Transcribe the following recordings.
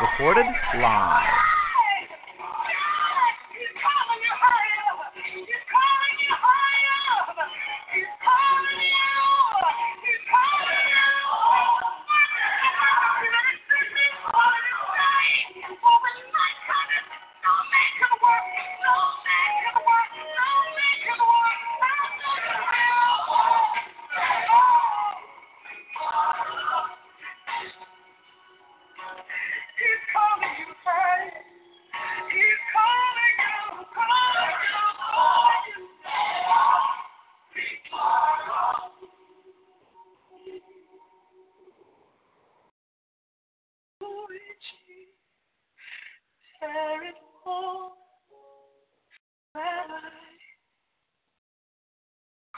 Recorded live.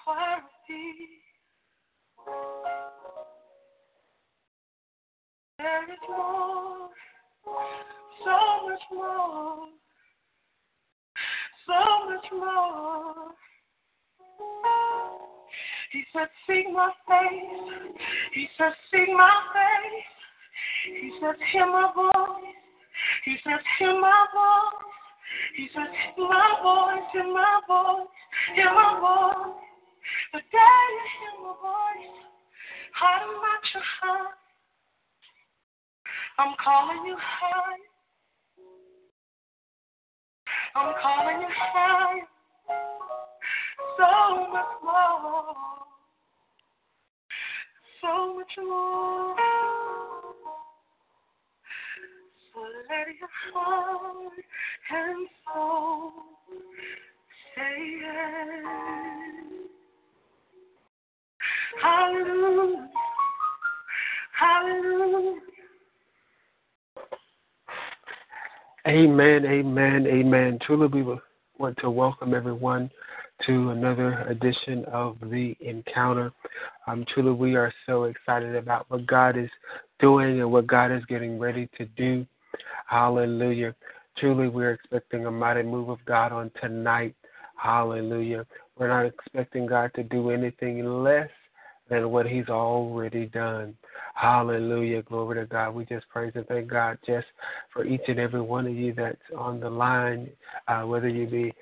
Clarity. There is more, so much more, so much more. He said, Seek my face. He said, Seek my face. He said, Hear my voice. He says, Hear my voice. He says, Hear my voice, hear my voice, hear my voice. The day you hear my voice, I'm at your heart. I'm calling you high. I'm calling you high. So much more. So much more. Let your heart and soul say yes. Hallelujah. Hallelujah. Amen, amen, amen. Truly, we want to welcome everyone to another edition of the Encounter. Um, truly, we are so excited about what God is doing and what God is getting ready to do. Hallelujah. Truly, we're expecting a mighty move of God on tonight. Hallelujah. We're not expecting God to do anything less than what He's already done. Hallelujah. Glory to God. We just praise and thank God just for each and every one of you that's on the line, uh, whether you be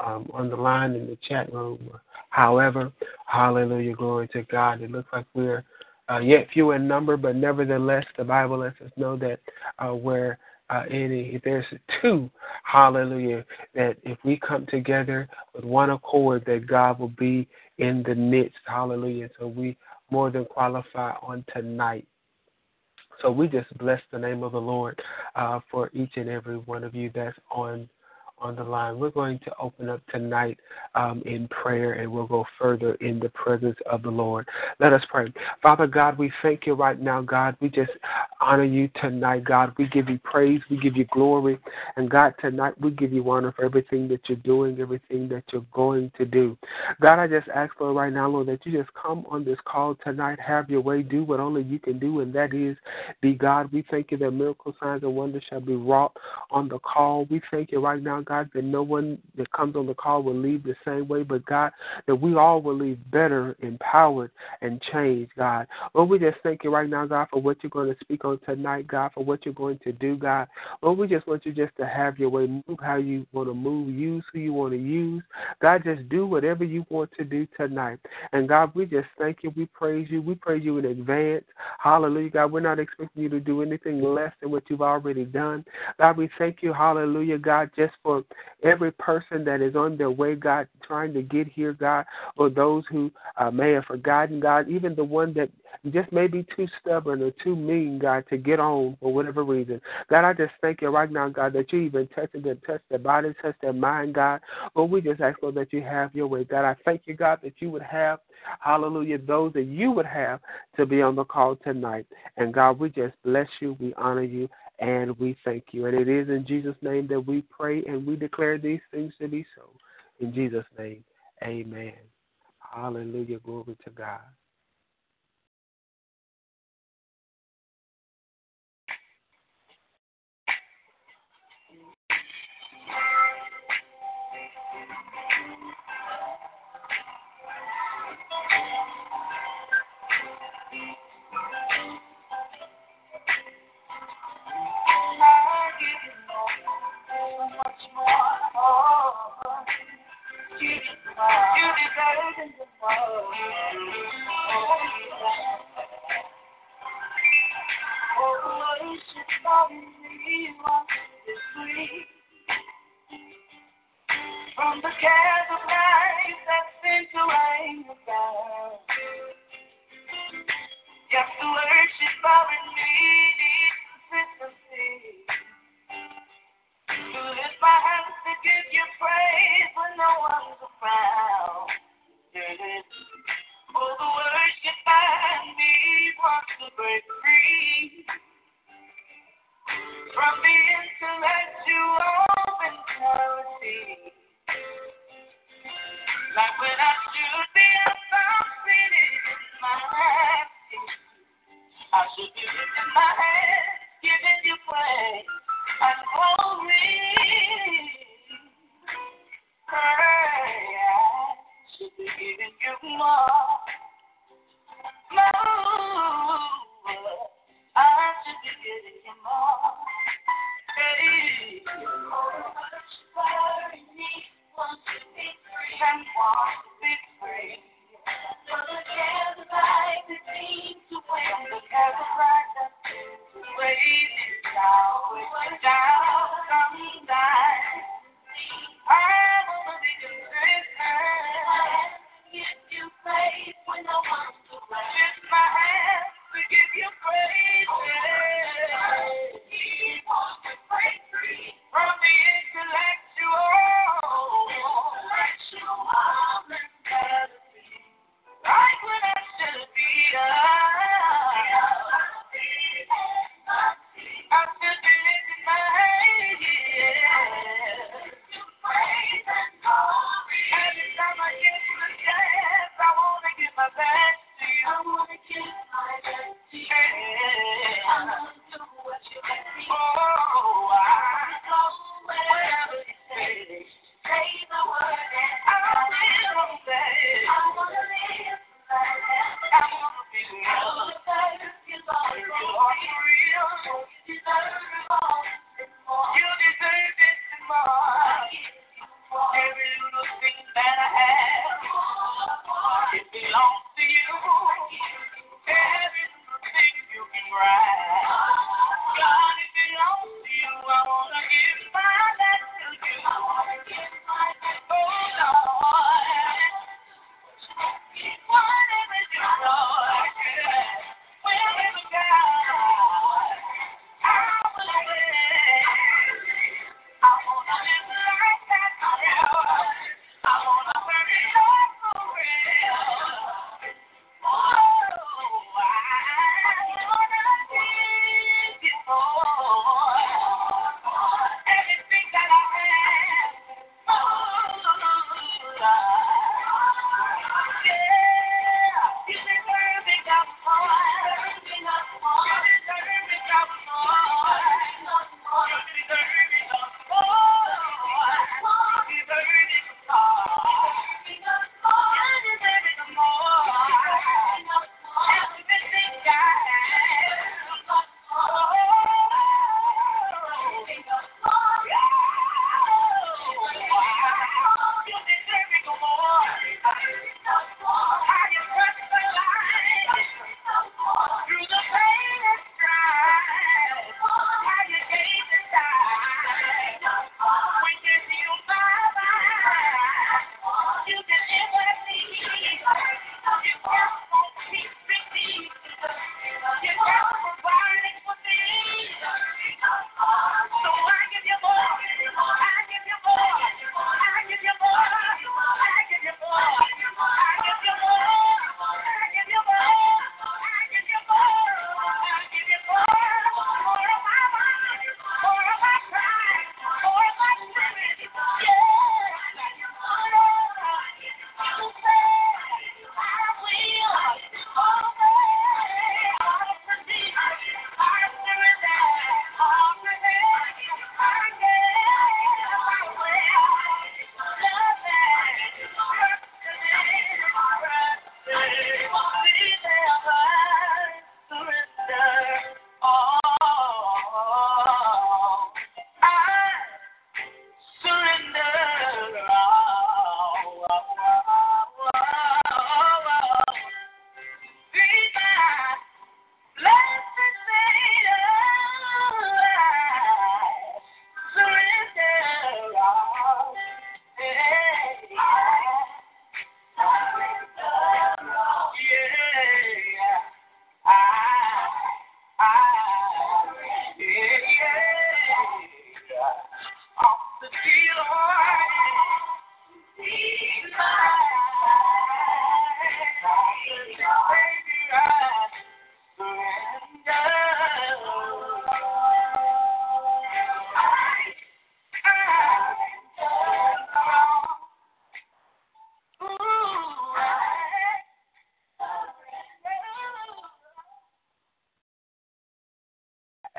um, on the line in the chat room. However, hallelujah. Glory to God. It looks like we're uh, yet few in number, but nevertheless, the Bible lets us know that uh, where uh, any, if there's two, hallelujah, that if we come together with one accord, that God will be in the midst, hallelujah. So we more than qualify on tonight. So we just bless the name of the Lord uh, for each and every one of you that's on on the line. We're going to open up tonight um, in prayer and we'll go further in the presence of the Lord. Let us pray. Father God, we thank you right now, God. We just honor you tonight, God. We give you praise, we give you glory. And God, tonight we give you honor for everything that you're doing, everything that you're going to do. God, I just ask for right now, Lord, that you just come on this call tonight, have your way, do what only you can do, and that is be God. We thank you that miracle signs and wonders shall be wrought on the call. We thank you right now, God, that no one that comes on the call will leave the same way, but God, that we all will leave better, empowered, and changed, God. Lord, we just thank you right now, God, for what you're going to speak on tonight, God, for what you're going to do, God. Lord, we just want you just to have your way, move how you want to move, use who you want to use. God, just do whatever you want to do tonight. And God, we just thank you. We praise you. We praise you in advance. Hallelujah, God. We're not expecting you to do anything less than what you've already done. God, we thank you, hallelujah, God, just for every person that is on their way, God, trying to get here, God, or those who uh, may have forgotten, God, even the one that just may be too stubborn or too mean, God, to get on for whatever reason. God, I just thank you right now, God, that you even touching them, touch their body, touch their mind, God. But we just ask, Lord, that you have your way. God, I thank you, God, that you would have, hallelujah, those that you would have to be on the call tonight. And God, we just bless you, we honor you, and we thank you. And it is in Jesus' name that we pray and we declare these things to be so. In Jesus' name, amen. Hallelujah. Glory to God.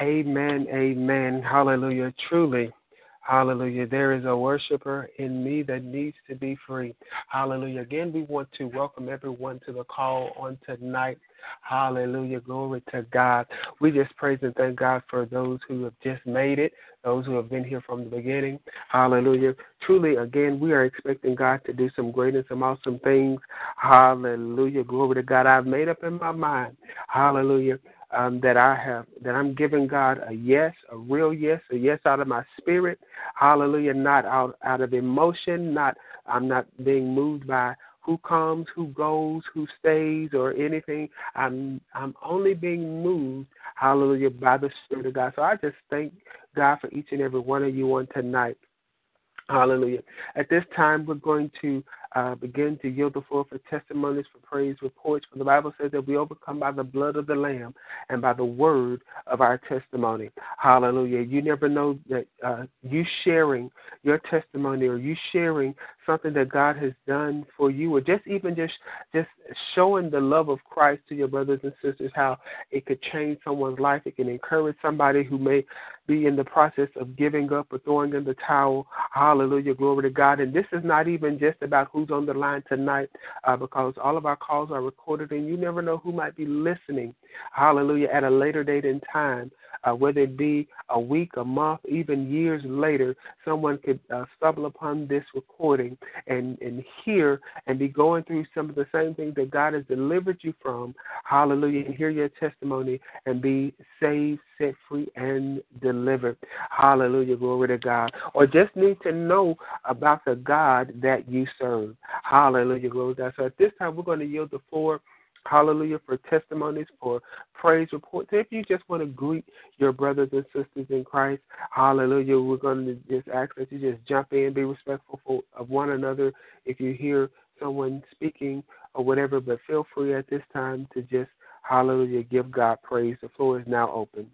Amen. Amen. Hallelujah. Truly. Hallelujah. There is a worshiper in me that needs to be free. Hallelujah. Again, we want to welcome everyone to the call on tonight. Hallelujah. Glory to God. We just praise and thank God for those who have just made it, those who have been here from the beginning. Hallelujah. Truly, again, we are expecting God to do some great and some awesome things. Hallelujah. Glory to God. I've made up in my mind. Hallelujah um, that I have, that I'm giving God a yes, a real yes, a yes out of my spirit. Hallelujah. Not out, out of emotion, not, I'm not being moved by who comes, who goes, who stays, or anything. I'm I'm only being moved, hallelujah, by the Spirit of God. So I just thank God for each and every one of you on tonight. Hallelujah. At this time, we're going to uh, begin to yield the floor for testimonies, for praise reports. For the Bible says that we overcome by the blood of the Lamb and by the word of our testimony. Hallelujah. You never know that uh, you sharing your testimony or you sharing something that God has done for you, or just even just just showing the love of Christ to your brothers and sisters, how it could change someone's life. It can encourage somebody who may be in the process of giving up or throwing in the towel. Hallelujah. Glory to God. And this is not even just about who's on the line tonight, uh, because all of our calls are recorded, and you never know who might be listening. Hallelujah. At a later date in time uh, whether it be a week, a month, even years later, someone could uh, stumble upon this recording and, and hear and be going through some of the same things that God has delivered you from. Hallelujah. And hear your testimony and be saved, set free, and delivered. Hallelujah. Glory to God. Or just need to know about the God that you serve. Hallelujah. Glory to God. So at this time, we're going to yield the floor Hallelujah for testimonies, for praise reports. If you just want to greet your brothers and sisters in Christ, hallelujah, we're going to just ask that you just jump in, be respectful for, of one another. If you hear someone speaking or whatever, but feel free at this time to just, hallelujah, give God praise. The floor is now open.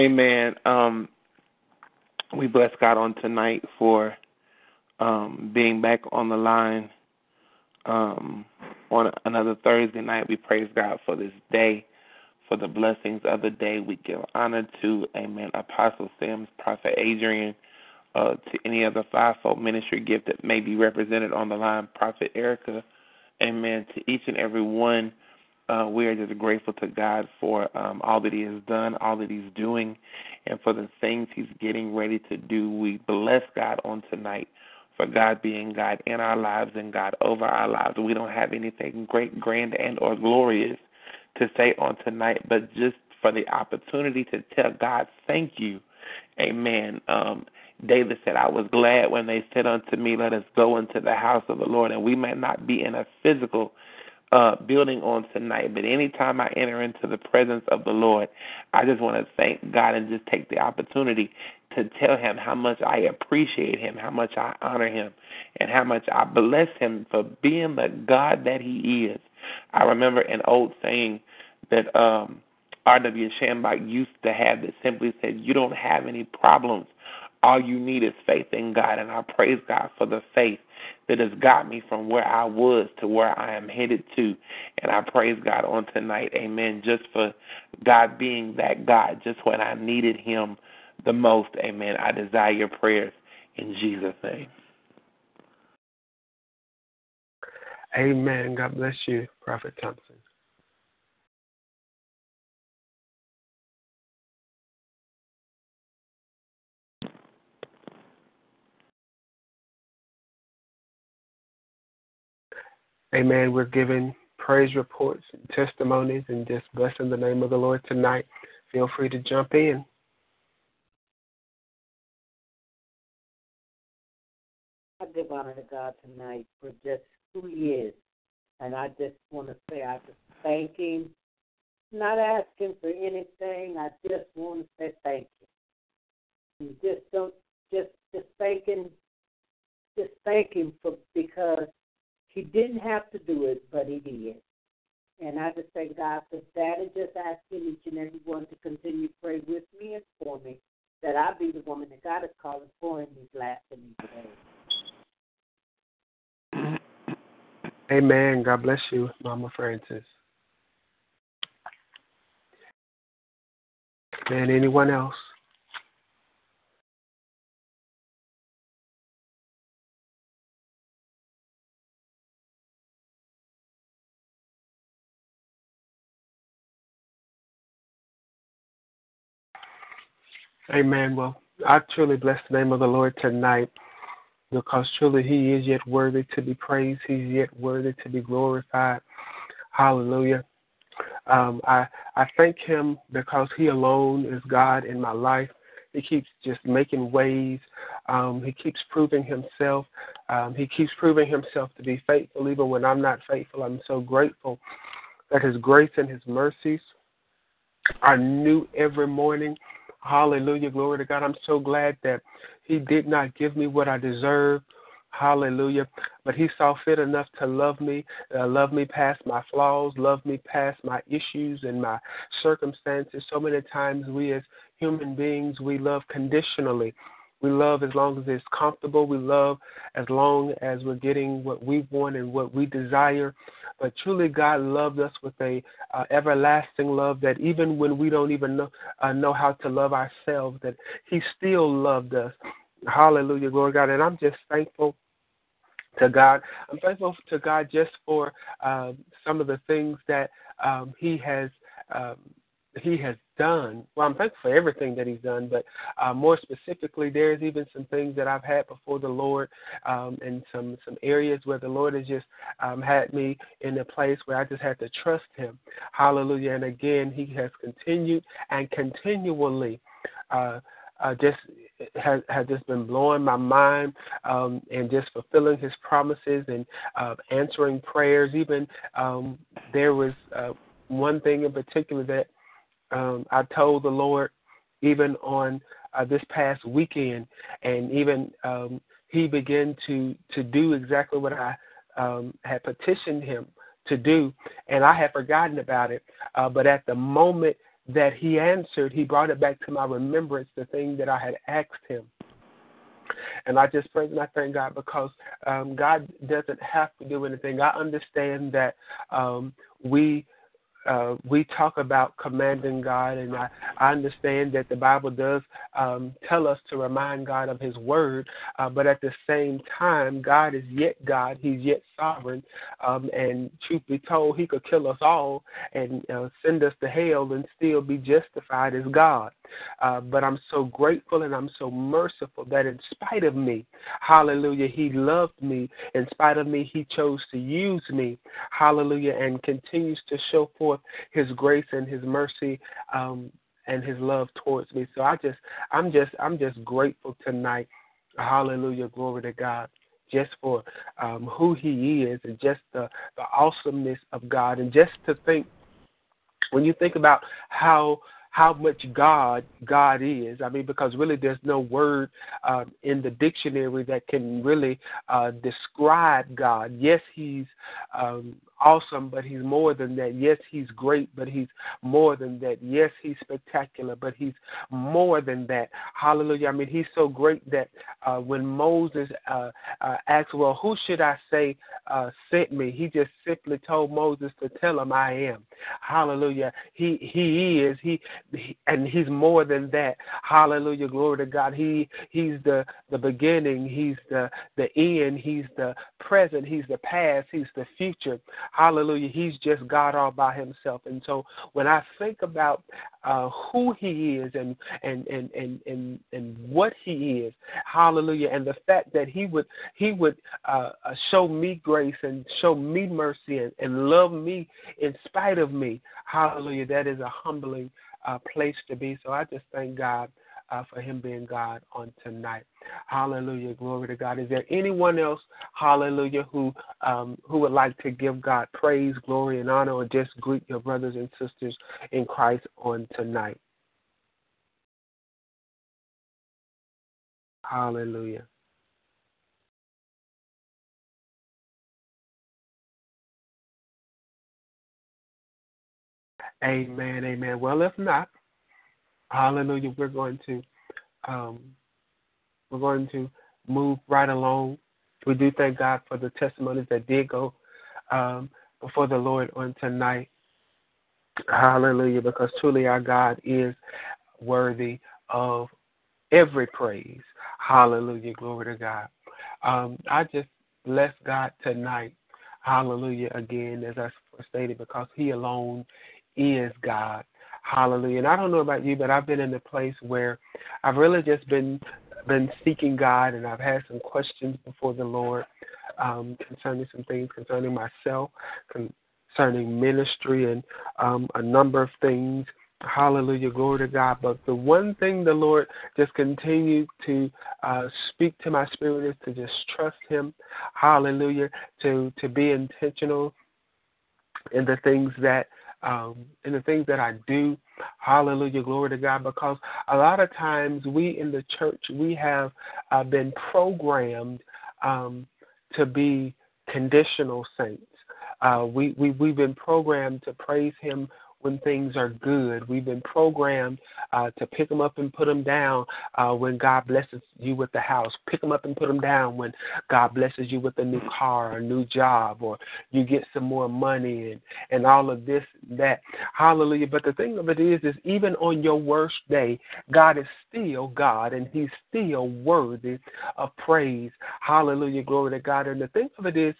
Amen. Um, we bless God on tonight for um, being back on the line um, on another Thursday night. We praise God for this day, for the blessings of the day. We give honor to, Amen, Apostle Sims, Prophet Adrian, uh, to any other fivefold ministry gift that may be represented on the line, Prophet Erica, Amen, to each and every one uh, we are just grateful to God for um, all that He has done, all that He's doing, and for the things He's getting ready to do. We bless God on tonight for God being God in our lives and God over our lives. We don't have anything great, grand, and or glorious to say on tonight, but just for the opportunity to tell God thank you. Amen. Um, David said, I was glad when they said unto me, Let us go into the house of the Lord. And we may not be in a physical uh, building on tonight. But anytime I enter into the presence of the Lord, I just want to thank God and just take the opportunity to tell Him how much I appreciate Him, how much I honor Him, and how much I bless Him for being the God that He is. I remember an old saying that um, R.W. Schambach used to have that simply said, You don't have any problems. All you need is faith in God. And I praise God for the faith that has got me from where I was to where I am headed to. And I praise God on tonight, amen, just for God being that God, just when I needed Him the most, amen. I desire your prayers in Jesus' name. Amen. God bless you, Prophet Thompson. Amen. We're giving praise reports and testimonies and just blessing the name of the Lord tonight. Feel free to jump in. I give honor to God tonight for just who He is. And I just want to say I just thank Him. Not asking for anything. I just want to say thank you. And just don't just just thanking just thank him for because he didn't have to do it, but he did. And I just thank God for that and just asking each and every one to continue to pray with me and for me that I be the woman that God got to call for in these last of these days. Amen. God bless you, Mama Francis. And anyone else? Amen. Well, I truly bless the name of the Lord tonight because truly He is yet worthy to be praised. He's yet worthy to be glorified. Hallelujah. Um, I I thank Him because He alone is God in my life. He keeps just making ways. Um, he keeps proving Himself. Um, he keeps proving Himself to be faithful even when I'm not faithful. I'm so grateful that His grace and His mercies are new every morning. Hallelujah. Glory to God. I'm so glad that He did not give me what I deserve. Hallelujah. But He saw fit enough to love me, uh, love me past my flaws, love me past my issues and my circumstances. So many times we as human beings, we love conditionally. We love as long as it's comfortable. We love as long as we're getting what we want and what we desire. But truly, God loved us with a uh, everlasting love that even when we don't even know uh, know how to love ourselves, that He still loved us. Hallelujah, glory God. And I'm just thankful to God. I'm thankful to God just for uh, some of the things that um, He has um, he has done. Well, I'm thankful for everything that he's done, but uh, more specifically, there's even some things that I've had before the Lord, um, and some some areas where the Lord has just um, had me in a place where I just had to trust Him. Hallelujah! And again, He has continued and continually. Uh, uh, just has has just been blowing my mind um, and just fulfilling His promises and uh, answering prayers. Even um, there was uh, one thing in particular that um, I told the Lord even on uh, this past weekend, and even um, He began to to do exactly what I um, had petitioned Him to do, and I had forgotten about it. Uh, but at the moment that He answered, He brought it back to my remembrance the thing that I had asked Him. And I just praise and I thank God because um, God doesn't have to do anything. I understand that um, we uh, we talk about commanding God, and I, I understand that the Bible does um, tell us to remind God of His word, uh, but at the same time, God is yet God, He's yet sovereign, um, and truth be told, He could kill us all and uh, send us to hell and still be justified as God. Uh, but I'm so grateful and I'm so merciful that in spite of me, hallelujah, He loved me. In spite of me, He chose to use me, hallelujah, and continues to show forth His grace and His mercy. Um, and his love towards me. So I just I'm just I'm just grateful tonight. Hallelujah, glory to God. Just for um, who He is and just the, the awesomeness of God, and just to think when you think about how how much God God is. I mean, because really there's no word um, in the dictionary that can really uh, describe God. Yes, He's um, awesome, but he's more than that. Yes, he's great, but he's more than that. Yes, he's spectacular, but he's more than that. Hallelujah. I mean, he's so great that uh, when Moses uh, uh, asked, Well, who should I say uh, sent me? He just simply told Moses to tell him, I am. Hallelujah. He he is. He, he and he's more than that. Hallelujah. Glory to God. He he's the the beginning. He's the the end. He's the present. He's the past. He's the future. Hallelujah. He's just God all by himself. And so when I think about uh, who he is and, and, and, and, and, and what he is, hallelujah, and the fact that he would, he would uh, uh, show me grace and show me mercy and, and love me in spite of me, hallelujah, that is a humbling uh, place to be. So I just thank God uh, for him being God on tonight. Hallelujah. Glory to God. Is there anyone else, hallelujah, who um, who would like to give God praise, glory, and honor, or just greet your brothers and sisters in Christ on tonight? Hallelujah. Amen, amen. Well, if not, hallelujah, we're going to um, we're going to move right along. We do thank God for the testimonies that did go um, before the Lord on tonight. Hallelujah, because truly our God is worthy of every praise. Hallelujah, glory to God. Um, I just bless God tonight. Hallelujah, again, as I stated, because He alone is God. Hallelujah. And I don't know about you, but I've been in a place where I've really just been been seeking God, and I've had some questions before the Lord um, concerning some things concerning myself, concerning ministry, and um, a number of things. Hallelujah, glory to God. But the one thing the Lord just continued to uh, speak to my spirit is to just trust Him. Hallelujah, to to be intentional in the things that um, in the things that I do. Hallelujah, glory to God. Because a lot of times we in the church we have uh, been programmed um, to be conditional saints. Uh, we, we we've been programmed to praise Him when things are good. We've been programmed uh, to pick them up and put them down uh, when God blesses you with the house. Pick them up and put them down when God blesses you with a new car, a new job, or you get some more money and and all of this that. Hallelujah. But the thing of it is, is even on your worst day, God is still God and He's still worthy of praise. Hallelujah. Glory to God. And the thing of it is,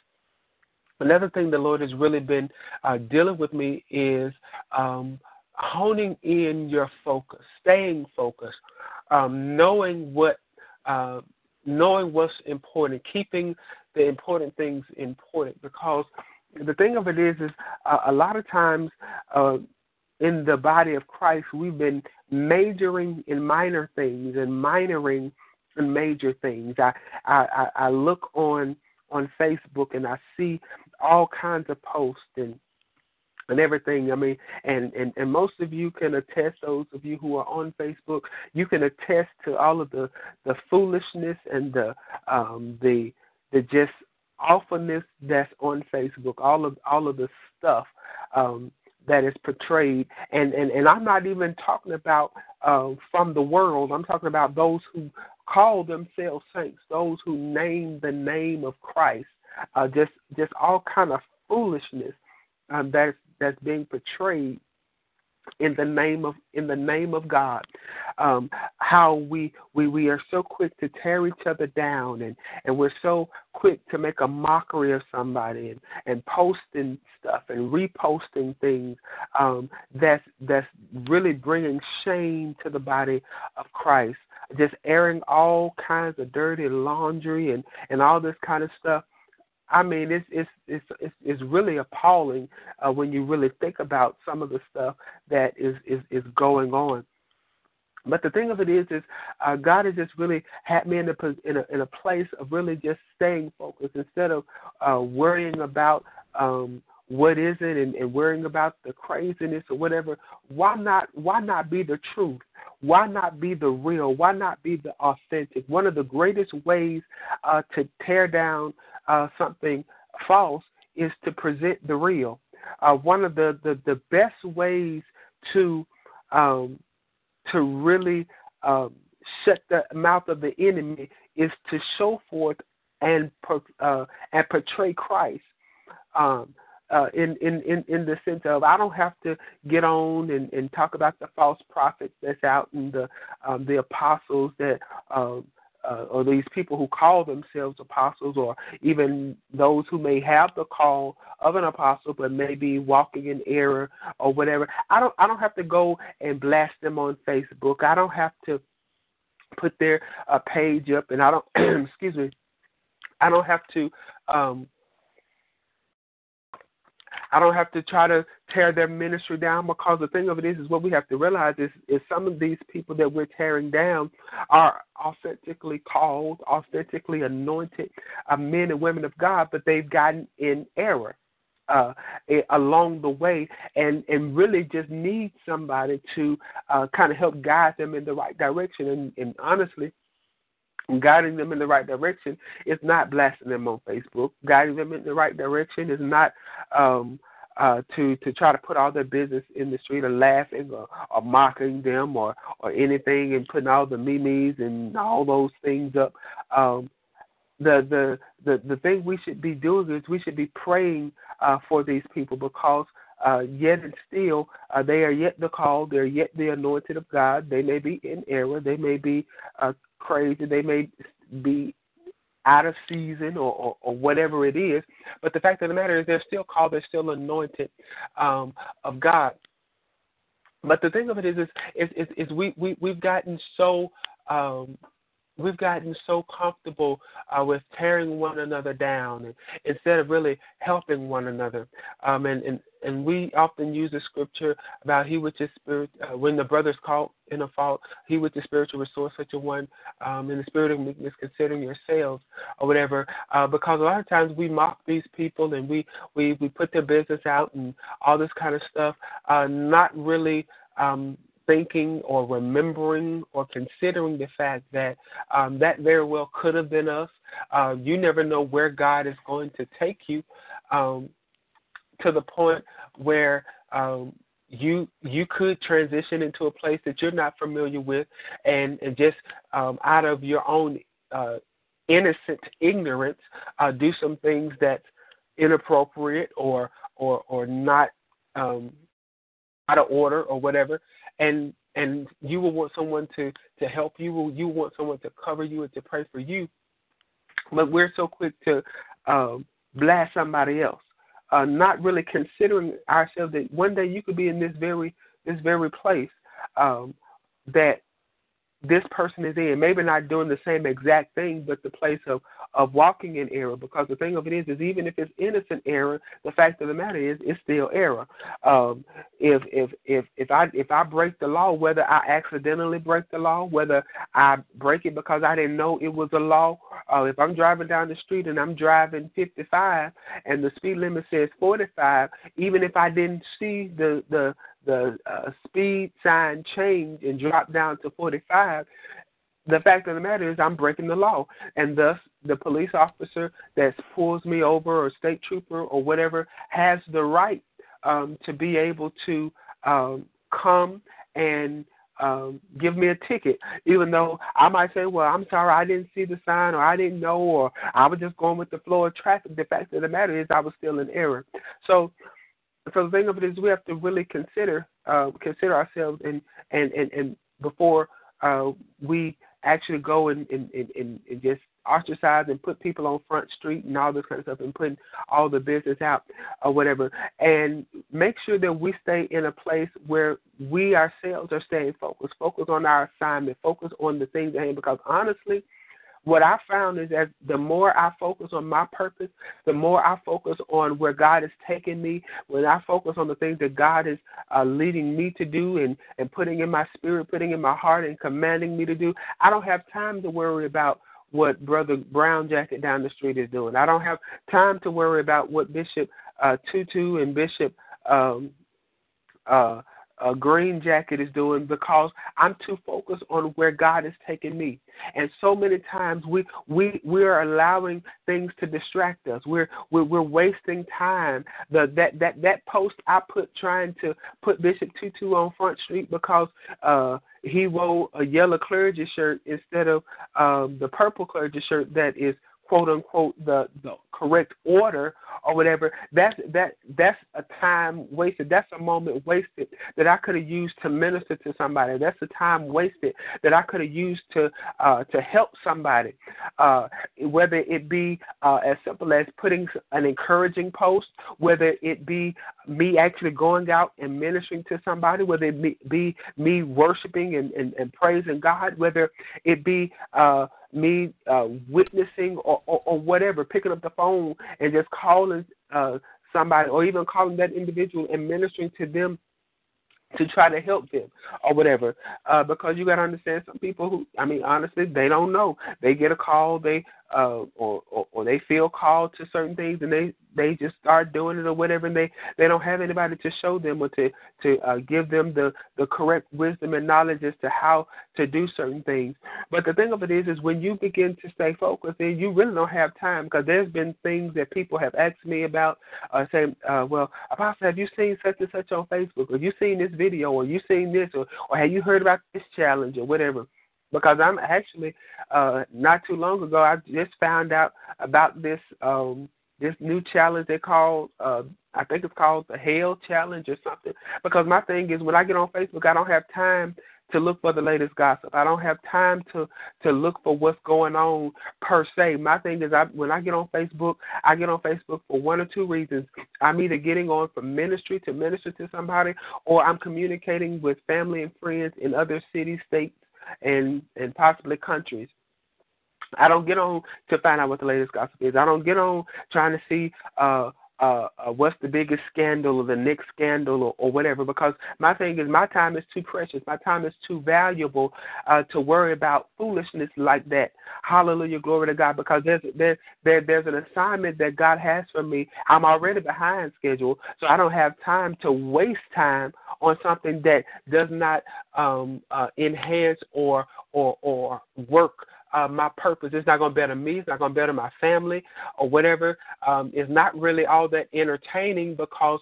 Another thing the Lord has really been uh, dealing with me is um, honing in your focus, staying focused, um, knowing what, uh, knowing what's important, keeping the important things important. Because the thing of it is, is uh, a lot of times uh, in the body of Christ, we've been majoring in minor things and minoring in major things. I I, I look on on Facebook and I see all kinds of posts and and everything. I mean, and, and and most of you can attest. Those of you who are on Facebook, you can attest to all of the the foolishness and the um the the just awfulness that's on Facebook. All of all of the stuff um that is portrayed, and and and I'm not even talking about uh, from the world. I'm talking about those who call themselves saints, those who name the name of Christ uh, just just all kind of foolishness um, that's that's being portrayed in the name of in the name of God. Um, how we, we we are so quick to tear each other down and, and we're so quick to make a mockery of somebody and, and posting stuff and reposting things um, that's that's really bringing shame to the body of Christ. Just airing all kinds of dirty laundry and, and all this kind of stuff I mean, it's it's it's it's, it's really appalling uh, when you really think about some of the stuff that is is is going on. But the thing of it is, is uh, God has just really had me in a in a in a place of really just staying focused instead of uh, worrying about um, what is it and, and worrying about the craziness or whatever. Why not? Why not be the truth? Why not be the real? Why not be the authentic? One of the greatest ways uh, to tear down uh, something false is to present the real. Uh, one of the, the, the best ways to um, to really um, shut the mouth of the enemy is to show forth and uh, and portray Christ. Um, uh, in, in, in, in the sense of I don't have to get on and, and talk about the false prophets that's out and the um, the apostles that um, uh, or these people who call themselves apostles, or even those who may have the call of an apostle but may be walking in error or whatever. I don't I don't have to go and blast them on Facebook. I don't have to put their uh, page up, and I don't excuse me. I don't have to um, I don't have to try to tear their ministry down because the thing of it is, is what we have to realize is, is some of these people that we're tearing down are authentically called, authentically anointed uh, men and women of God, but they've gotten in error. Uh, along the way, and and really just need somebody to uh, kind of help guide them in the right direction. And, and honestly, guiding them in the right direction is not blasting them on Facebook. Guiding them in the right direction is not um, uh, to to try to put all their business in the street, or laughing, or, or mocking them, or or anything, and putting all the memes and all those things up. Um, the the the the thing we should be doing is we should be praying uh, for these people because uh, yet and still uh, they are yet the called, they're yet the anointed of God. They may be in error, they may be uh, crazy, they may be out of season or, or, or whatever it is. But the fact of the matter is, they're still called, they're still anointed um, of God. But the thing of it is, is, is, is, is we, we, we've gotten so um, we've gotten so comfortable uh, with tearing one another down and, instead of really helping one another. Um, and, and, and we often use the scripture about he which is spirit, uh, when the brothers caught in a fault, he with the spiritual resource such a one, um, in the spirit of meekness, considering yourselves or whatever. Uh, because a lot of times we mock these people and we, we, we put their business out and all this kind of stuff, uh, not really um, thinking or remembering or considering the fact that um, that very well could have been us. Uh, you never know where God is going to take you um, to the point where um, you you could transition into a place that you're not familiar with, and and just um, out of your own uh, innocent ignorance, uh, do some things that's inappropriate or or or not um, out of order or whatever, and and you will want someone to to help you. Will you want someone to cover you and to pray for you? But we're so quick to um, blast somebody else, uh, not really considering ourselves that one day you could be in this very this very place um, that this person is in. Maybe not doing the same exact thing, but the place of of walking in error. Because the thing of it is, is even if it's innocent error, the fact of the matter is, it's still error. Um, if if if if I if I break the law, whether I accidentally break the law, whether I break it because I didn't know it was a law, uh, if I'm driving down the street and I'm driving 55 and the speed limit says 45, even if I didn't see the the the uh, speed sign change and drop down to 45, the fact of the matter is I'm breaking the law, and thus the police officer that pulls me over or state trooper or whatever has the right um, to be able to um, come and um, give me a ticket, even though I might say, "Well, I'm sorry, I didn't see the sign, or I didn't know, or I was just going with the flow of traffic." The fact of the matter is, I was still in error. So, so the thing of it is, we have to really consider uh, consider ourselves, and and and, and before uh, we actually go and, and, and, and just ostracize and put people on front street and all this kind of stuff and putting all the business out or whatever. And make sure that we stay in a place where we ourselves are staying focused. Focus on our assignment. Focus on the things at hand because honestly what I found is that the more I focus on my purpose, the more I focus on where God is taking me, when I focus on the things that God is uh, leading me to do and, and putting in my spirit, putting in my heart, and commanding me to do, I don't have time to worry about what Brother Brown Jacket down the street is doing. I don't have time to worry about what Bishop uh, Tutu and Bishop um, uh, uh, Green Jacket is doing because I'm too focused on where God is taking me. And so many times we we we are allowing things to distract us. We're we're, we're wasting time. The that that that post I put trying to put Bishop Tutu on Front Street because uh he wore a yellow clergy shirt instead of um the purple clergy shirt that is quote unquote the the correct order or whatever that's that that's a time wasted. That's a moment wasted that i could have used to minister to somebody. That's a time wasted that i could have used to uh to help somebody uh whether it be uh as simple as putting an encouraging post whether it be me actually going out and ministering to somebody whether it be, me worshiping and, and and praising god whether it be uh me uh, witnessing or, or, or whatever, picking up the phone and just calling uh, somebody or even calling that individual and ministering to them to try to help them or whatever. Uh, because you got to understand some people who, I mean, honestly, they don't know. They get a call, they uh, or, or or they feel called to certain things and they they just start doing it or whatever and they they don't have anybody to show them or to to uh, give them the the correct wisdom and knowledge as to how to do certain things. But the thing of it is is when you begin to stay focused then you really don't have time because there's been things that people have asked me about uh saying uh well apostle have you seen such and such on facebook? Or you seen this video? Or you seen this? Or or have you heard about this challenge? Or whatever because I'm actually uh not too long ago I just found out about this um this new challenge they call uh I think it's called the Hell Challenge or something. Because my thing is when I get on Facebook I don't have time to look for the latest gossip. I don't have time to to look for what's going on per se. My thing is I when I get on Facebook, I get on Facebook for one or two reasons. I'm either getting on from ministry to minister to somebody or I'm communicating with family and friends in other cities, states, and and possibly countries. I don't get on to find out what the latest gossip is. I don't get on trying to see uh uh, uh what's the biggest scandal or the next scandal or, or whatever because my thing is my time is too precious. My time is too valuable uh to worry about foolishness like that. Hallelujah. Glory to god. Because there's there, there there's an assignment that god has for me. I'm already behind schedule. So i don't have time to waste time on something that does not um, uh, enhance or or or work uh, my purpose. It's not going to better me. It's not going to better my family or whatever. Um, it's not really all that entertaining because,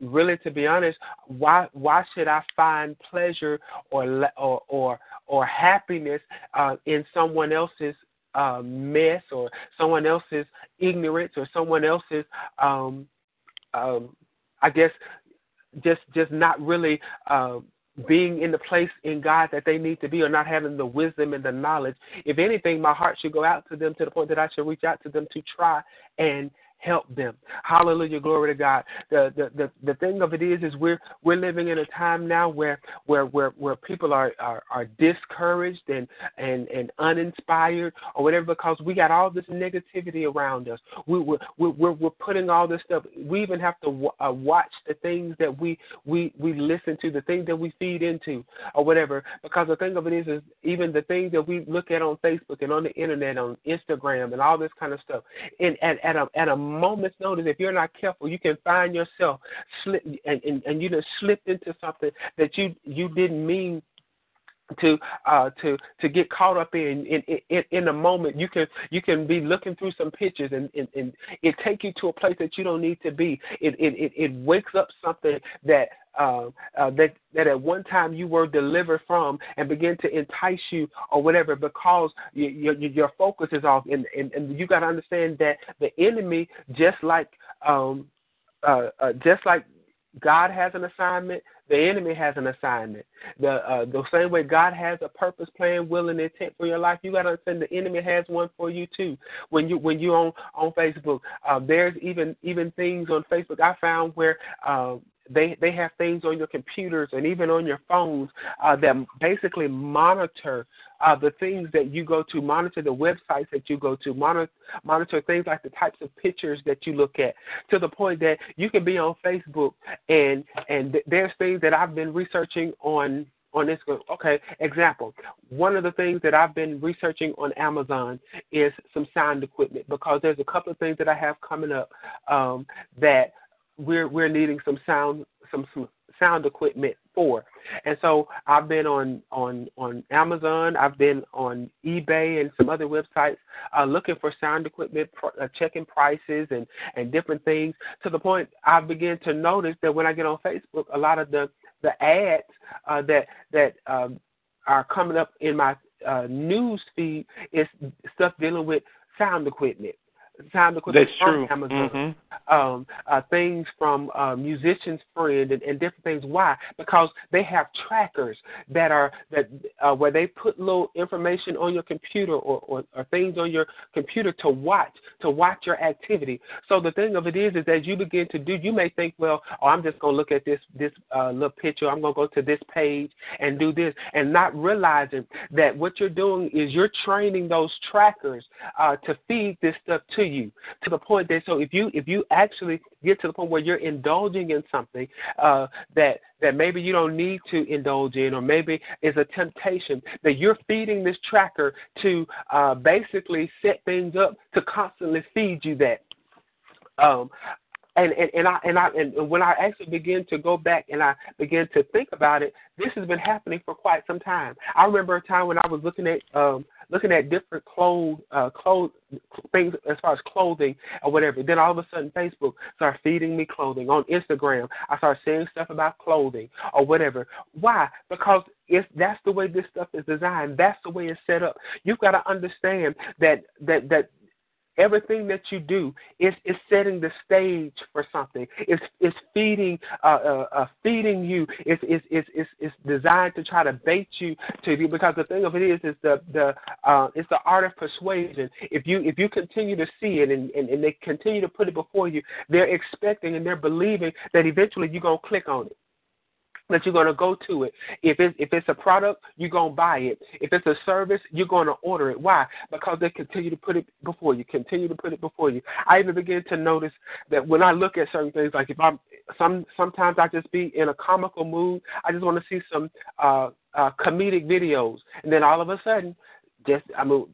really, to be honest, why why should I find pleasure or or or, or happiness uh, in someone else's uh, mess or someone else's ignorance or someone else's um, um, I guess just just not really uh, being in the place in God that they need to be or not having the wisdom and the knowledge. If anything, my heart should go out to them to the point that I should reach out to them to try and help them. Hallelujah, glory to God. The the the, the thing of it is is we're we're living in a time now where where where, where people are, are are discouraged and and and uninspired or whatever because we got all this negativity around us. We we're we're, we're putting all this stuff. We even have to uh, watch the things that we we we listen to, the things that we feed into or whatever. Because the thing of it is is even the things that we look at on Facebook and on the internet, on Instagram and all this kind of stuff. And at at a at a moment's notice, if you're not careful, you can find yourself slip and, and, and you just slipped into something that you you didn't mean to uh to to get caught up in in in in a moment. You can you can be looking through some pictures and and, and it take you to a place that you don't need to be. It it it, it wakes up something that uh, uh, that that at one time you were delivered from and begin to entice you or whatever because you, your your focus is off. And and, and you got to understand that the enemy just like um uh, uh just like God has an assignment. The enemy has an assignment. The uh, the same way God has a purpose, plan, will, and intent for your life, you got to understand the enemy has one for you too. When you when you on on Facebook, uh, there's even even things on Facebook I found where uh, they they have things on your computers and even on your phones uh, that basically monitor uh, the things that you go to, monitor the websites that you go to, monitor monitor things like the types of pictures that you look at, to the point that you can be on Facebook and and th- there's things that I've been researching on on this. Okay, example. One of the things that I've been researching on Amazon is some sound equipment because there's a couple of things that I have coming up um, that we're we're needing some sound some, some sound equipment for. And so I've been on on on Amazon, I've been on eBay and some other websites uh, looking for sound equipment, uh, checking prices and and different things. To the point I begin to notice that when I get on Facebook, a lot of the the ads uh, that that um, are coming up in my uh, news feed is stuff dealing with sound equipment sound equipment That's true. Amazon, mm-hmm. um, uh, things from uh, Musician's Friend, and, and different things. Why? Because they have trackers that are that uh, where they put little information on your computer or, or, or things on your computer to watch to watch your activity. So the thing of it is, is as you begin to do, you may think, well, oh, I'm just going to look at this this uh, little picture. I'm going to go to this page and do this, and not realizing that what you're doing is you're training those trackers uh, to feed this stuff to you to the point that so if you if you actually get to the point where you're indulging in something uh, that that maybe you don't need to indulge in, or maybe is a temptation that you're feeding this tracker to uh, basically set things up to constantly feed you that. Um, and and, and I and I and when I actually begin to go back and I begin to think about it, this has been happening for quite some time. I remember a time when I was looking at um looking at different clothes uh clothes things as far as clothing or whatever. Then all of a sudden Facebook started feeding me clothing. On Instagram I started seeing stuff about clothing or whatever. Why? Because it's that's the way this stuff is designed. That's the way it's set up. You've got to understand that that that Everything that you do is is setting the stage for something. It's it's feeding uh, uh, uh feeding you. It's it's it's it's designed to try to bait you to be because the thing of it is is the the uh, it's the art of persuasion. If you if you continue to see it and, and, and they continue to put it before you, they're expecting and they're believing that eventually you're gonna click on it that you're going to go to it. If it's if it's a product, you're going to buy it. If it's a service, you're going to order it. Why? Because they continue to put it before you. Continue to put it before you. I even begin to notice that when I look at certain things, like if I'm some sometimes I just be in a comical mood. I just want to see some uh, uh, comedic videos, and then all of a sudden just I mean,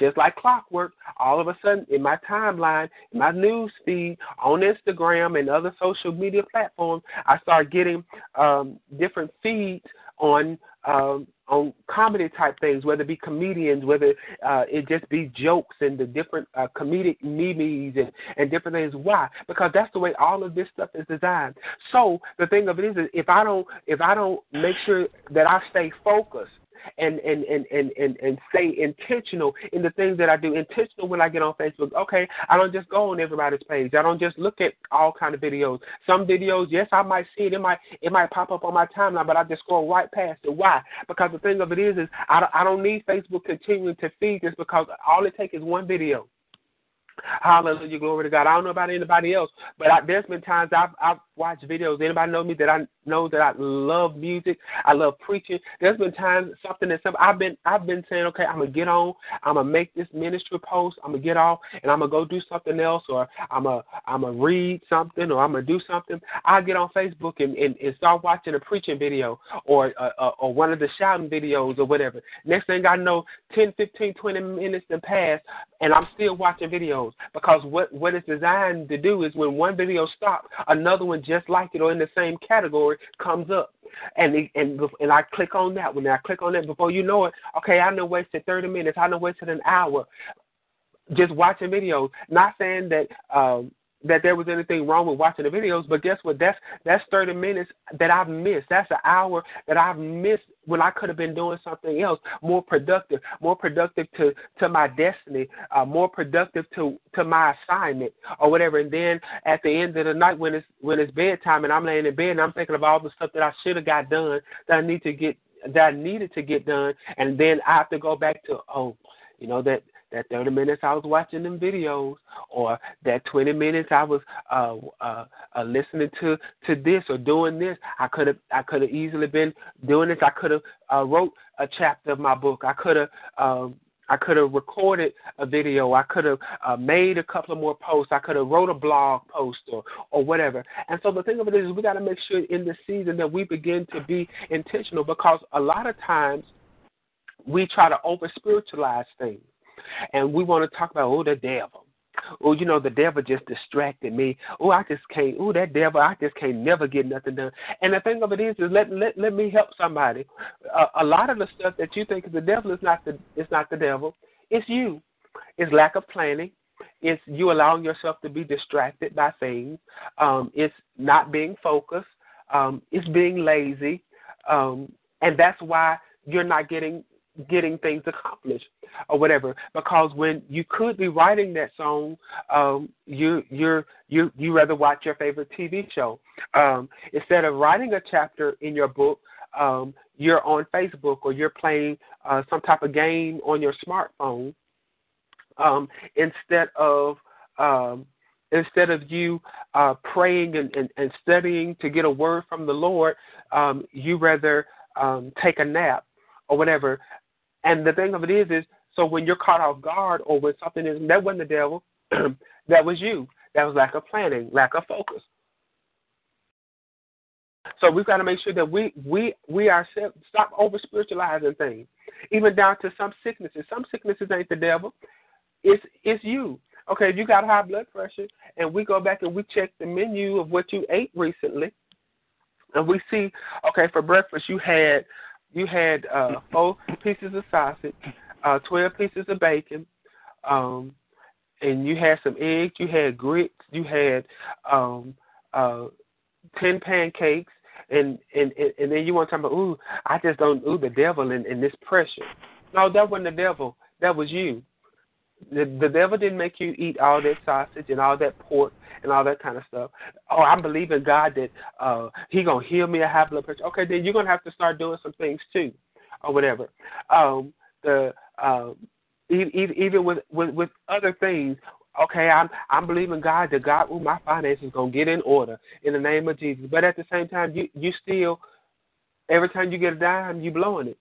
just like clockwork, all of a sudden in my timeline, in my news feed, on Instagram and other social media platforms, I start getting um, different feeds on um, on comedy type things, whether it be comedians, whether uh, it just be jokes and the different uh, comedic memes and, and different things. Why? Because that's the way all of this stuff is designed. So the thing of it is, is if I don't if I don't make sure that I stay focused and and and and and, and stay intentional in the things that I do. Intentional when I get on Facebook. Okay, I don't just go on everybody's page. I don't just look at all kind of videos. Some videos, yes, I might see it. It might it might pop up on my timeline, but I just scroll right past it. Why? Because the thing of it is, is I don't, I don't need Facebook continuing to feed this because all it takes is one video. Hallelujah, glory to God. I don't know about anybody else, but I, there's been times I've I've watched videos. Anybody know me that I know that I love music. I love preaching. There's been times something that some I've been I've been saying, okay, I'm gonna get on. I'm gonna make this ministry post. I'm gonna get off, and I'm gonna go do something else, or I'm gonna I'm gonna read something, or I'm gonna do something. I get on Facebook and, and, and start watching a preaching video, or uh, uh, or one of the shouting videos, or whatever. Next thing I know, 10, 15, 20 minutes have passed, and I'm still watching videos because what what it's designed to do is when one video stops, another one just like it or in the same category comes up. And and and I click on that one. I click on that before you know it. Okay, I know wasted thirty minutes. I know wasted an hour just watching videos. Not saying that um, that there was anything wrong with watching the videos, but guess what? That's that's 30 minutes that I've missed. That's an hour that I've missed when I could have been doing something else more productive, more productive to to my destiny, uh, more productive to to my assignment or whatever. And then at the end of the night, when it's when it's bedtime and I'm laying in bed and I'm thinking of all the stuff that I should have got done that I need to get that I needed to get done, and then I have to go back to oh, you know that that 30 minutes I was watching them videos, or that 20 minutes I was uh, uh, uh, listening to to this or doing this. I could have I could have easily been doing this. I could have uh, wrote a chapter of my book. I could have. Um, I could have recorded a video. I could have uh, made a couple of more posts. I could have wrote a blog post or, or whatever. And so the thing of it is, we got to make sure in this season that we begin to be intentional because a lot of times we try to over spiritualize things. And we want to talk about, oh, the devil. Oh, you know, the devil just distracted me. Oh, I just can't. Oh, that devil, I just can't never get nothing done. And the thing of it is, is let let let me help somebody. Uh, a lot of the stuff that you think is the devil is not the it's not the devil. It's you. It's lack of planning. It's you allowing yourself to be distracted by things. Um, it's not being focused. Um, it's being lazy, um, and that's why you're not getting getting things accomplished or whatever. Because when you could be writing that song um you you're you you rather watch your favorite tv show. Um instead of writing a chapter in your book um you're on facebook or you're playing uh some type of game on your smartphone. Um instead of um instead of you uh praying and, and, and studying to get a word from the lord um you rather um take a nap or whatever and the thing of it is, is so when you're caught off guard or when something is that wasn't the devil, that was you. That was lack of planning, lack of focus. So we've got to make sure that we we we ourselves stop over spiritualizing things, even down to some sicknesses. Some sicknesses ain't the devil; it's it's you. Okay, if you got high blood pressure, and we go back and we check the menu of what you ate recently, and we see, okay, for breakfast you had you had uh, four pieces of sausage, uh, twelve pieces of bacon, um, and you had some eggs, you had grits, you had um, uh, ten pancakes, and and and and then you want to talk about, ooh, I just don't, ooh, the devil and, and this pressure. No, that wasn't the devil. That was you. The, the devil didn't make you eat all that sausage and all that pork and all that kind of stuff. Oh, I'm believing God that uh He gonna heal me of high blood pressure. Okay, then you're gonna have to start doing some things too, or whatever. Um, the uh, even with, with with other things. Okay, I'm I'm believing God that God, ooh, my finances gonna get in order in the name of Jesus. But at the same time, you you still every time you get a dime, you blowing it.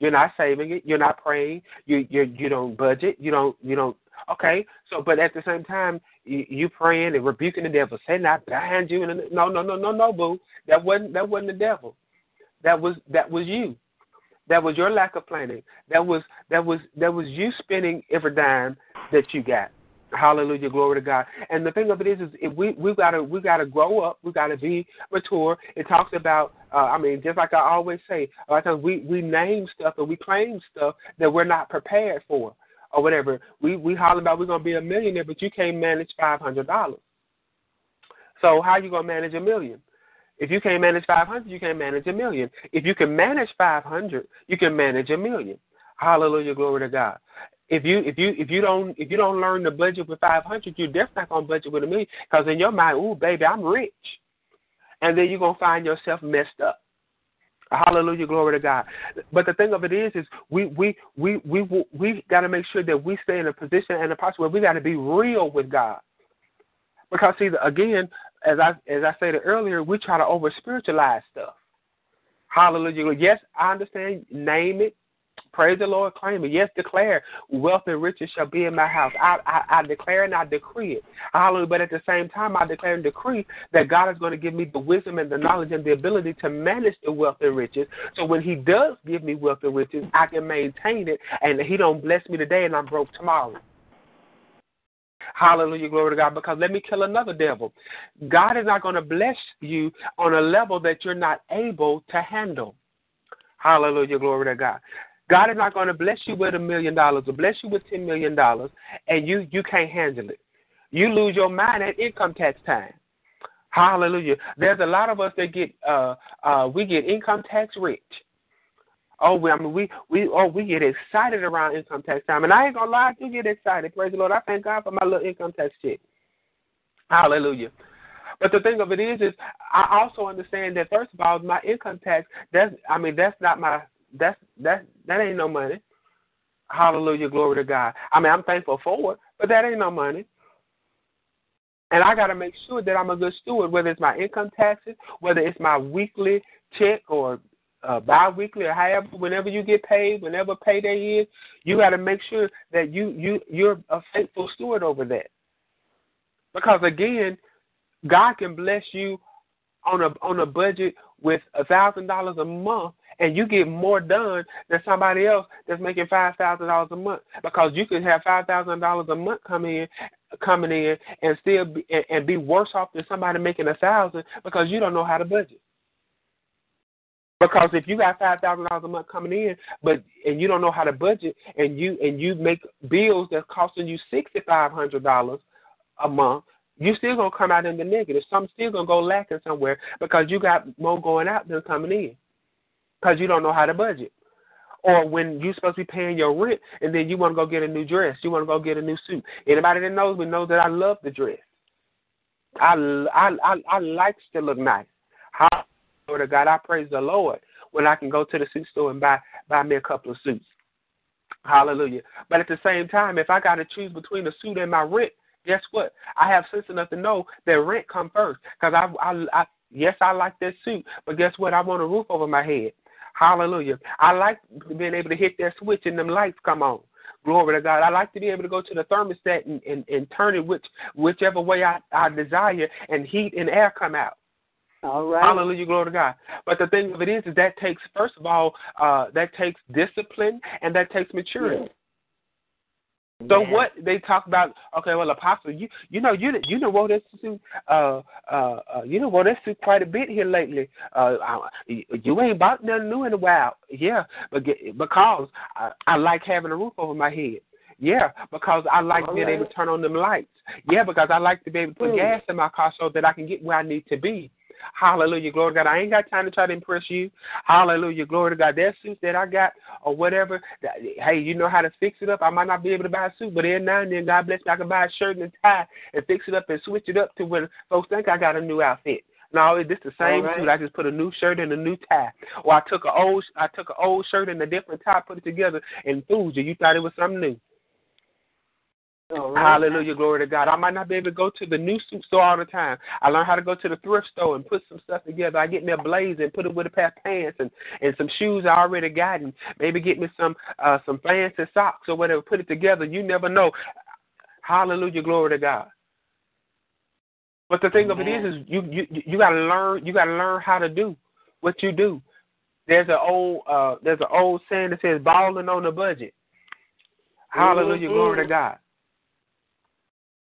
You're not saving it. You're not praying. You you you don't budget. You don't you don't. Okay, so but at the same time, you, you praying and rebuking the devil, saying not behind you. And no no no no no boo. That wasn't that wasn't the devil. That was that was you. That was your lack of planning. That was that was that was you spending every dime that you got. Hallelujah, glory to God. And the thing of it is, is if we we gotta we gotta grow up. We gotta be mature. It talks about. Uh, I mean, just like I always say, a lot of times we we name stuff and we claim stuff that we're not prepared for, or whatever. We we holler about we're gonna be a millionaire, but you can't manage five hundred dollars. So how you gonna manage a million? If you can't manage 500, you can't manage a million. If you can manage 500, you can manage a million. Hallelujah, glory to God. If you if you if you don't if you don't learn to budget with 500, you're definitely not gonna budget with a million. Because in your mind, ooh, baby, I'm rich, and then you're gonna find yourself messed up. Hallelujah, glory to God. But the thing of it is, is we we we we we, we got to make sure that we stay in a position and a posture where we got to be real with God. Because see, again, as I as I stated earlier, we try to over spiritualize stuff. Hallelujah. Yes, I understand. Name it. Praise the Lord, claim it. Yes, declare wealth and riches shall be in my house. I, I, I declare and I decree it. Hallelujah. But at the same time, I declare and decree that God is going to give me the wisdom and the knowledge and the ability to manage the wealth and riches. So when He does give me wealth and riches, I can maintain it, and He don't bless me today and I'm broke tomorrow. Hallelujah, glory to God. Because let me kill another devil. God is not going to bless you on a level that you're not able to handle. Hallelujah, glory to God. God is not going to bless you with a million dollars or bless you with ten million dollars and you you can't handle it. You lose your mind at income tax time. Hallelujah. There's a lot of us that get uh uh we get income tax rich. Oh, we, I mean, we we oh we get excited around income tax time, and I ain't gonna lie, I do get excited. Praise the Lord. I thank God for my little income tax check. Hallelujah. But the thing of it is, is I also understand that first of all, my income tax. That's I mean, that's not my that's that that ain't no money. Hallelujah, glory to God. I mean, I'm thankful for it, but that ain't no money. And I got to make sure that I'm a good steward, whether it's my income taxes, whether it's my weekly check or uh, bi-weekly or however, whenever you get paid, whenever payday is, you got to make sure that you you you're a faithful steward over that. Because again, God can bless you on a on a budget with a thousand dollars a month, and you get more done than somebody else that's making five thousand dollars a month. Because you can have five thousand dollars a month coming in, coming in, and still be, and, be worse off than somebody making a thousand because you don't know how to budget. Because if you got five thousand dollars a month coming in, but and you don't know how to budget, and you and you make bills that's costing you sixty five hundred dollars a month, you still gonna come out in the negative. Some still gonna go lacking somewhere because you got more going out than coming in, because you don't know how to budget. Or when you're supposed to be paying your rent, and then you want to go get a new dress, you want to go get a new suit. Anybody that knows me knows that I love the dress. I I I, I like to look nice. How Lord of God, I praise the Lord when I can go to the suit store and buy buy me a couple of suits. Hallelujah. But at the same time, if I got to choose between a suit and my rent, guess what? I have sense enough to know that rent come first. Because I, I, I, yes, I like that suit, but guess what? I want a roof over my head. Hallelujah. I like being able to hit that switch and them lights come on. Glory to God. I like to be able to go to the thermostat and, and, and turn it which whichever way I, I desire and heat and air come out. All right. Hallelujah, glory to God. But the thing of it is, is that takes first of all, uh, that takes discipline and that takes maturity. Yes. So Yeah. what they talk about? Okay, well, Apostle, you you know you you know wore this suit, uh, uh, uh, you know wore this suit quite a bit here lately. Uh, I, you ain't bought nothing new in a while. Yeah, but get, because I, I like having a roof over my head. Yeah, because I like All being able to turn on them lights. Yeah, because I like to be able to put Mm. gas in my car so that I can get where I need to be. Hallelujah, glory to God. I ain't got time to try to impress you. Hallelujah, glory to God. That suit that I got or whatever, that, hey, you know how to fix it up. I might not be able to buy a suit, but every now and then, God bless me, I can buy a shirt and a tie and fix it up and switch it up to where folks think I got a new outfit. No, it's the same right. suit. I just put a new shirt and a new tie. Or I took an old I took an old shirt and a different tie, put it together, and fooled you. You thought it was something new. Right. Hallelujah, glory to God. I might not be able to go to the new suit store all the time. I learned how to go to the thrift store and put some stuff together. I get me a blazer and put it with a pair of pants and and some shoes I already got, and maybe get me some uh some fancy socks or whatever. Put it together. You never know. Hallelujah, glory to God. But the thing of it is, is you you you got to learn. You got to learn how to do what you do. There's an old uh there's an old saying that says balling on the budget. Hallelujah, glory to God.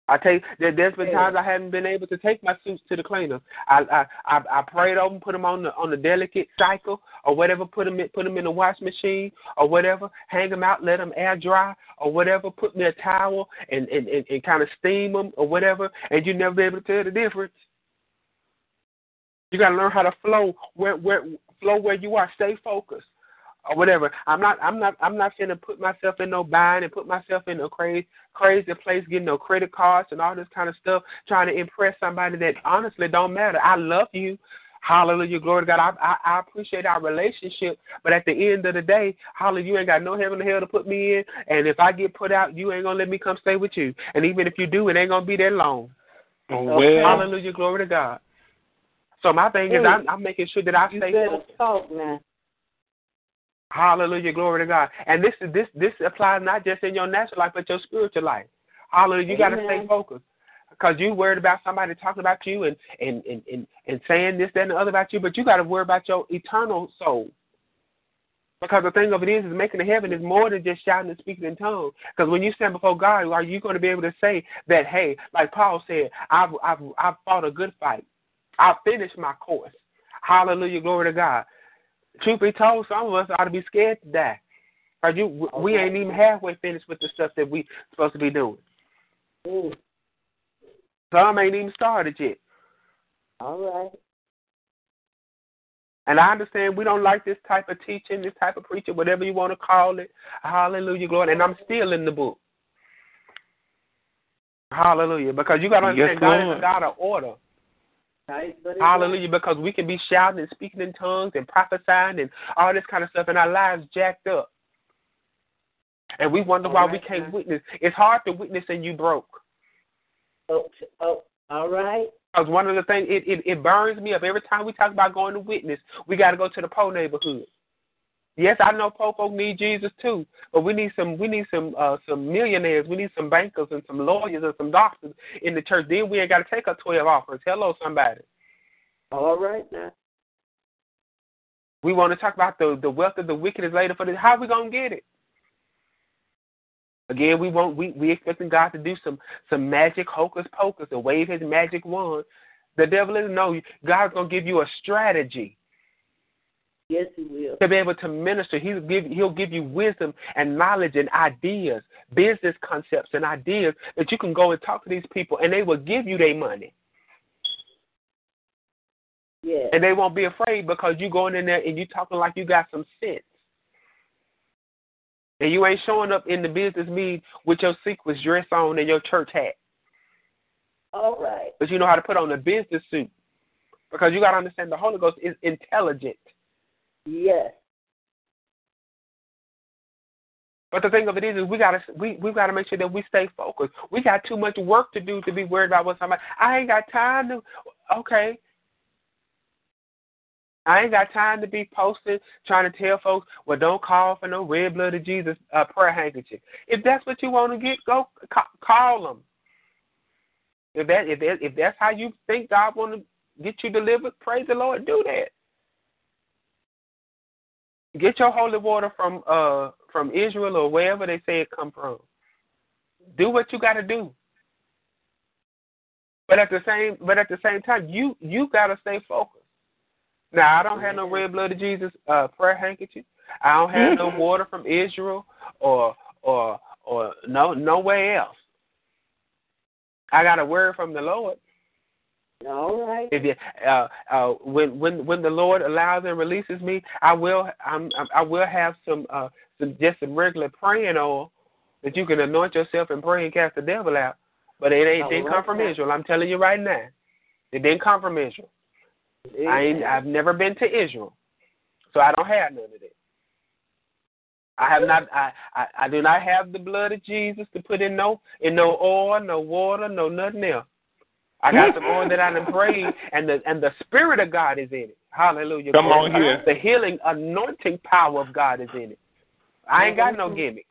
I tell you, there, there's been times I haven't been able to take my suits to the cleaner. I I I, I prayed over them, put them on the on the delicate cycle or whatever. Put them in, put them in the wash machine or whatever. Hang them out, let them air dry or whatever. Put me a towel and and and, and kind of steam them or whatever. And you never be able to tell the difference. You got to learn how to flow where where flow where you are. Stay focused or whatever. I'm not I'm not I'm not finna put myself in no bind and put myself in a crazy crazy place, getting no credit cards and all this kind of stuff, trying to impress somebody that honestly don't matter. I love you. Hallelujah, glory to God. I, I I appreciate our relationship, but at the end of the day, hallelujah, you ain't got no heaven or hell to put me in. And if I get put out, you ain't gonna let me come stay with you. And even if you do, it ain't gonna be that long. Oh, well, Hallelujah, glory to God. So my thing is, I'm, I'm making sure that I You stay better talk now. Hallelujah, glory to God. And this is this this applies not just in your natural life, but your spiritual life. Hallelujah. You got to stay focused because you worried about somebody talking about you and and and and, and saying this, that, and the other about you, but you got to worry about your eternal soul. Because the thing of it is, is making the heaven is more than just shouting and speaking in tongues. Because when you stand before God, are you going to be able to say that, hey, like Paul said, I've I've I've fought a good fight, I've finished my course. Hallelujah, glory to God. Truth be told, some of us ought to be scared to die. Cause you, we Okay. ain't even halfway finished with the stuff that we supposed to be doing. Mm. Some ain't even started yet. All right. And I understand we don't like this type of teaching, this type of preaching, whatever you want to call it. Hallelujah, glory. And I'm still in the book. Hallelujah. Because you got to Yes, understand God is Lord. a God of order. Hallelujah. Because we can be shouting and speaking in tongues and prophesying and all this kind of stuff, and our lives jacked up. And we wonder All why right, we can't witness. It's hard to witness and you broke. Oh, oh, all right. Because one of the things, it, it, it burns me up every time we talk about going to witness, we got to go to the poor neighborhood. Yes, I know poor folk need Jesus too, but we need some we need some uh, some millionaires, we need some bankers and some lawyers and some doctors in the church. Then we ain't got to take our twelve offers. Hello, somebody. All right now. We want to talk about the the wealth of the wicked is later for this. How we gonna get it? Again, we want we we expecting God to do some some magic hocus pocus and wave His magic wand. The devil is no. God's gonna give you a strategy Yes, he will. to be able to minister. He'll give he'll give you wisdom and knowledge and ideas, business concepts and ideas that you can go and talk to these people and they will give you their money. Yeah. And they won't be afraid because you going in there and you talking like you got some sense. And you ain't showing up in the business meeting with your sequins dress on and your church hat. All right. But you know how to put on a business suit. Because you gotta understand the Holy Ghost is intelligent. Yes. But the thing of it is, is we gotta we we gotta make sure that we stay focused. We got too much work to do to be worried about what somebody. I ain't got time to. Okay. I ain't got time to be posting, trying to tell folks, well, don't call for no red blood of Jesus uh, prayer handkerchief. If that's what you want to get, go call them. If that if that, if that's how you think God want to get you delivered, praise the Lord, do that. Get your holy water from uh from Israel or wherever they say it come from. Do what you got to do. But at the same but at the same time, you you got to stay focused. Now I don't have no red blood of Jesus uh, prayer handkerchief. I don't have no water from Israel or or or no nowhere else. I got a word from the Lord. All right. If you, uh, uh, when when when the Lord allows and releases me, I will I'm, I will have some uh some just some regular praying oil that you can anoint yourself and pray and cast the devil out. But it ain't didn't come from Israel. I'm telling you right now, it didn't come from Israel. I ain't, I've never been to Israel, so I don't have none of that. I have not. I, I I do not have the blood of Jesus to put in no in no oil, no water, no nothing else. I got the oil that I done prayed, and the and the spirit of God is in it. Hallelujah. Come on here. The healing, anointing power of God is in it. I ain't got no mm-hmm. gimmick.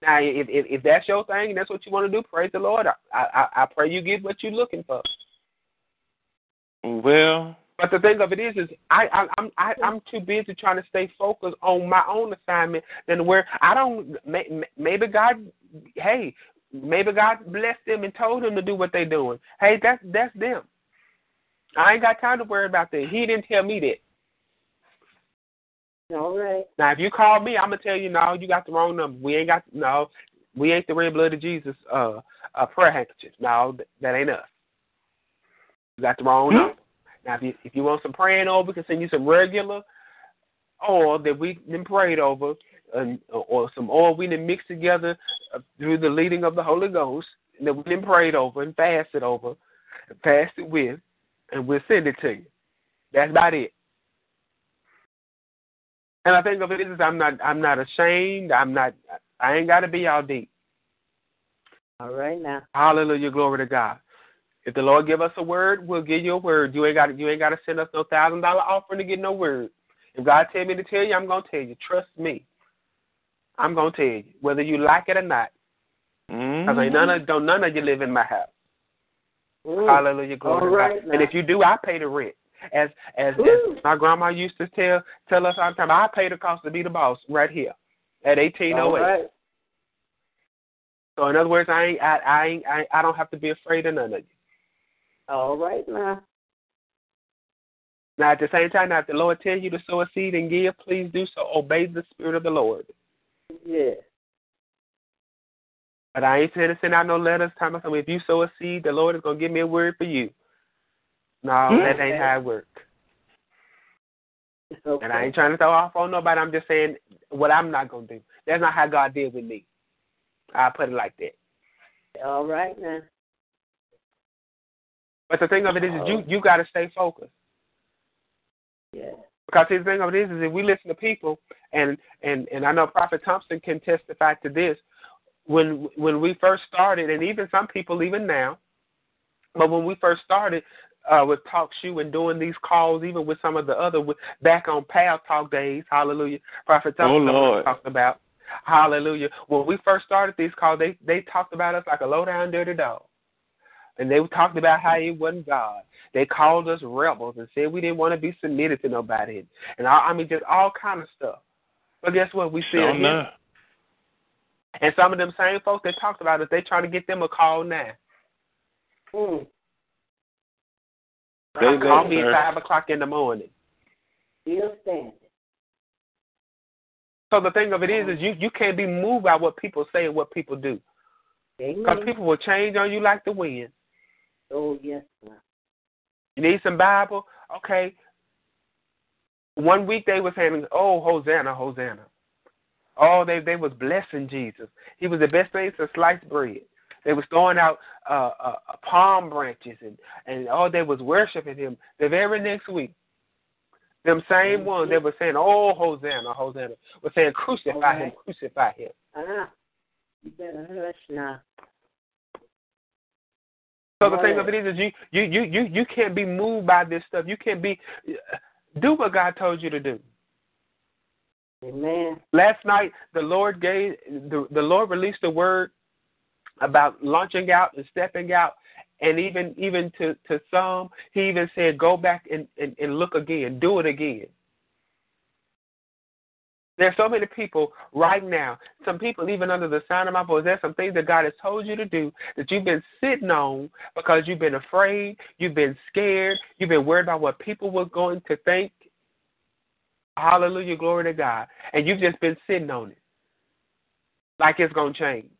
Now, if, if if that's your thing and that's what you want to do, praise the Lord. I I, I pray you get what you're looking for. Well, but the thing of it is, is I, I I'm I, I'm too busy trying to stay focused on my own assignment than where I don't. Maybe God, hey, maybe God blessed them and told them to do what they're doing. Hey, that's that's them. I ain't got time to worry about that. He didn't tell me that. All right. Now, if you call me, I'm gonna tell you no. You got the wrong number. We ain't got no. We ain't the red blood of Jesus. Uh, uh prayer handkerchief. No, that ain't us. You got the wrong hmm? number. Now, if you, if you want some praying over, we can send you some regular oil that we then prayed over, and, or some oil we then mixed together uh, through the leading of the Holy Ghost, and that we then prayed over and fasted over, and fasted with, and we'll send it to you. That's about it. And I think of it is I'm not I'm not ashamed. I'm not I ain't gotta be all deep. All right now. Hallelujah, glory to God. If the Lord give us a word, we'll give you a word. You ain't got you ain't got to send us no thousand dollar offering to get no word. If God tell me to tell you, I'm gonna tell you. Trust me. I'm gonna tell you whether you like it or not. Because mm-hmm. none of don't none of you live in my house. Mm. Hallelujah, glory right, And if you do, I pay the rent. As as, as my grandma used to tell tell us all the time, I pay the cost to be the boss right here at eighteen oh eight. So in other words, I ain't I I ain't I, I don't have to be afraid of none of you. All right now. Now, at the same time, now, if the Lord tells you to sow a seed and give, please do so. Obey the Spirit of the Lord. Yeah. But I ain't saying to send out no letters telling me if you sow a seed, the Lord is going to give me a word for you. No, mm-hmm. that ain't how it works. Okay. And I ain't trying to throw off on nobody. I'm just saying what I'm not going to do. That's not how God did with me. I put it like that. All right now. But the thing of it is, is you you got to stay focused. Yeah. Because the thing of it is, is if we listen to people, and and and I know Prophet Thompson can testify to this. When when we first started, and even some people even now, but when we first started uh, with Talk Shoe and doing these calls, even with some of the other with, back on Paltalk days, Hallelujah, Prophet Thompson oh, talked about Hallelujah. When we first started these calls, they they talked about us like a low down dirty dog and they talked about how it wasn't God. They called us rebels and said we didn't want to be submitted to nobody, and I, I mean just all kind of stuff. But guess what? We still here. And some of them same folks that talked about it, they trying to get them a call now. Mm. They call me at five o'clock in the morning. Still standing. So the thing of it is, is you you can't be moved by what people say and what people do. Because people will change on you like the wind. Oh, yes, sir. You need some Bible? Okay. One week they were saying, oh, Hosanna, Hosanna. Oh, they they was blessing Jesus. He was the best thing since sliced bread. They was throwing out uh, uh, palm branches and and oh, they was worshiping him. The very next week, them same ones they were saying, "Oh, Hosanna, Hosanna," were saying, "Crucify right. him, crucify him." Ah, you better hush now. So the thing of it is, is you you you you you can't be moved by this stuff. You can't be do what God told you to do. Amen. Last night, the Lord gave the the Lord released a word about launching out and stepping out, and even even to to some, He even said, "Go back and and, and look again, do it again." There's so many people right now, some people even under the sound of my voice, there's some things that God has told you to do that you've been sitting on because you've been afraid, you've been scared, you've been worried about what people were going to think. Hallelujah, glory to God. And you've just been sitting on it like it's going to change.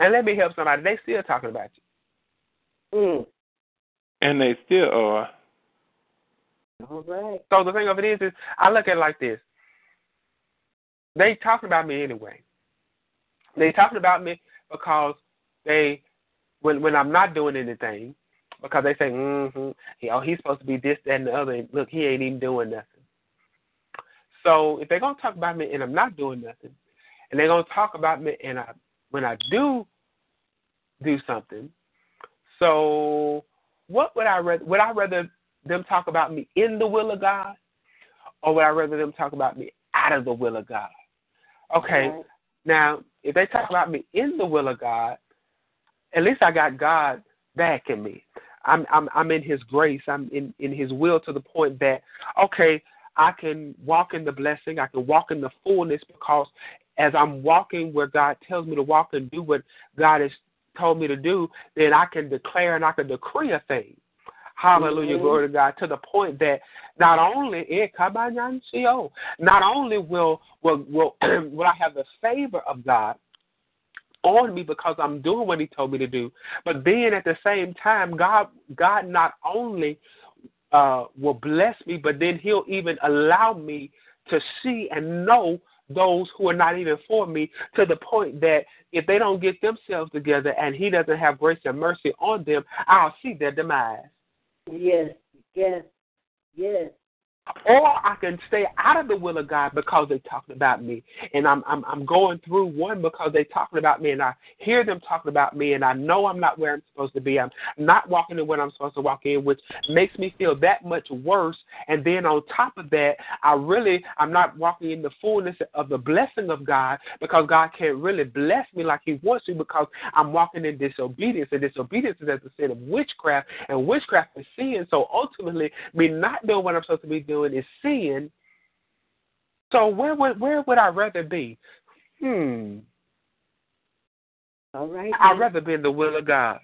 And let me help somebody. They still talking about you. Mm. And they still are. All right. So the thing of it is, is I look at it like this. They talking about me anyway. They talking about me because they when when I'm not doing anything, because they say, mm-hmm, he, oh, he's supposed to be this, that, and the other. And look, he ain't even doing nothing. So if they're gonna talk about me and I'm not doing nothing, and they're gonna talk about me and I when I do do something, so what would I rather? Would I rather them talk about me in the will of God, or would I rather them talk about me out of the will of God? Okay. Right. Now, if they talk about me in the will of God, at least I got God backing me. I'm I'm I'm in His grace. I'm in in His will to the point that okay, I can walk in the blessing. I can walk in the fullness because as I'm walking where God tells me to walk and do what God has told me to do, then I can declare and I can decree a thing. Hallelujah, Mhm. glory to God. To the point that not only eh, not only will will will will I have the favor of God on me because I'm doing what He told me to do, but then at the same time, God God not only uh, will bless me, but then He'll even allow me to see and know those who are not even for me to the point that if they don't get themselves together and He doesn't have grace and mercy on them, I'll see their demise. Yes. Yes. Yes. Or I can stay out of the will of God because they're talking about me. And I'm I'm I'm going through one because they're talking about me and I hear them talking about me and I know I'm not where I'm supposed to be. I'm not walking in what I'm supposed to walk in, which makes me feel that much worse. And then on top of that, I really I'm not walking in the fullness of the blessing of God because God can't really bless me like He wants to because I'm walking in disobedience. And disobedience is as a sin of witchcraft and witchcraft is sin. So ultimately me not doing what I'm supposed to be doing is sin. So where would where would I rather be? Hmm. All right. I'd rather be in the will of God.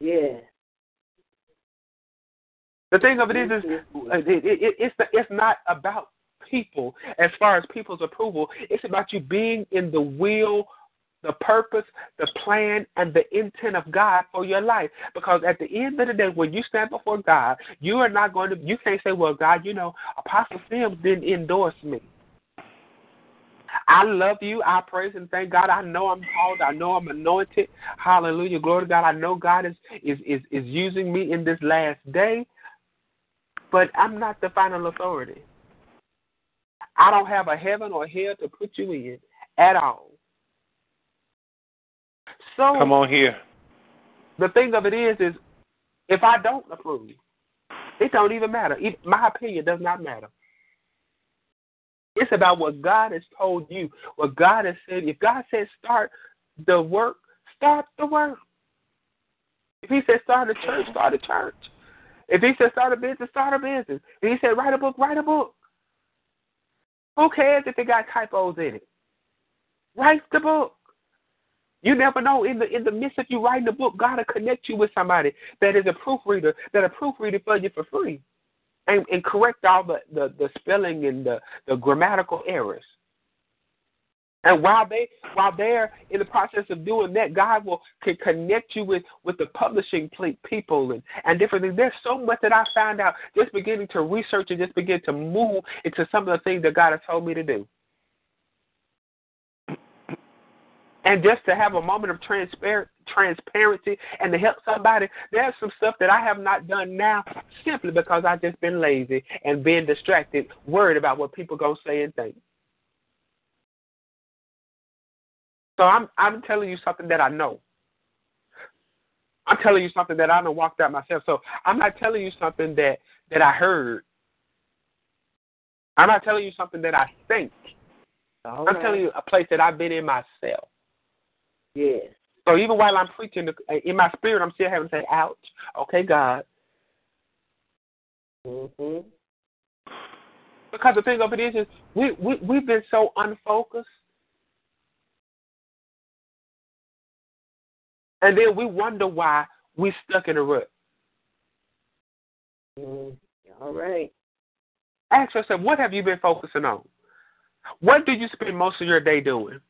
Yeah. The thing of it is, is it, it, it, it's the, it's not about people as far as people's approval. It's about you being in the will, the purpose, the plan, and the intent of God for your life. Because at the end of the day, when you stand before God, you are not going to. You can't say, "Well, God, you know, Apostle Sims didn't endorse me." I love you. I praise and thank God. I know I'm called. I know I'm anointed. Hallelujah. Glory to God. I know God is is is, is using me in this last day. But I'm not the final authority. I don't have a heaven or hell to put you in at all. So Come on here. the thing of it is, is if I don't approve, it don't even matter. It, my opinion does not matter. It's about what God has told you, what God has said. If God says start the work, start the work. If He says start a church, start a church. If He says start a business, start a business. If He said write a book, write a book. Who cares if it got typos in it? Write the book. You never know. In the in the midst of you writing the book, God will connect you with somebody that is a proofreader, that a proofreader for you for free, and, and correct all the, the, the spelling and the, the grammatical errors. And while they while they're in the process of doing that, God will can connect you with with the publishing ple- people and and different things. There's so much that I found out just beginning to research and just begin to move into some of the things that God has told me to do. And just to have a moment of transparent transparency and to help somebody. There's some stuff that I have not done now simply because I've just been lazy and been distracted, worried about what people gonna say and think. So I'm I'm telling you something that I know. I'm telling you something that I don't walked out myself. So I'm not telling you something that that I heard. I'm not telling you something that I think. All I'm telling you a place that I've been in myself. Yes. So even while I'm preaching, in my spirit, I'm still having to say, "Ouch." Okay, God. Mhm. Because the thing of it is, is we we we've been so unfocused, and then we wonder why we're stuck in a rut. Mhm. All right. Ask yourself, what have you been focusing on? What do you spend most of your day doing?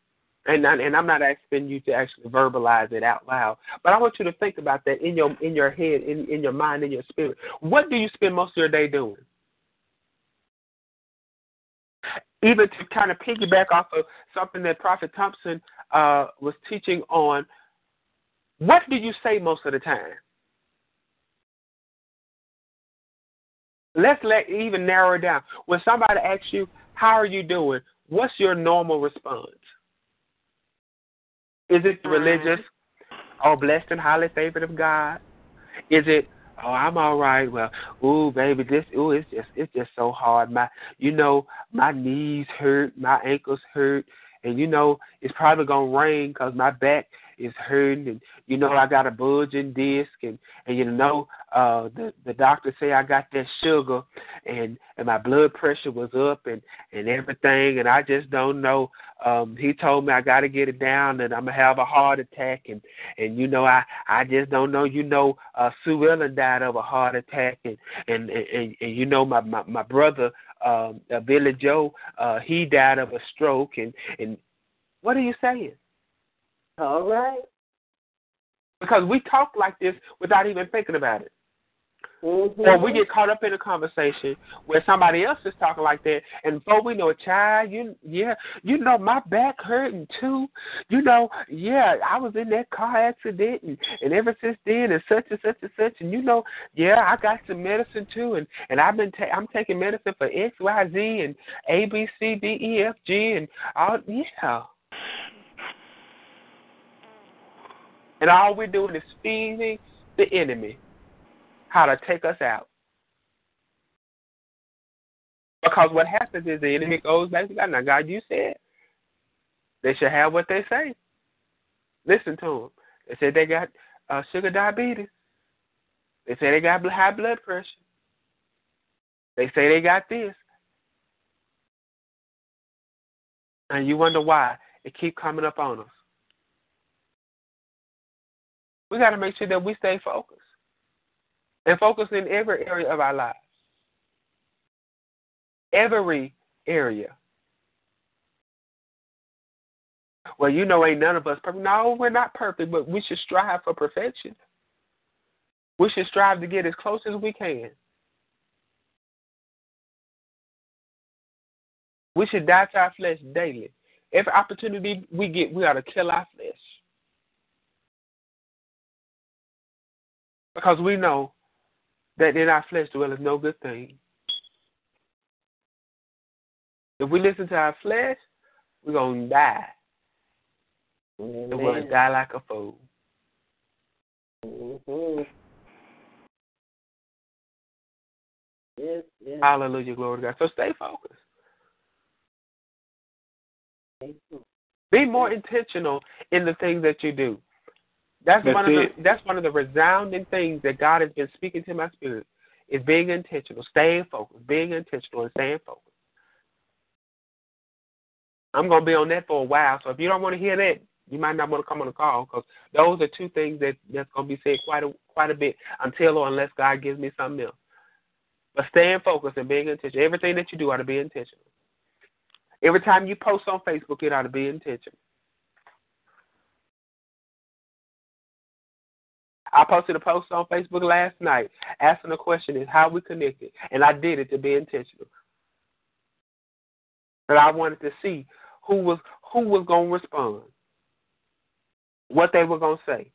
And I- and I'm not asking you to actually verbalize it out loud, but I want you to think about that in your in your head, in in your mind, in your spirit. What do you spend most of your day doing? Even to kind of piggyback off of something that Prophet Thompson uh, was teaching on, what do you say most of the time? Let's let even narrow it down. When somebody asks you, "How are you doing?" What's your normal response? Is it religious? Oh, blessed and highly favored of God? Is it? Oh, I'm all right. Well, ooh, baby, this, ooh, it's just, it's just so hard. My, you know, my knees hurt, my ankles hurt, and you know, it's probably gonna rain 'cause my back is hurting, and you know, I got a bulging disc, and and you know, uh, the the doctor say I got that sugar, and and my blood pressure was up, and and everything, and I just don't know. Um, he told me I got to get it down, and I'm gonna have a heart attack, and and you know, I I just don't know. You know, uh, Sue Ellen died of a heart attack, and and and, and, and you know, my my, my brother um, uh, Billy Joe, uh, he died of a stroke, and and what are you saying? All right. Because we talk like this without even thinking about it. Mm-hmm. Or we get caught up in a conversation where somebody else is talking like that, and before we know it, child, you yeah, you know my back hurting too. You know, yeah, I was in that car accident, and and ever since then, and such and such and such, and you know, yeah, I got some medicine too, and and I've been ta- I'm taking medicine for X, Y, Z, and A, B, C, D, E, F, G, and all yeah. And all we're doing is feeding the enemy how to take us out. Because what happens is the enemy goes back to God. Now, God, you said they should have what they say. Listen to them. They said they got uh, sugar diabetes. They say they got high blood pressure. They say they got this. And you wonder why it keep coming up on us. We got to make sure that we stay focused and focus in every area of our lives. Every area. Well, you know, ain't none of us perfect. No, we're not perfect, but we should strive for perfection. We should strive to get as close as we can. We should die to our flesh daily. Every opportunity we get, we ought to kill our flesh. Because we know that in our flesh dwelleth no good thing. If we listen to our flesh, we're going to die. And we're going to die like a fool. Mm-hmm. Yes, yes. Hallelujah, glory to God. So stay focused. Be more intentional in the things that you do. That's, That's one of it. the that's one of the resounding things that God has been speaking to my spirit is being intentional, staying focused, being intentional and staying focused. I'm gonna be on that for a while, so if you don't want to hear that, you might not want to come on the call because those are two things that that's gonna be said quite a quite a bit until or unless God gives me something else. But staying focused and being intentional. Everything that you do ought to be intentional. Every time you post on Facebook, it ought to be intentional. I posted a post on Facebook last night asking the question is how we connected, and I did it to be intentional. But I wanted to see who was who was going to respond, what they were going to say.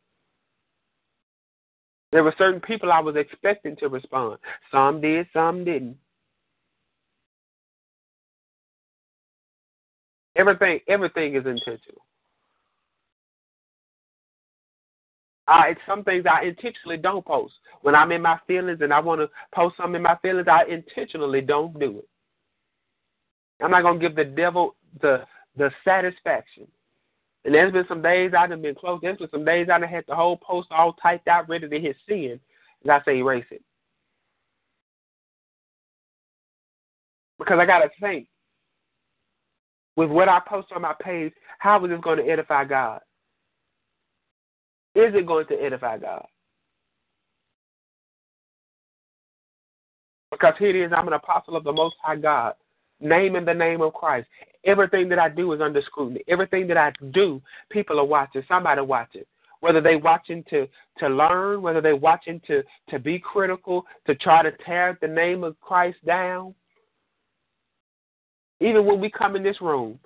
There were certain people I was expecting to respond. Some did, some didn't. Everything everything is intentional. Uh, I some things I intentionally don't post. When I'm in my feelings and I want to post something in my feelings, I intentionally don't do it. I'm not gonna give the devil the the satisfaction. And there's been some days I have been close. There's been some days I have had the whole post all typed out, ready to hit send, And I say erase it. Because I gotta think with what I post on my page, how is this going to edify God? Is it going to edify God? Because here it is, I'm an apostle of the Most High God, naming the name of Christ. Everything that I do is under scrutiny. Everything that I do, people are watching. Somebody watching. Whether they watching to to learn, whether they watching to to be critical, to try to tear the name of Christ down. Even when we come in this room,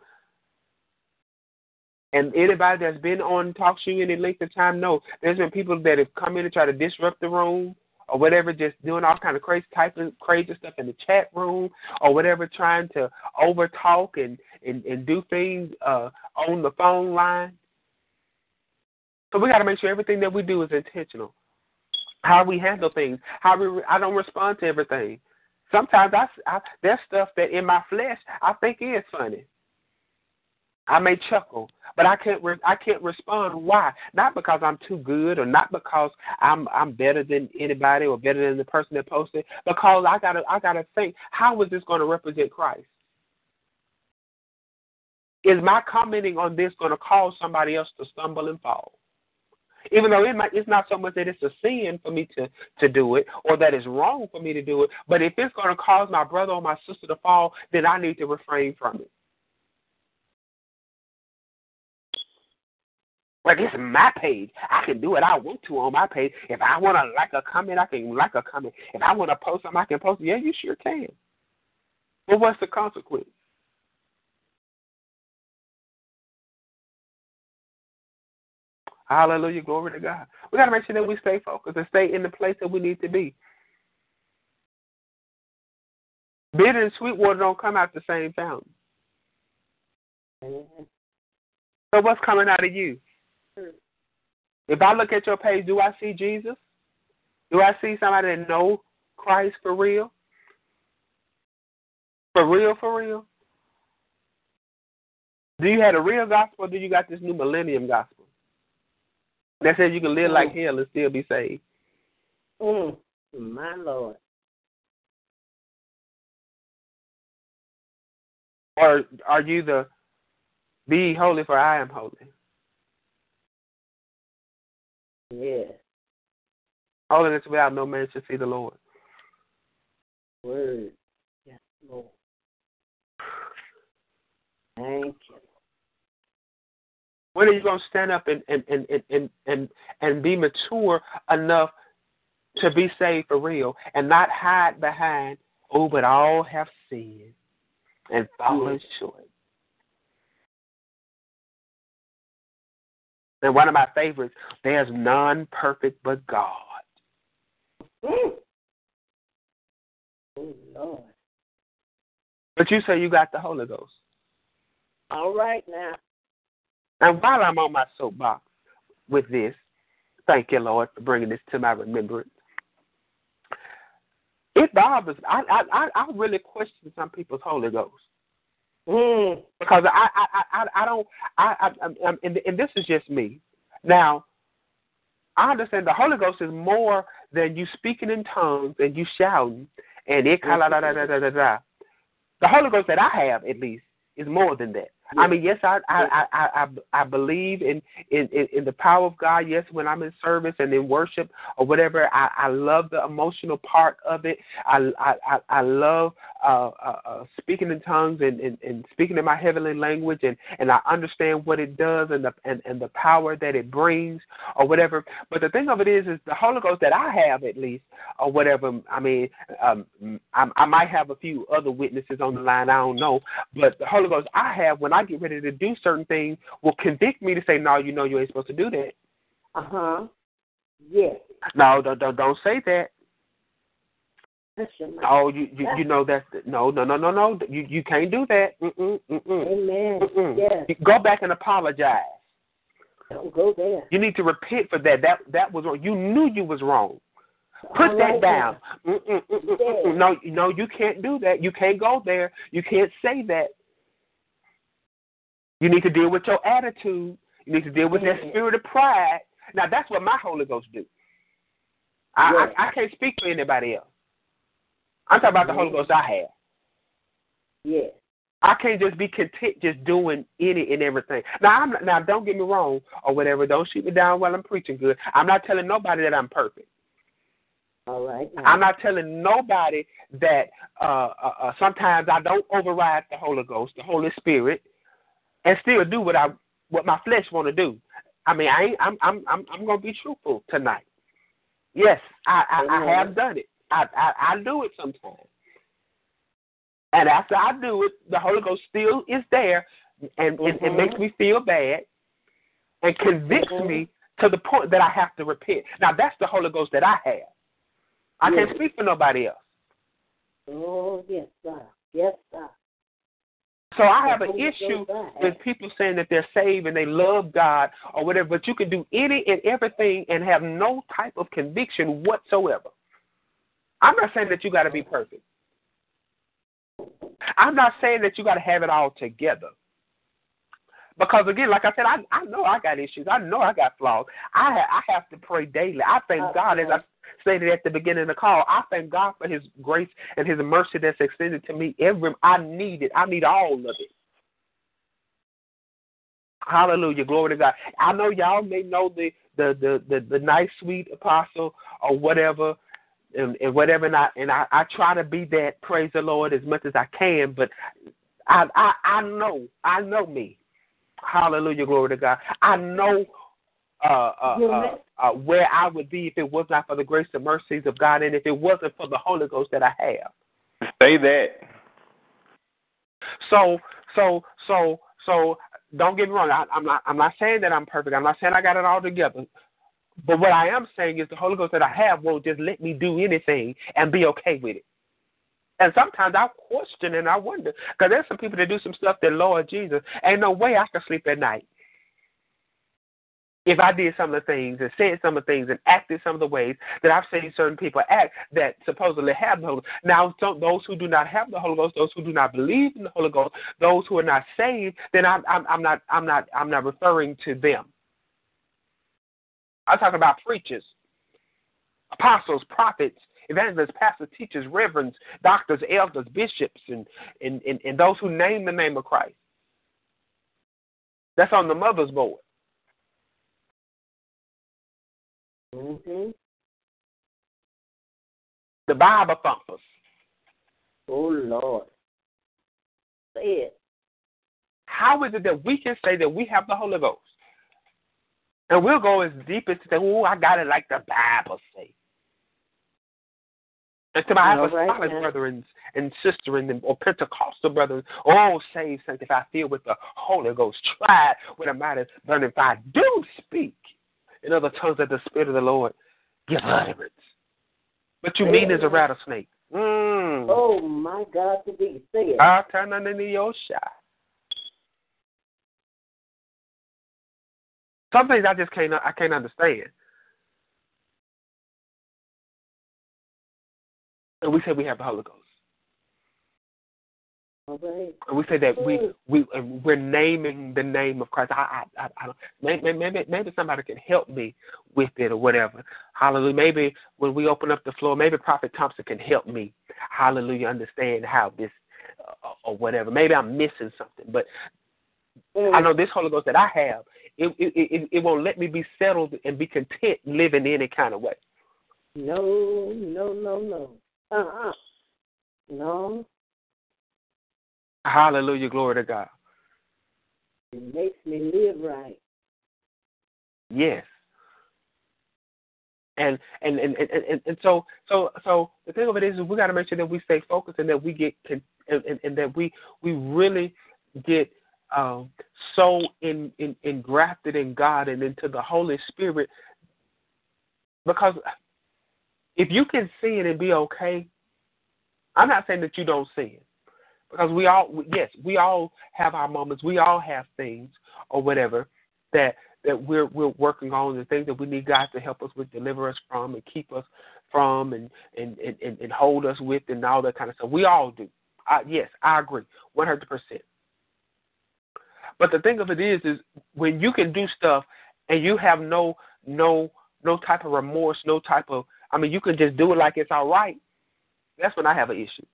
and anybody that's been on TalkShoe any length of time know there's been people that have come in and try to disrupt the room or whatever, just doing all kind of crazy typing crazy stuff in the chat room or whatever, trying to over talk and, and, and do things uh, on the phone line. So we got to make sure everything that we do is intentional. How we handle things, how we I don't respond to everything. Sometimes I, I there's stuff that in my flesh I think is funny. I may chuckle, but I can't re- I can't respond. Why? Not because I'm too good, or not because I'm I'm better than anybody, or better than the person that posted. Because I gotta I gotta think, how is this going to represent Christ? Is my commenting on this going to cause somebody else to stumble and fall? Even though it might, it's not so much that it's a sin for me to to do it, or that it's wrong for me to do it, but if it's going to cause my brother or my sister to fall, then I need to refrain from it. Like it's my page. I can do what I want to on my page. If I want to like a comment, I can like a comment. If I want to post something, I can post. Yeah, you sure can. But what's the consequence? Hallelujah, glory to God. We got to make sure that we stay focused and stay in the place that we need to be. Bitter and sweet water don't come out the same fountain. So what's coming out of you? If I look at your page, do I see Jesus? Do I see somebody that know Christ for real? For real, for real? Do you have a real gospel or do you got this new millennium gospel? That says you can live like hell and still be saved. Mm, my Lord. Or are you the be holy for I am holy? Yeah. Holiness without no man should see the Lord. Word. Yes, Lord. Thank you. When are you going to stand up and and, and, and, and, and be mature enough to be saved for real and not hide behind, oh, but all have sinned and fallen short? And one of my favorites, there's none perfect but God. Mm. Oh, Lord. But you say you got the Holy Ghost. All right now. And while I'm on my soapbox with this, thank you, Lord, for bringing this to my remembrance. It bothers. I I I really question some people's Holy Ghost. Mm. Because I I I I don't I, I, I and, and this is just me. Now, I understand the Holy Ghost is more than you speaking in tongues and you shouting and it da da da da da da. The Holy Ghost that I have, at least, is more than that. I mean, yes, I I I I, I believe in, in in the power of God. Yes, when I'm in service and in worship or whatever, I I love the emotional part of it. I I I love uh, uh, uh, speaking in tongues and, and and speaking in my heavenly language, and and I understand what it does and the and and the power that it brings or whatever. But the thing of it is, is the Holy Ghost that I have at least or whatever. I mean, um, I, I might have a few other witnesses on the line. I don't know, but the Holy Ghost I have when I I get ready to do certain things will convict me to say, no, you know you ain't supposed to do that. Uh huh. Yes. No, don't don't, don't say that. Oh, you you, you know that's no no no no no you you can't do that. Mm-mm, mm-mm, Amen. Mm-mm. Yes. You go back and apologize. Don't go there. You need to repent for that. That that was wrong. You knew you was wrong. Put All that right down. Mm-mm, mm-mm, mm-mm. No, no, you can't do that. You can't go there. You can't say that. You need to deal with your attitude. You need to deal with that spirit of pride. Now that's what my Holy Ghost do. I. I I can't speak for anybody else. I'm talking about the Holy Ghost I have. Yes. I can't just be content just doing any and everything. Now, I'm not, now don't get me wrong or whatever. Don't shoot me down while I'm preaching good. I'm not telling nobody that I'm perfect. All right. Now. I'm not telling nobody that uh, uh, uh, sometimes I don't override the Holy Ghost, the Holy Spirit, and still do what I what my flesh want to do. I mean, I ain't, I'm I'm I'm I'm gonna be truthful tonight. Yes, I I, I have done it. I, I I do it sometimes. And after I do it, the Holy Ghost still is there and it, it Mhm. makes me feel bad and convicts Mhm. me to the point that I have to repent. Now that's the Holy Ghost that I have. I can't speak for nobody else. Oh yes, sir. Yes, sir. So I have an issue Ghost I have. with people saying that they're saved and they love God or whatever, but you can do any and everything and have no type of conviction whatsoever. I'm not saying that you got to be perfect. I'm not saying that you got to have it all together. Because again, like I said, I I know I got issues. I know I got flaws. I ha- I have to pray daily. I thank God, as I. stated at the beginning of the call. I thank God for His grace and His mercy that's extended to me. Every I need it. I need all of it. Hallelujah, glory to God. I know y'all may know the the the the, the nice sweet apostle or whatever. And, and whatever, and I and I, I try to be that. Praise the Lord as much as I can, but I I I know I know me. Hallelujah, glory to God. I know uh, uh, uh, uh, where I would be if it was not for the grace and mercies of God, and if it wasn't for the Holy Ghost that I have. Say that. So, so, so, so, don't get me wrong. I, I'm not. I'm not saying that I'm perfect. I'm not saying I got it all together. But what I am saying is the Holy Ghost that I have won't just let me do anything and be okay with it. And sometimes I question and I wonder because there's some people that do some stuff that Lord Jesus ain't no way I can sleep at night. If I did some of the things and said some of the things and acted some of the ways that I've seen certain people act that supposedly have the Holy Ghost. Now, those who do not have the Holy Ghost, those who do not believe in the Holy Ghost, those who are not saved, then I'm, I'm, I'm not, I'm not, I'm not referring to them. I'm talking about preachers, apostles, prophets, evangelists, pastors, teachers, reverends, doctors, elders, bishops, and, and, and, and those who name the name of Christ. That's on the mother's board. Mm-hmm. The Bible thumpers. Oh Lord. Say it. How is it that we can say that we have the Holy Ghost? And we'll go as deep as to say, oh, I got it like the Bible says. And to my All apostolic right, brethren and sister and or Pentecostal brethren, all saved, sanctified, filled with the Holy Ghost, tried with a mighty burning fire, do speak in other tongues that the Spirit of the Lord give utterance. But you mean as a rattlesnake. Mm. Oh my God, to be say turn on your shot. Some things I just can't I can't understand. And we say we have the Holy Ghost. Right. We say that we we uh, we're naming the name of Christ. I I I, I don't, maybe, maybe maybe somebody can help me with it or whatever. Hallelujah. Maybe when we open up the floor, maybe Prophet Thompson can help me. Hallelujah. Understand how this uh, or whatever. Maybe I'm missing something, but Mm. I know this Holy Ghost that I have, it, it it it won't let me be settled and be content living any kind of way. No, no, no, no. Uh uh No. Hallelujah, glory to God. It makes me live right. Yes. And and and and, and, and so so so the thing of it is, is we got to make sure that we stay focused and that we get and, and, that we we really get um, so in, in engrafted in God and into the Holy Spirit. Because if you can sin and be okay, I'm not saying that you don't sin, because we all yes we all have our moments, we all have things or whatever that that we're we're working on, the things that we need God to help us with, deliver us from, and keep us from, and and and, and hold us with, and all that kind of stuff. We all do. I, yes, I agree, one hundred percent. But the thing of it is, is when you can do stuff and you have no no no type of remorse, no type of I mean, you can just do it like it's all right. That's when I have an issue.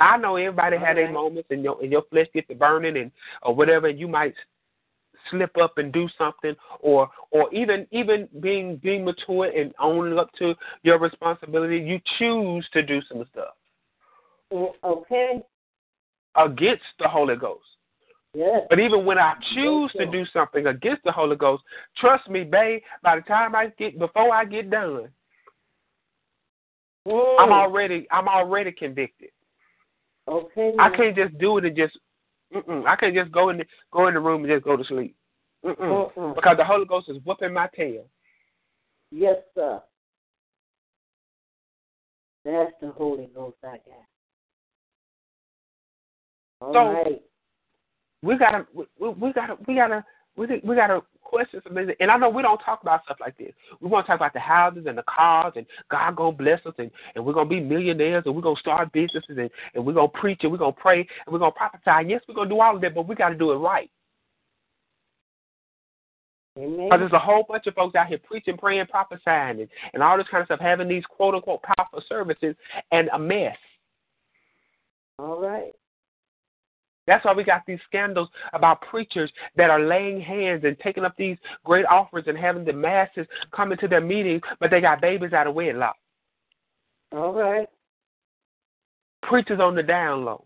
I know everybody okay. had their moments, and your and your flesh gets to burning, and or whatever, and you might slip up and do something, or or even even being being mature and owning up to your responsibility, you choose to do some stuff. Okay. Against the Holy Ghost. Yes. But even when I choose to do something against the Holy Ghost, trust me, babe, by the time I get before I get done, mm. I'm already I'm already convicted. Okay. I can't just do it and just mm-mm. I can't just go in the, go in the room and just go to sleep. Mm-mm. Because the Holy Ghost is whooping my tail. Yes, sir. That's the Holy Ghost I got. All so, right we gotta we, we gotta we gotta we we gotta question some things. And I know we don't talk about stuff like this. We want to talk about the houses and the cars and God gonna bless us and, and we're gonna be millionaires and we're gonna start businesses and, and we're gonna preach and we're gonna pray and we're gonna prophesy. And yes, we're gonna do all of that, but we gotta do it right. Because there's a whole bunch of folks out here preaching, praying, prophesying, and, and all this kind of stuff, having these quote unquote powerful services and a mess. All right. That's why we got these scandals about preachers that are laying hands and taking up these great offers and having the masses come into their meetings, but they got babies out of wedlock. All right. Preachers on the down low.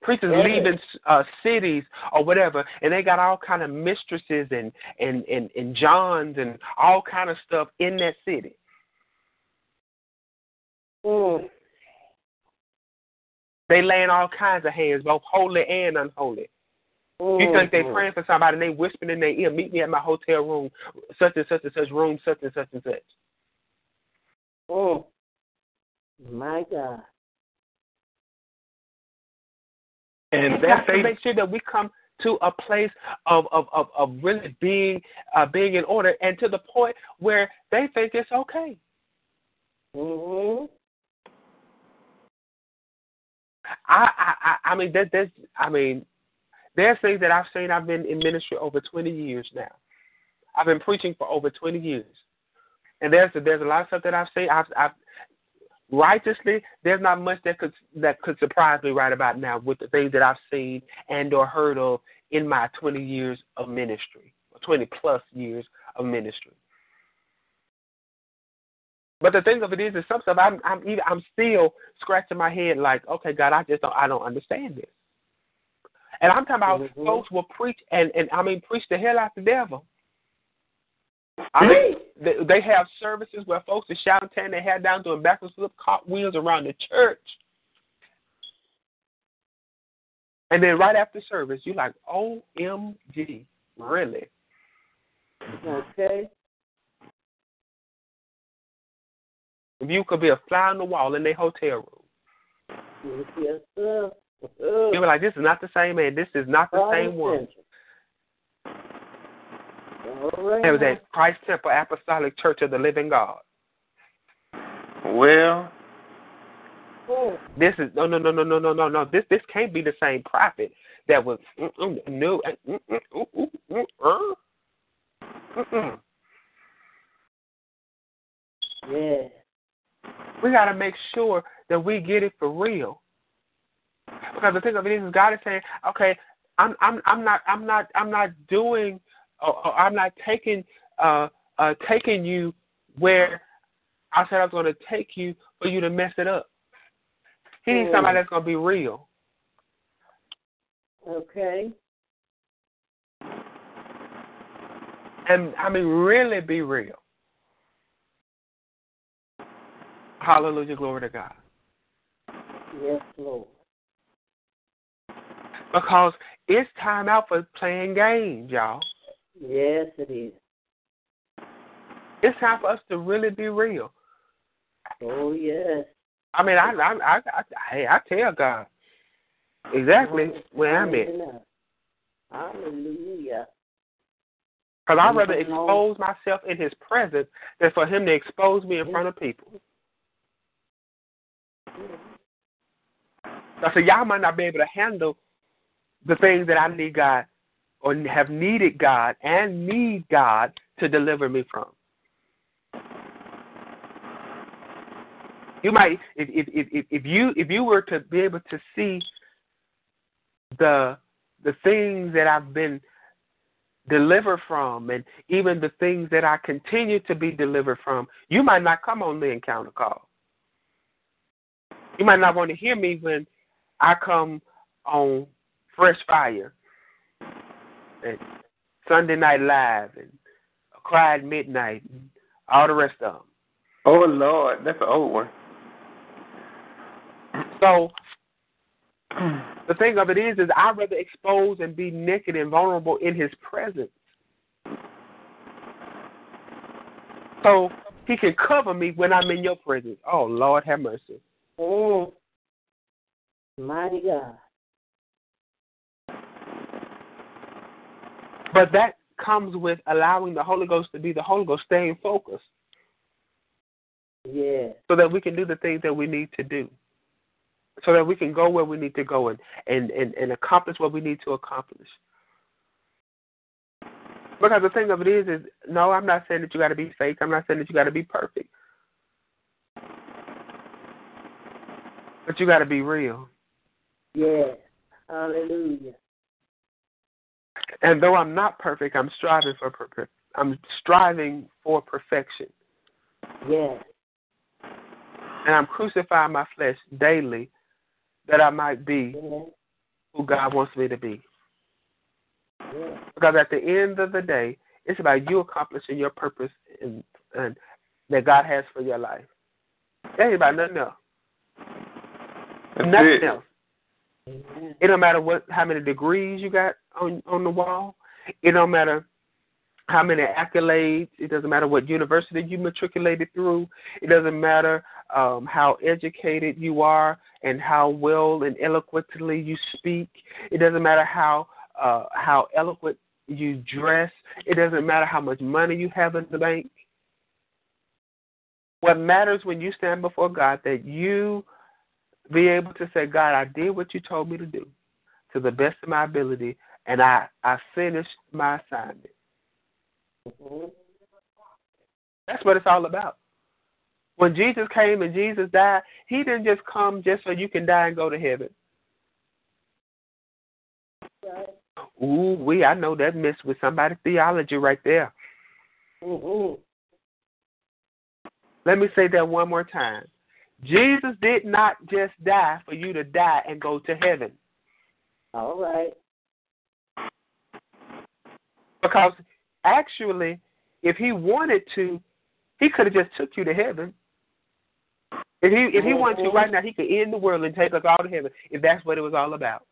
Preachers yeah. leaving uh, cities or whatever, and they got all kind of mistresses and and and and Johns and all kind of stuff in that city. Mm. They laying all kinds of hands, both holy and unholy. Mm-hmm. You think they mm-hmm. praying for somebody and they whispering in their ear, meet me at my hotel room, such and such and such room, such and such and such. Oh, my God. And we have to make sure that we come to a place of of of, of really being uh, being in order, and to the point where they think it's okay. Mhm. I, I, I mean, that, that's, I mean, there's things that I've seen. I've been in ministry over 20 years now. I've been preaching for over 20 years, and there's there's a lot of stuff that I've seen. I've, I've righteously, there's not much that could that could surprise me right about now with the things that I've seen and or heard of in my 20 years of ministry, 20 plus years of ministry. But the thing of it is, is some stuff I'm I'm even I'm still scratching my head like, okay, God, I just don't I don't understand this. And I'm talking about mm-hmm. folks will preach and and I mean preach the hell out the devil. I mean, they, they have services where folks are shouting, tearing their hair down, doing backwards flip cartwheels around the church. And then right after service, you're like, OMG, really? Okay. If you could be a fly on the wall in their hotel room. Yes, sir. You be like, this is not the same man. This is not the All same one. Right. It was at Christ Temple Apostolic Church of the Living God. Well, oh. this is no, no, no, no, no, no, no, no. This this can't be the same prophet that was new. Uh, uh, yeah. We got to make sure that we get it for real. Because the thing of it is, God is saying, okay, I'm I'm I'm not I'm not I'm not doing or, or I'm not taking uh uh taking you where I said I was going to take you for you to mess it up. He needs somebody that's going to be real. Okay. And I mean, really be real. Hallelujah. Glory to God. Yes, Lord. Because it's time out for playing games, y'all. Yes, it is. It's time for us to really be real. Oh yes. I mean, I, I, I, I hey, I tell God exactly where I'm at. Hallelujah. Because I'd rather expose myself in his presence than for him to expose me in front of people. I said, y'all might not be able to handle the things that I need God or have needed God and need God to deliver me from. You might if if if, if you if you were to be able to see the the things that I've been delivered from and even the things that I continue to be delivered from, you might not come on the encounter call. You might not want to hear me when I come on Fresh Fire and Sunday Night Live and Cry at Midnight and all the rest of them. Oh Lord, that's an old one. So the thing of it is, is I'd rather expose and be naked and vulnerable in His presence, so He can cover me when I'm in Your presence. Oh Lord, have mercy. Oh, mighty God. But that comes with allowing the Holy Ghost to be the Holy Ghost, staying focused. Yeah. So that we can do the things that we need to do. So that we can go where we need to go and, and, and, and accomplish what we need to accomplish. Because the thing of it is, is no, I'm not saying that you got to be fake. I'm not saying that you got to be perfect. But you got to be real. Yeah. Hallelujah. And though I'm not perfect, I'm striving for perfect. I'm striving for perfection. Yes. And I'm crucifying my flesh daily that I might be Yeah. who God wants me to be. Yeah. Because at the end of the day, it's about you accomplishing your purpose and, and that God has for your life. It ain't about nothing else. That's nothing it. else. It don't matter what how many degrees you got on on the wall. It don't matter how many accolades. It doesn't matter what university you matriculated through. It doesn't matter um, how educated you are and how well and eloquently you speak. It doesn't matter how uh, how eloquent you dress. It doesn't matter how much money you have in the bank. What matters when you stand before God that you be able to say, God, I did what you told me to do to the best of my ability, and I, I finished my assignment. Mhm. That's what it's all about. When Jesus came and Jesus died, he didn't just come just so you can die and go to heaven. Right. Ooh, we I know that messed with somebody's theology right there. Mhm. Let me say that one more time. Jesus did not just die for you to die and go to heaven. All right. Because actually, if he wanted to, he could have just took you to heaven. If he if he mm-hmm. wanted to right now, he could end the world and take us all to heaven if that's what it was all about.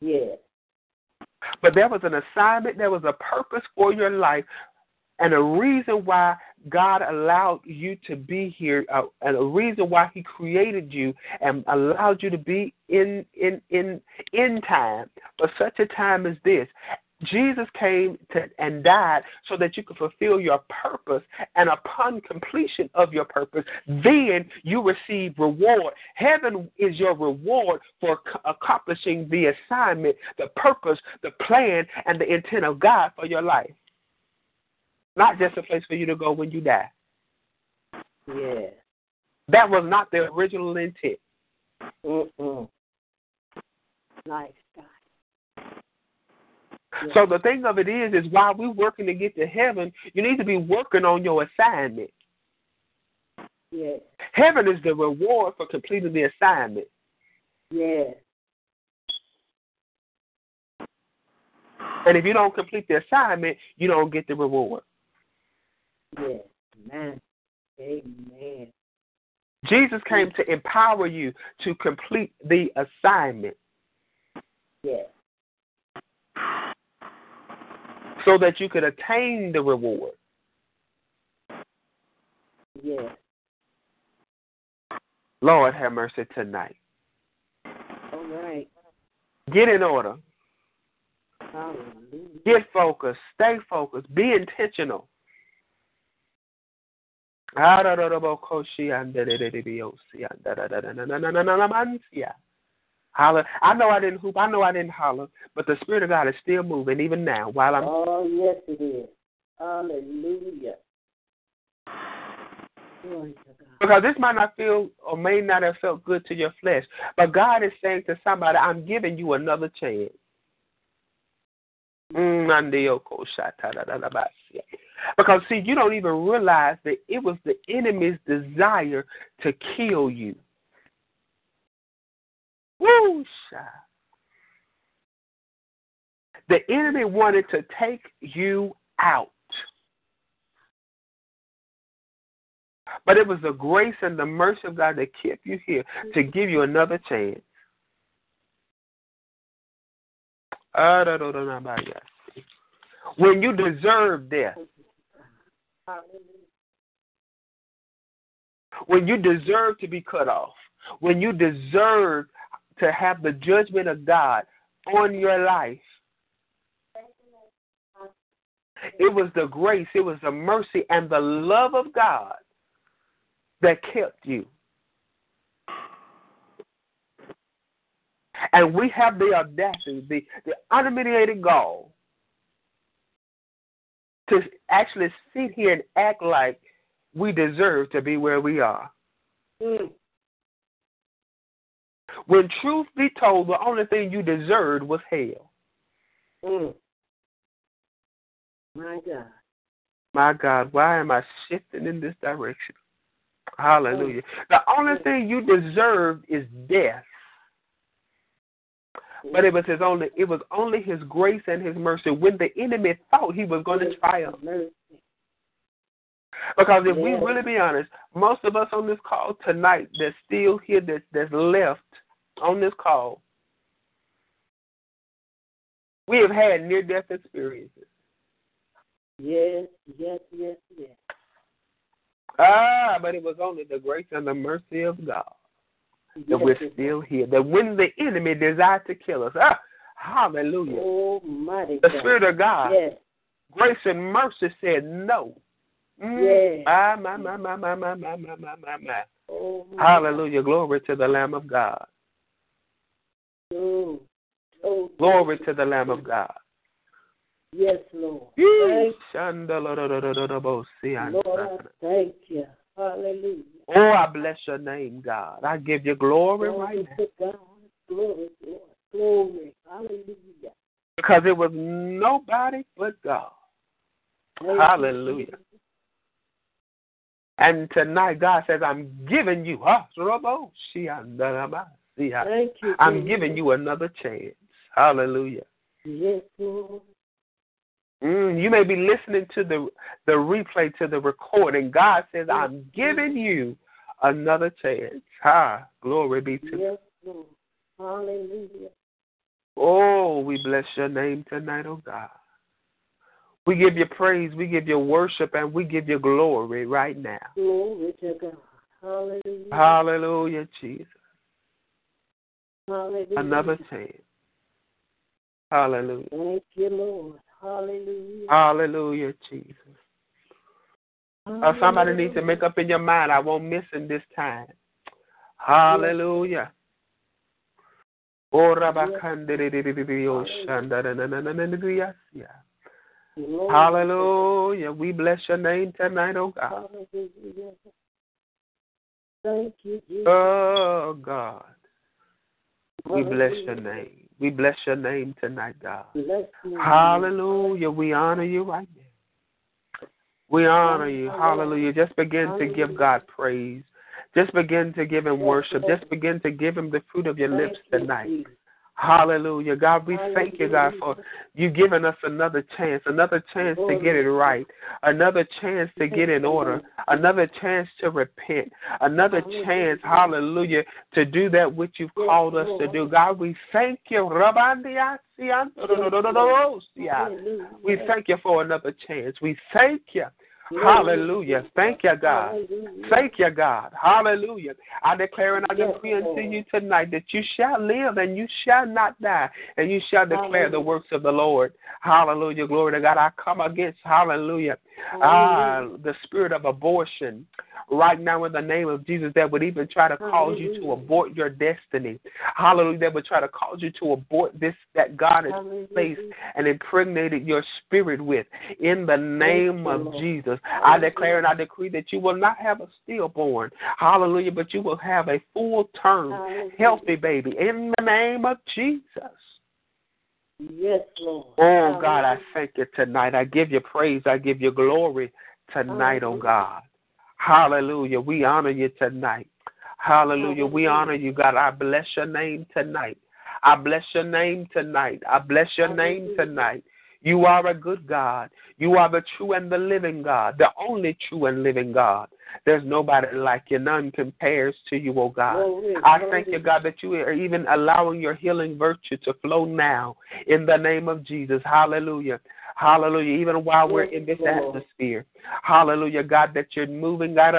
Yeah. But there was an assignment, there was a purpose for your life, and a reason why God allowed you to be here, uh, and a reason why He created you and allowed you to be in in in in time for such a time as this. Jesus came to, and died so that you could fulfill your purpose, and upon completion of your purpose, then you receive reward. Heaven is your reward for ac- accomplishing the assignment, the purpose, the plan, and the intent of God for your life. Not just a place for you to go when you die. Yeah. That was not the original intent. Mm-mm. Nice guy. So the thing of it is, is while we're working to get to heaven, you need to be working on your assignment. Yeah. Heaven is the reward for completing the assignment. Yeah. And if you don't complete the assignment, you don't get the reward. Yeah. Amen. Amen. Jesus came to empower you to complete the assignment Yeah. so that you could attain the reward. Yeah. Lord have mercy tonight. All right. Get in order. Hallelujah. Get focused. Stay focused. Be intentional. I know I didn't hoop. I know I didn't holler, but the Spirit of God is still moving even now while I'm. Oh, yes, it is. Hallelujah. Because this might not feel or may not have felt good to your flesh, but God is saying to somebody, I'm giving you another chance. Mm, because, see, you don't even realize that it was the enemy's desire to kill you. Woo! The enemy wanted to take you out. But it was the grace and the mercy of God that kept you here to give you another chance. Ah, when you deserve death. When you deserve to be cut off. When you deserve to have the judgment of God on your life. It was the grace, it was the mercy, and the love of God that kept you. And we have the audacity, the, the unmitigated gall to actually sit here and act like we deserve to be where we are. Mm. When truth be told, the only thing you deserved was hell. Mm. My God. My God, why am I shifting in this direction? Hallelujah. Mm. The only thing you deserved is death. But it was his only it was only his grace and his mercy when the enemy thought he was going to triumph. Because if we really be honest, most of us on this call tonight that's still here that that's left on this call, we have had near death experiences. Yes, yes, yes, yes. Ah, but it was only the grace and the mercy of God that yes, we're still here. That when the enemy desired to kill us, ah, hallelujah. Almighty the God. Spirit of God, yes. grace and mercy said no. Mm. Yes. Ah, my, my, my, my, my, my, my, my, my, my. Oh, hallelujah. Glory to the Lamb of God. Oh. Oh, Glory to the Lamb of God. Yes, Lord. Thank Lord, I thank you. Hallelujah. Oh, I bless your name, God. I give you glory, glory right now. God. Glory, glory, glory. Hallelujah. Because it was nobody but God. Thank Hallelujah. And tonight, God says, I'm giving you, huh? Thank you, I'm giving you another chance. Hallelujah. Yes, Lord. Mm, you may be listening to the the replay to the recording. God says, "I'm giving you another chance." Ha! Glory be to. Yes, Lord. Hallelujah. Oh, we bless your name tonight, oh God. We give you praise, we give you worship, and we give you glory right now. Glory to God. Hallelujah. Hallelujah, Jesus. Hallelujah. Another chance. Hallelujah. Thank you, Lord. Hallelujah. Hallelujah, Jesus. Uh, somebody needs to make up in your mind, I won't miss in this time. Hallelujah. Hallelujah. We bless your name tonight, oh God. Hallelujah. Thank you, Jesus. Oh God. We bless your name. We bless your name tonight, God. Hallelujah. We honor you right now. We honor you. Hallelujah. Just begin to give God praise. Just begin to give him worship. Just begin to give him the fruit of your lips tonight. Hallelujah. God, we thank you, God, for you giving us another chance, another chance to get it right, another chance to get in order, another chance to repent, another chance, hallelujah, to do that which you've called us to do. God, we thank you. We thank you for another chance. We thank you. Hallelujah. Thank you, God. Thank you, God. Hallelujah. I declare and I decree unto you tonight that you shall live and you shall not die, and you shall declare the works of the Lord. Hallelujah. Glory to God. I come against, hallelujah, ah, the spirit of abortion right now in the name of Jesus that would even try to cause you to abort your destiny. Hallelujah. That would try to cause you to abort this that God has placed and impregnated your spirit with. In the name of Jesus, I declare and I decree that you will not have a stillborn. Hallelujah. But you will have a full term, healthy baby. In the name of Jesus. Yes, Lord. Oh, God, I thank you tonight. I give you praise. I give you glory tonight, oh God. Hallelujah. We honor you tonight. Hallelujah. We honor you, God. I bless your name tonight. I bless your name tonight. I bless your name tonight. You are a good God. You are the true and the living God, the only true and living God. There's nobody like you. None compares to you, oh God. I thank you, God, that you are even allowing your healing virtue to flow now in the name of Jesus. Hallelujah. Hallelujah. Even while we're in this atmosphere. Hallelujah, God, that you're moving, that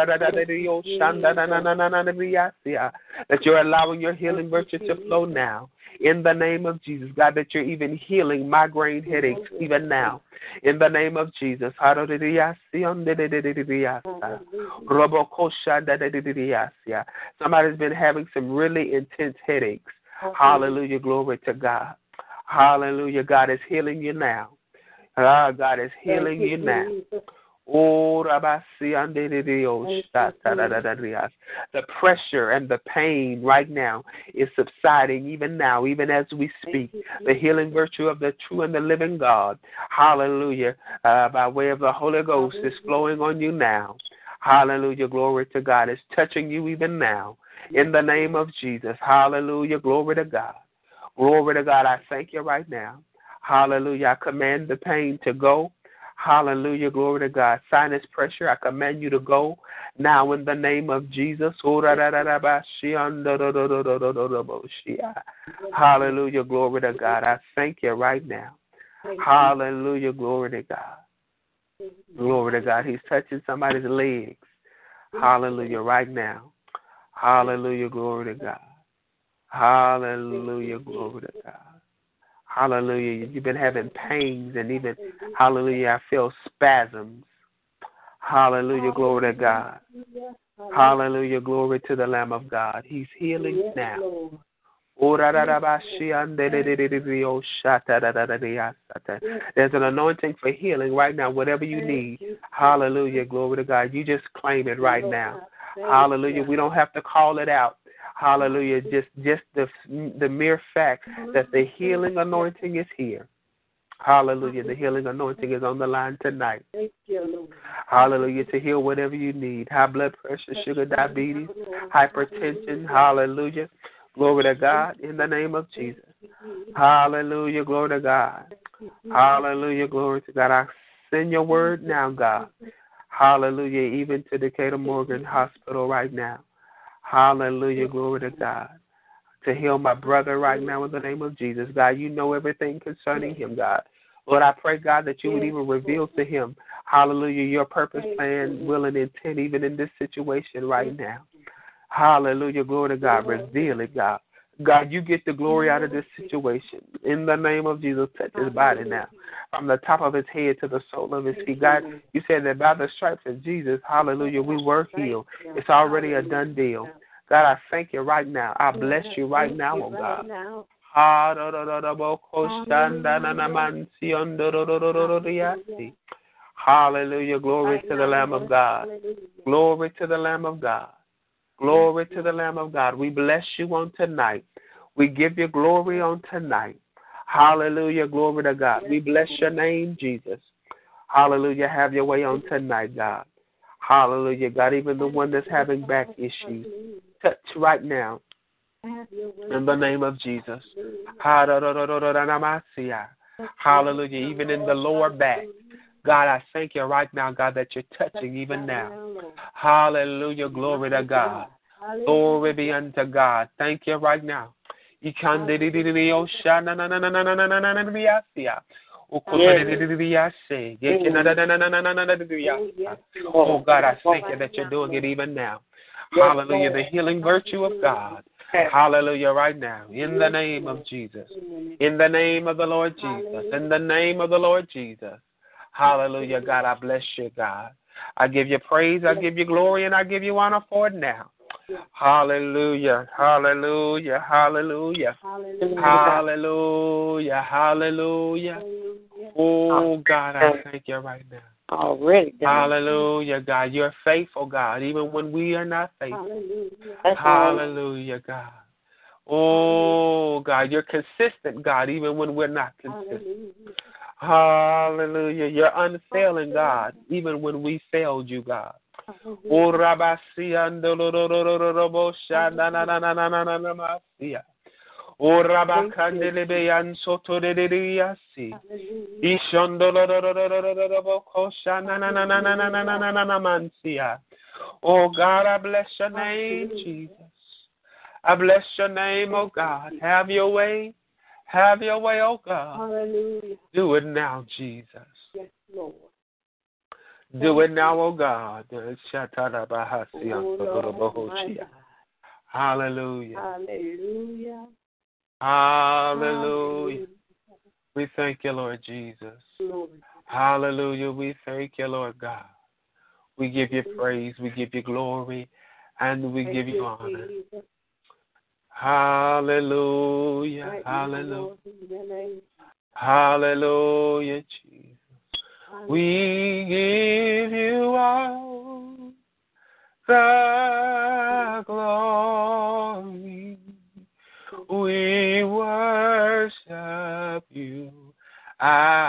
you're allowing your healing virtue to flow now. In the name of Jesus, God, that you're even healing migraine headaches even now. In the name of Jesus. Somebody's been having some really intense headaches. Hallelujah. Glory to God. Hallelujah. God is healing you now. Ah, God is healing you now. The pressure and the pain right now is subsiding even now, even as we speak. The healing virtue of the true and the living God, hallelujah, uh, by way of the Holy Ghost is flowing on you now. Hallelujah, glory to God. It's touching you even now. In the name of Jesus, hallelujah, glory to God. Glory to God. I thank you right now. Hallelujah. I command the pain to go. Hallelujah. Glory to God. Sinus pressure, I command you to go now in the name of Jesus. Hallelujah. Glory to God. I thank you right now. Hallelujah. Glory to God. Glory to God. He's touching somebody's legs. Hallelujah. Right now. Hallelujah. Glory to God. Hallelujah. Glory to God. Hallelujah. You've been having pains and even, hallelujah, I feel spasms. Hallelujah. Glory to God. Hallelujah. Glory to the Lamb of God. He's healing now. There's an anointing for healing right now, whatever you need. Hallelujah. Glory to God. You just claim it right now. Hallelujah. We don't have to call it out. Hallelujah. Just just the the mere fact that the healing anointing is here. Hallelujah. The healing anointing is on the line tonight. Hallelujah. To heal whatever you need. High blood pressure, sugar, diabetes, hypertension. Hallelujah. Glory to God in the name of Jesus. Hallelujah. Glory to God. Hallelujah. Glory to God. I send your word now, God. Hallelujah. Even to Decatur Morgan Hospital right now. Hallelujah. Glory to God. To heal my brother right now in the name of Jesus. God, you know everything concerning him, God. Lord, I pray, God, that you would even reveal to him, hallelujah, your purpose, plan, will, and intent, even in this situation right now. Hallelujah. Glory to God. Reveal it, God. God, you get the glory out of this situation. In the name of Jesus, touch his body now. From the top of his head to the sole of his feet. God, you said that by the stripes of Jesus, hallelujah, we were healed. It's already a done deal. God, I thank you right now. I bless you right now, oh God. Hallelujah. Glory to the Lamb of God. Glory to the Lamb of God. Glory to the Lamb of God. We bless you on tonight. We give you glory on tonight. Hallelujah. Glory to God. We bless your name, Jesus. Hallelujah. Have your way on tonight, God. Hallelujah. God, even the one that's having back issues, touch right now. In the name of Jesus. Hallelujah. Even in the lower back. God, I thank you right now, God, that you're touching even now. Hallelujah. Glory to God. Glory be unto God. Thank you right now. Oh God, I thank you that you're doing it even now. Hallelujah. The healing virtue of God. Hallelujah. Right now. In the name of Jesus. In the name of the Lord Jesus. In the name of the Lord Jesus. Hallelujah. God, I bless you, God. I give you praise, I give you glory, and I give you honor for it now. Hallelujah. Hallelujah. Hallelujah. Hallelujah. Hallelujah. Oh God, I thank you right now. Already. Hallelujah, God. You're faithful, God, even when we are not faithful. Hallelujah. Hallelujah, God. Oh God, you're consistent, God, even when we're not consistent. Hallelujah. You're unfailing, God, even when we failed you, God. Oh, Rabasia, O Rabakandelebe and Sotorediasi. Ishondolorobokoshanananananananananananansia. Oh God, I bless your name, Jesus. I bless your name, oh God. Have your way. Have your way, oh God. Hallelujah. Do it now, Jesus. Yes, Lord. Do it now, uh, oh God. Oh, God. Hallelujah. Hallelujah. Hallelujah. We thank you, Lord Jesus. Hallelujah. We thank you, Lord God. We give you praise, we give you glory, and we give you honor. Hallelujah. Hallelujah. Lord, in your name. Hallelujah, Jesus. We give you all the glory. We worship you, our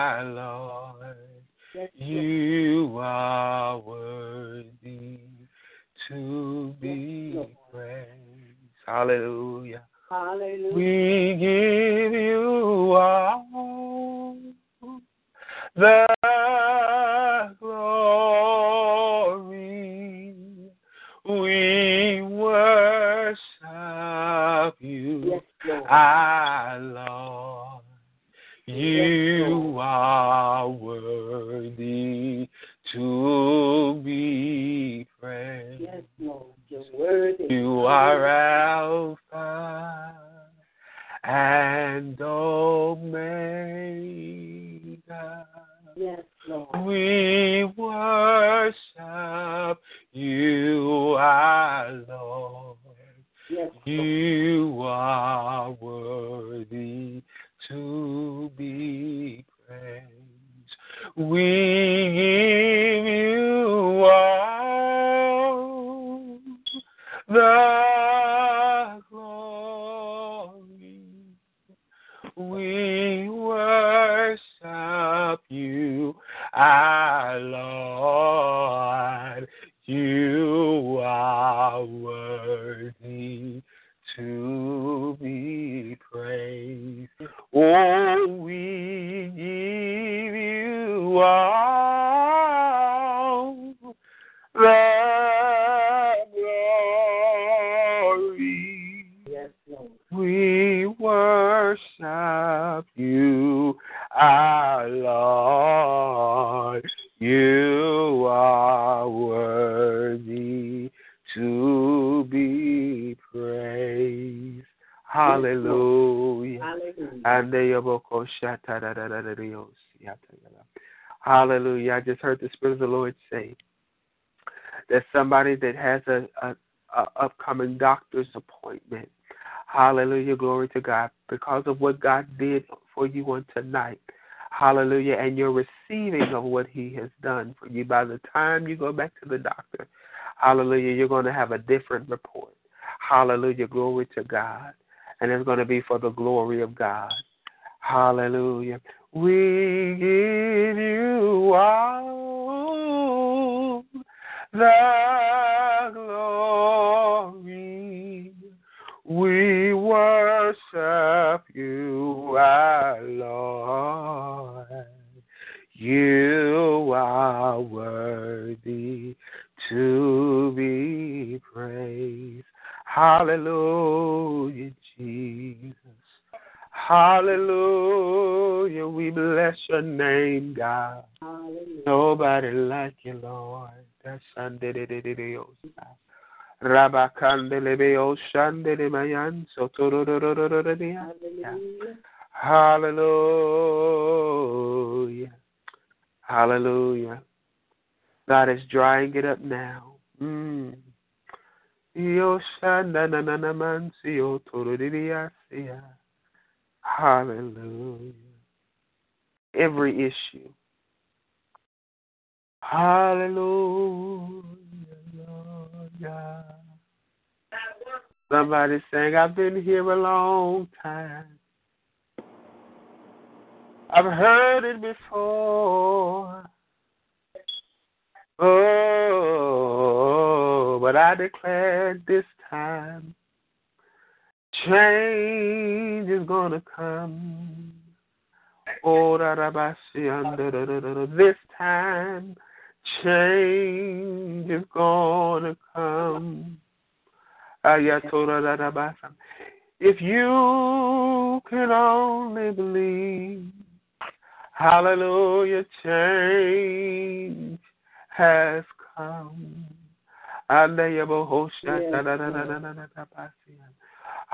just heard the Spirit of the Lord say that somebody that has a, a, a upcoming doctor's appointment. Hallelujah. Glory to God. Because of what God did for you on tonight. Hallelujah. And you're receiving of what He has done for you. By the time you go back to the doctor, hallelujah, you're going to have a different report. Hallelujah. Glory to God. And it's going to be for the glory of God. Hallelujah. We give you all the glory. We worship you, our Lord. You are worthy to be praised. Hallelujah, Jesus. Hallelujah. We bless your name, God. Nobody like you, Lord. That's Hallelujah. Hallelujah. God is drying it up now. Mm. Yo shanda na na na man si oh, yo Hallelujah. Every issue. Hallelujah, Lord God. Somebody saying, I've been here a long time. I've heard it before. Oh, but I declare this time change is gonna come. Oh, this time change is gonna come. If you can only believe, hallelujah, change has come.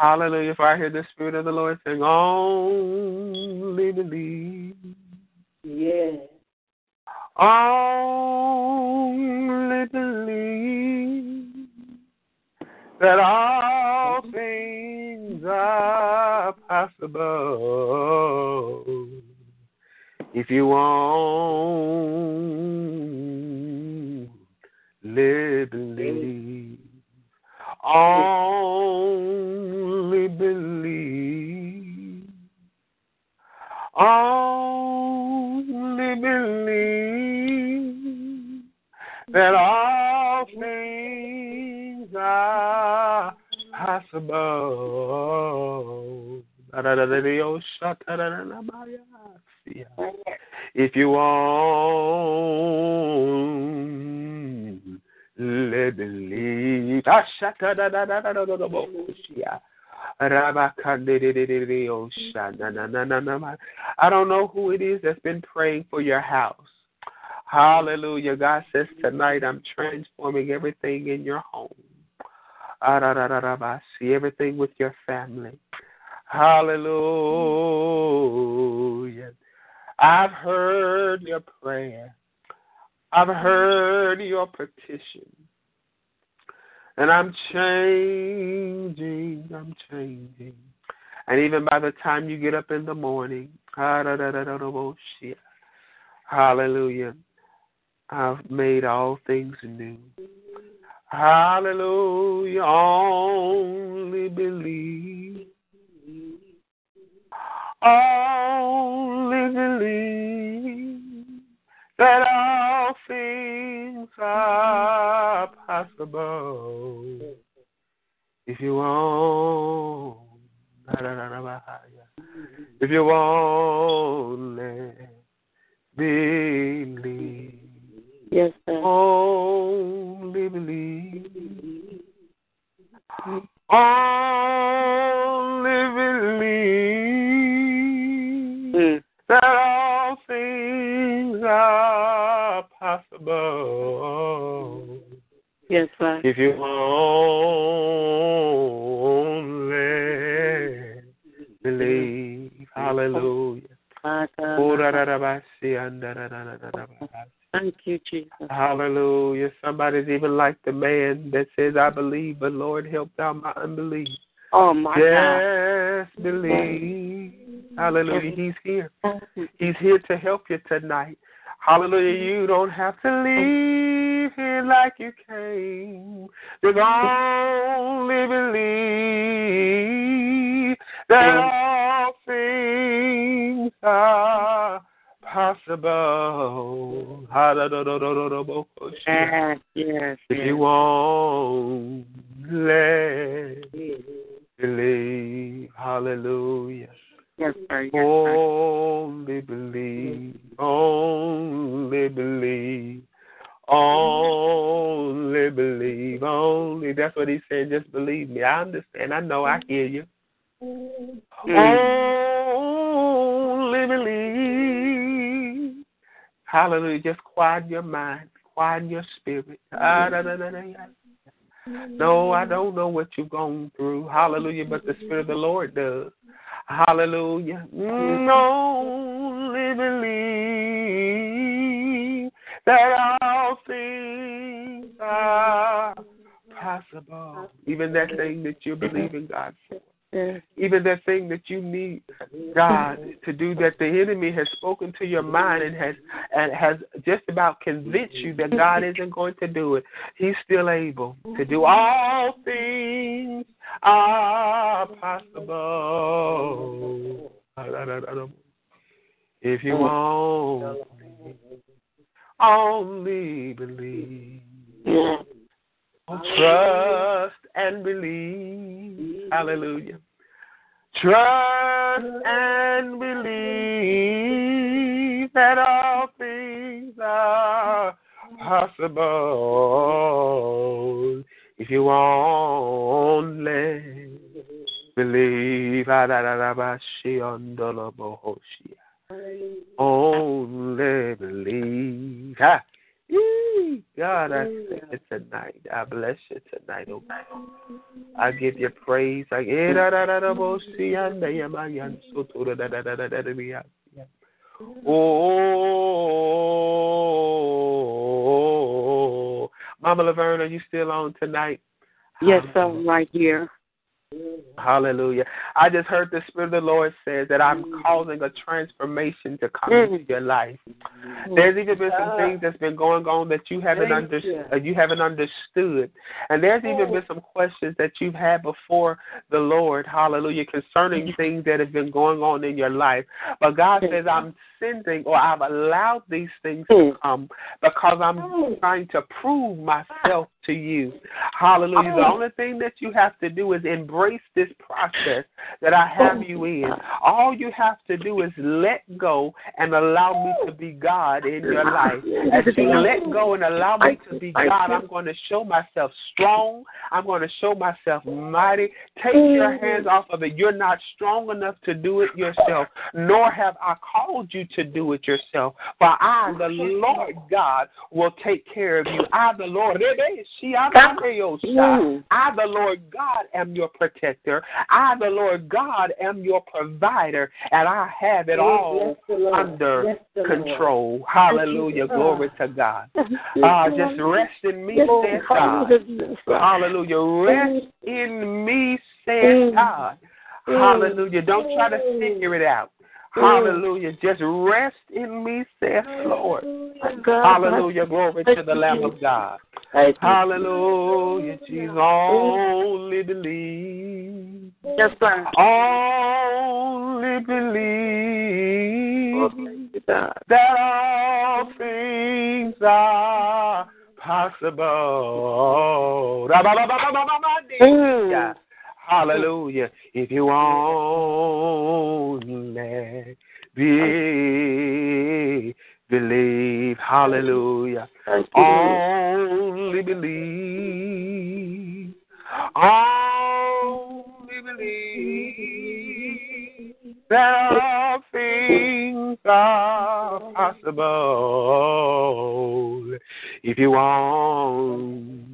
Hallelujah. If I hear the Spirit of the Lord saying, only believe. Yes. Only believe that all mm-hmm. things are possible if you only believe. Only believe. Only believe that all things are possible. If you only believe. I don't know who it is that's been praying for your house. Hallelujah. God says tonight I'm transforming everything in your home. I see everything with your family. Hallelujah. I've heard your prayer. I've heard your petition. And I'm changing. I'm changing. And even by the time you get up in the morning, hallelujah, I've made all things new. Hallelujah. Only believe. Only believe that all things are possible if you want. If you only believe. Yes, sir. Only believe. Only believe Mm. that all things are possible Yes, sir. if you only believe. Hallelujah. God. Thank you, Jesus. Hallelujah. Somebody's even like the man that says, I believe, but Lord, help thou my unbelief. Oh, my Just believe. Hallelujah. He's here. He's here to help you tonight. Hallelujah. You don't have to leave here like you came. Just only believe that all things are possible. Hallelujah. Yes, yes, If yes. you won't let believe, hallelujah. Yes, sir. Only believe, only believe, only believe, only. That's what he said. Just believe me. I understand. I know. I hear you. Only believe Hallelujah. Just quiet your mind, quiet your spirit. Ah, no, I don't know what you've gone through. Hallelujah. But the Spirit of the Lord does. Hallelujah. Mm-hmm. Only believe that all things are possible. Even that thing that you're believing God for. Even that thing that you need God to do that the enemy has spoken to your mind and has and has just about convinced you that God isn't going to do it. He's still able to do all things are possible. If you only, only believe. Trust and believe. Hallelujah. Trust and believe that all things are possible if you only believe. Only believe. God, I thank you tonight. I bless you tonight, oh God. I give you praise. I Oh, Mama Laverne, are you still on tonight? Yes, I'm right here. Hallelujah. I just heard the Spirit of the Lord says that I'm mm. causing a transformation to come into mm. your life. Mm. There's even been some things that's been going on that you haven't understood uh, you haven't understood. And there's even been some questions that you've had before the Lord, hallelujah, concerning things that have been going on in your life. But God says I'm sending or I've allowed these things to come because I'm trying to prove myself to you. Hallelujah. The only thing that you have to do is embrace this process that I have you in. All you have to do is let go and allow me to be God in your life. As you let go and allow me to be God, I'm going to show myself strong. I'm going to show myself mighty. Take your hands off of it. You're not strong enough to do it yourself, nor have I called you to do it yourself. For I, the Lord God, will take care of you. I, the Lord, eh, eh, eh, I, the Lord God, am your protector. I, the Lord God, am your provider, and I have it all under control. Hallelujah. Glory to God. Uh, just rest in me, says God. Hallelujah. Rest in me, says God. Hallelujah. Don't try to figure it out. Hallelujah. Just rest in me, saith Lord. Hallelujah. Glory to the Lamb of God. Hallelujah. Jesus. Only believe. Yes, sir. Only believe that all things are possible. Mm. Hallelujah. If you only be, believe. Hallelujah. Only believe. Only believe that all things are possible. If you only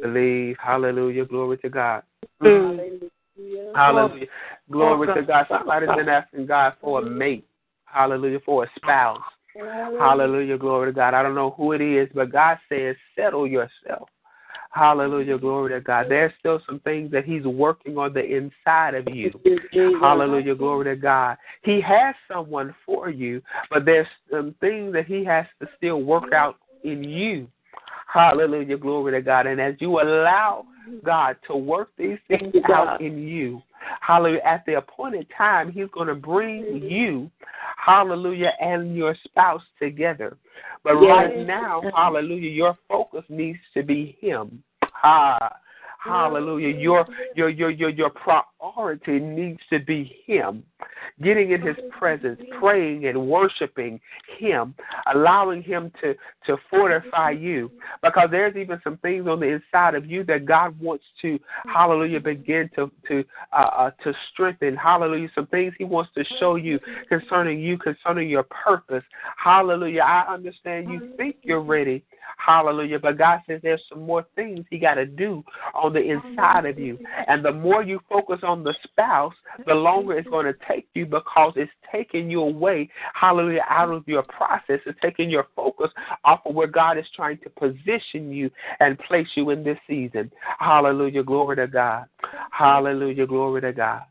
believe. Hallelujah. Glory to God. Mm. Hallelujah. Hallelujah. Glory to God. Somebody's been asking God for a mate. Hallelujah. For a spouse. Hallelujah. Glory to God. I don't know who it is, but God says, settle yourself. Hallelujah. Glory to God. There's still some things that He's working on the inside of you. Hallelujah. Glory to God. He has someone for you, but there's some things that He has to still work out in you. Hallelujah. Glory to God. And as you allow God to work these things out in you, hallelujah, at the appointed time, He's going to bring you, hallelujah, and your spouse together. But right now, hallelujah, your focus needs to be Him. Ha. Hallelujah. Your your your your your priority needs to be him. getting in His presence, praying and worshiping Him, allowing Him to, to fortify you. Because there's even some things on the inside of you that God wants to, hallelujah, begin to, to, uh, uh, to strengthen. Hallelujah. Some things He wants to show you concerning you, concerning your purpose. Hallelujah. I understand you think you're ready. Hallelujah. But God says there's some more things He got to do on the inside of you. And the more you focus on the spouse, the longer it's going to take you because it's taking you away, hallelujah, out of your process. It's taking your focus off of where God is trying to position you and place you in this season. Hallelujah. Glory to God. Hallelujah. Glory to God.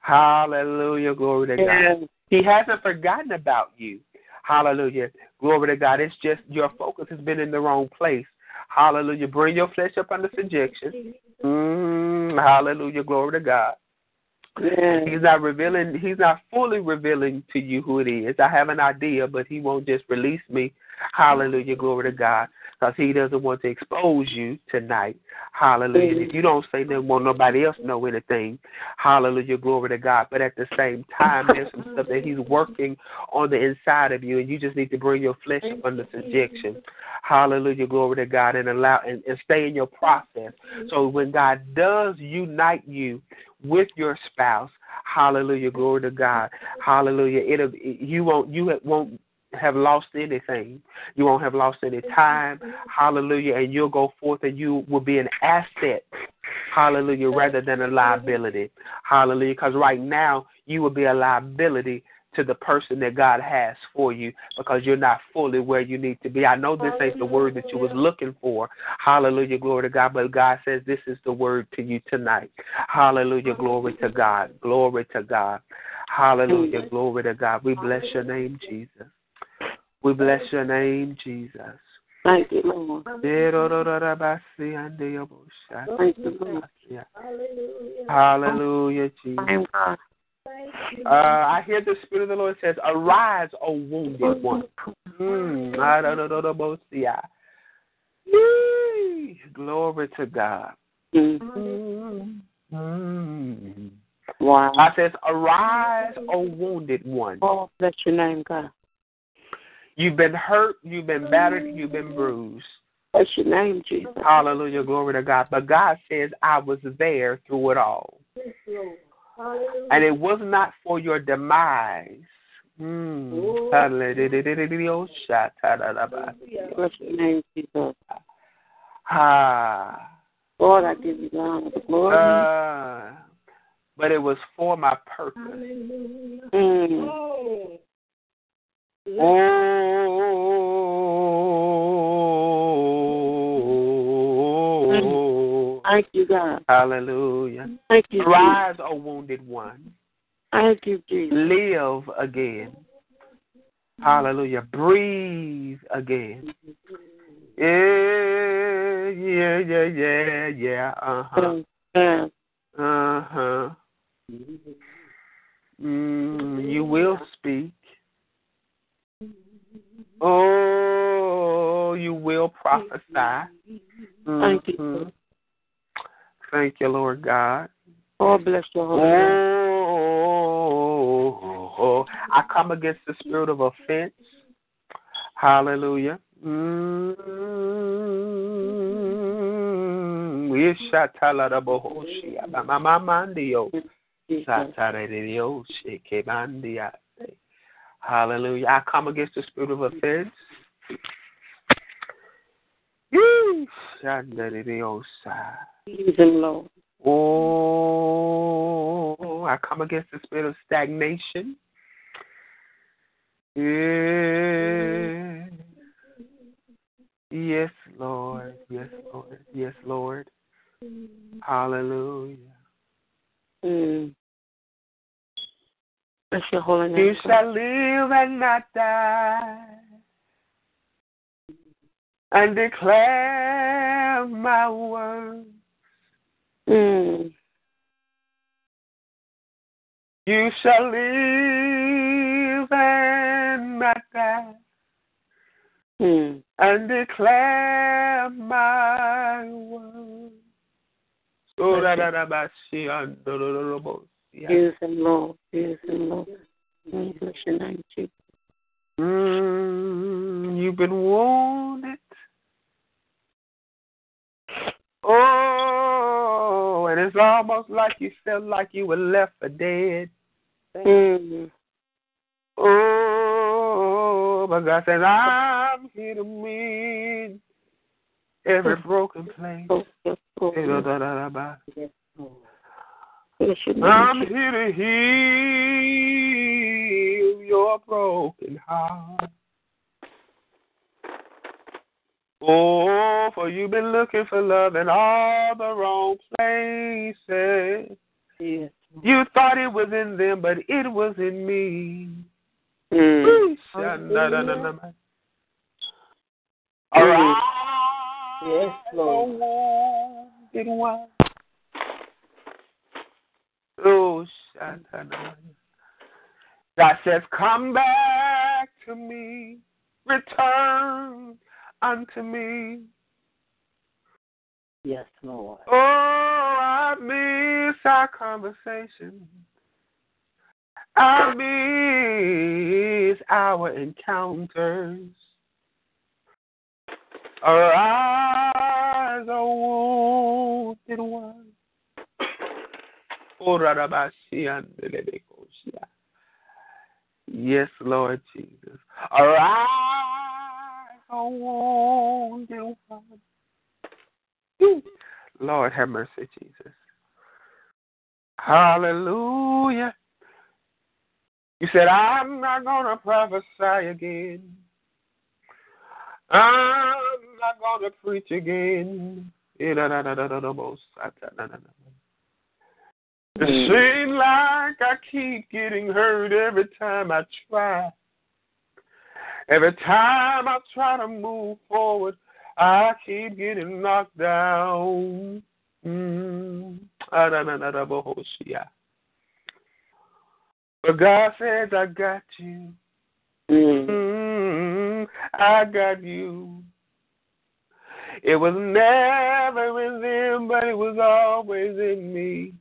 Hallelujah. Glory to God. He hasn't forgotten about you. Hallelujah. Glory to God. It's just your focus has been in the wrong place. Hallelujah. Bring your flesh up under subjection. Mm, hallelujah. Glory to God. Yeah. He's not revealing. He's not fully revealing to you who it is. I have an idea, but he won't just release me. Hallelujah, glory to God, because he doesn't want to expose you tonight. Hallelujah. Mm-hmm. If you don't say nothing, won't nobody else know anything. Hallelujah, glory to God. But at the same time, there's some stuff that he's working on the inside of you, and you just need to bring your flesh under subjection. Hallelujah, glory to God, and allow and, and stay in your process. So when God does unite you with your spouse. Hallelujah, glory to God. Hallelujah. It'll you won't you won't have lost anything. You won't have lost any time. Hallelujah. And you'll go forth and you will be an asset. Hallelujah. Rather than a liability. Hallelujah. Because right now you will be a liability to the person that God has for you because you're not fully where you need to be. I know this ain't the word that you was looking for. Hallelujah, glory to God. But God says this is the word to you tonight. Hallelujah, glory to God. Glory to God. Hallelujah, glory to God. We bless your name, Jesus. We bless your name, Jesus. Thank you, Lord. Thank you, Lord. Hallelujah, Jesus. Uh, I hear the Spirit of the Lord says, Arise, O wounded one. Mm, Glory to God. Mm-hmm. Wow. I says, Arise, O wounded one. Oh, bless your name, God. You've been hurt, you've been battered, you've been bruised. Bless your name, Jesus. Hallelujah, glory to God. But God says, I was there through it all. And it was not for your demise. Mm. Ah. Lord, I give you honor, the glory. Uh, but it was for my purpose. Mm. Oh. Thank you, God. Hallelujah. Thank you. Rise, O wounded one. Thank you, Jesus. Live again. Hallelujah. Breathe again. Yeah, yeah, yeah, yeah, yeah. Uh huh. Uh huh. Mm, you will speak. Oh, you will prophesy. Mm-hmm. Thank you. Mm-hmm. Thank you, Lord God. Oh, bless your holy oh, I come against the spirit of offense. Hallelujah. Mm-hmm. Hallelujah. I come against the spirit of offense. Lord. Oh, I come against the spirit of stagnation. Yes, Lord. Yes, Lord. Yes, Lord. Hallelujah. Mm. Bless your holy name. You shall live and not die and declare my word. Mm. You shall live and not die mm. and declare my word. So that I Use him, Lord. Use him, Lord. Mm, bless your name, Jesus. Mm, you've been wounded. Oh, and it's almost like you felt like you were left for dead. Mm. Oh, but God says, I'm here to mend every broken place. Bless your name, I'm here to heal your broken heart. Oh, for you've been looking for love in all the wrong places. Yes, You thought it was in them, but it was in me. Mm. Arise, Yes, Lord. O wounded one. Oh, sha-na-na-na. Oh, God says, Come back to me, return unto me. Yes, Lord. Oh, I miss our conversation. I miss our encounters. Arise, O wounded one. Yes, Lord Jesus. Arise, Lord have mercy, Jesus. Hallelujah. You said, I'm not going to prophesy again. I'm not going to preach again. It seems like I keep getting hurt every time I try. Every time I try to move forward, I keep getting knocked down. Mm. But God says, I got you. Mm. Mm, I got you. It was never in them, but it was always in me.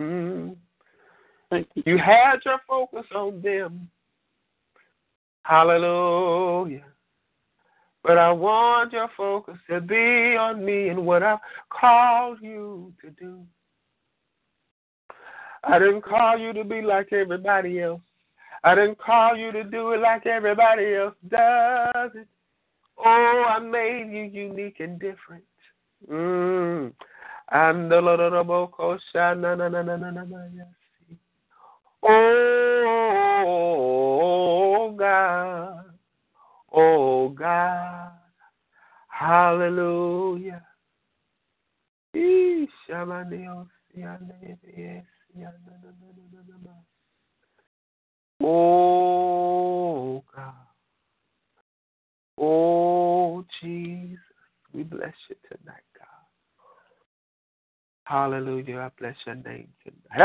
Mm. Thank you. You had your focus on them. Hallelujah. But I want your focus to be on me and what I've called you to do. I didn't call you to be like everybody else. I didn't call you to do it like everybody else does it. Oh, I made you unique and different. Mm. And the Lord of Okoshana. Oh God. Oh God. Hallelujah. Oh God. Oh Jesus. We bless you tonight. Hallelujah. I bless your name tonight.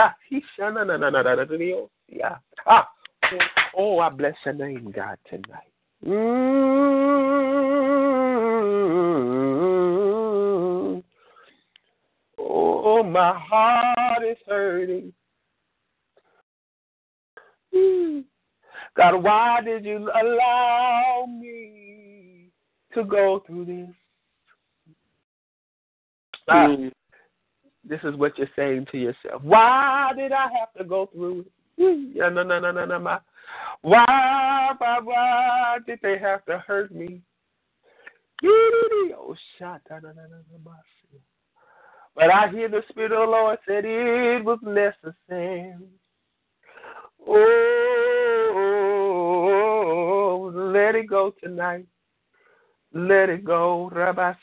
Oh, I bless your name, God, tonight. Mm. Oh, my heart is hurting. God, why did you allow me to go through this? Ah. Mm this is what you're saying to yourself. Why did I have to go through no, no, no, no, no, my. Why, why, why did they have to hurt me? Oh, my. But I hear the Spirit of the Lord said it was necessary. Oh, let it go tonight. Let it go. Rabbi,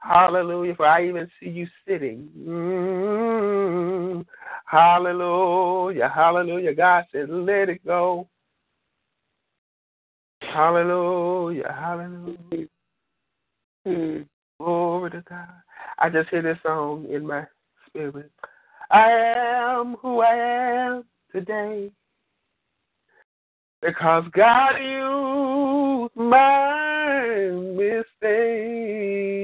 Hallelujah. For I even see you sitting. Mm, hallelujah. Hallelujah. God said, let it go. Hallelujah. Hallelujah. Mm. Glory to God. I just hear this song in my spirit. I am who I am today because God used my mistake.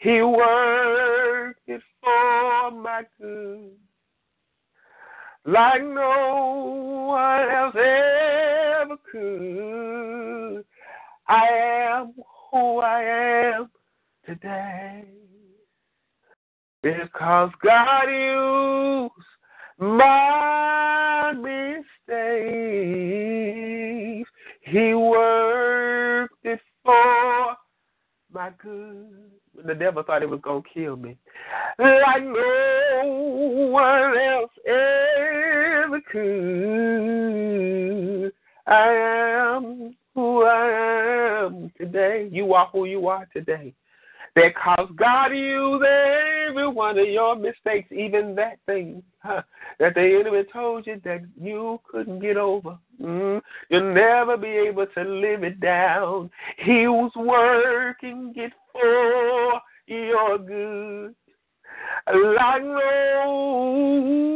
He worked it for my good. Like no one else ever could. I am who I am today. Because God used my mistakes. He worked it for my good. The devil thought he was to kill me. Like no one else ever could. I am who I am today. You are who you are today. Because God used every one of your mistakes, even that thing huh, that the enemy told you that you couldn't get over. Mm, you'll never be able to live it down. He was working it for your good. Like no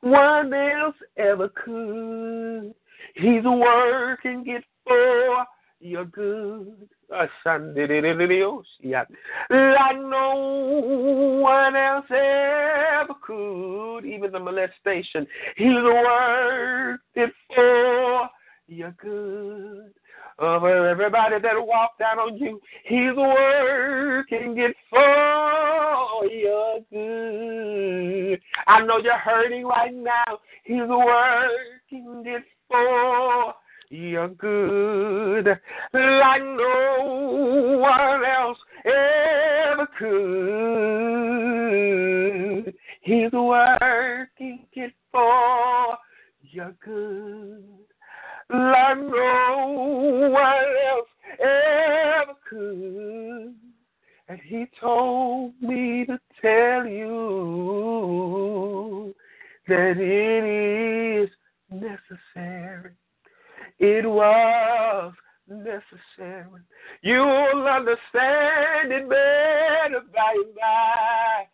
one else ever could. He's working it for your good. Oh, like no one else ever could, even the molestation. He's worked it for your good. Oh, Over everybody that walked out on you, he's working it for your good. I know you're hurting right now. He's working it for your good like no one else ever could. He's working it for your good like no one else ever could. And he told me to tell you that it is necessary. It was necessary. You'll understand it better by and by,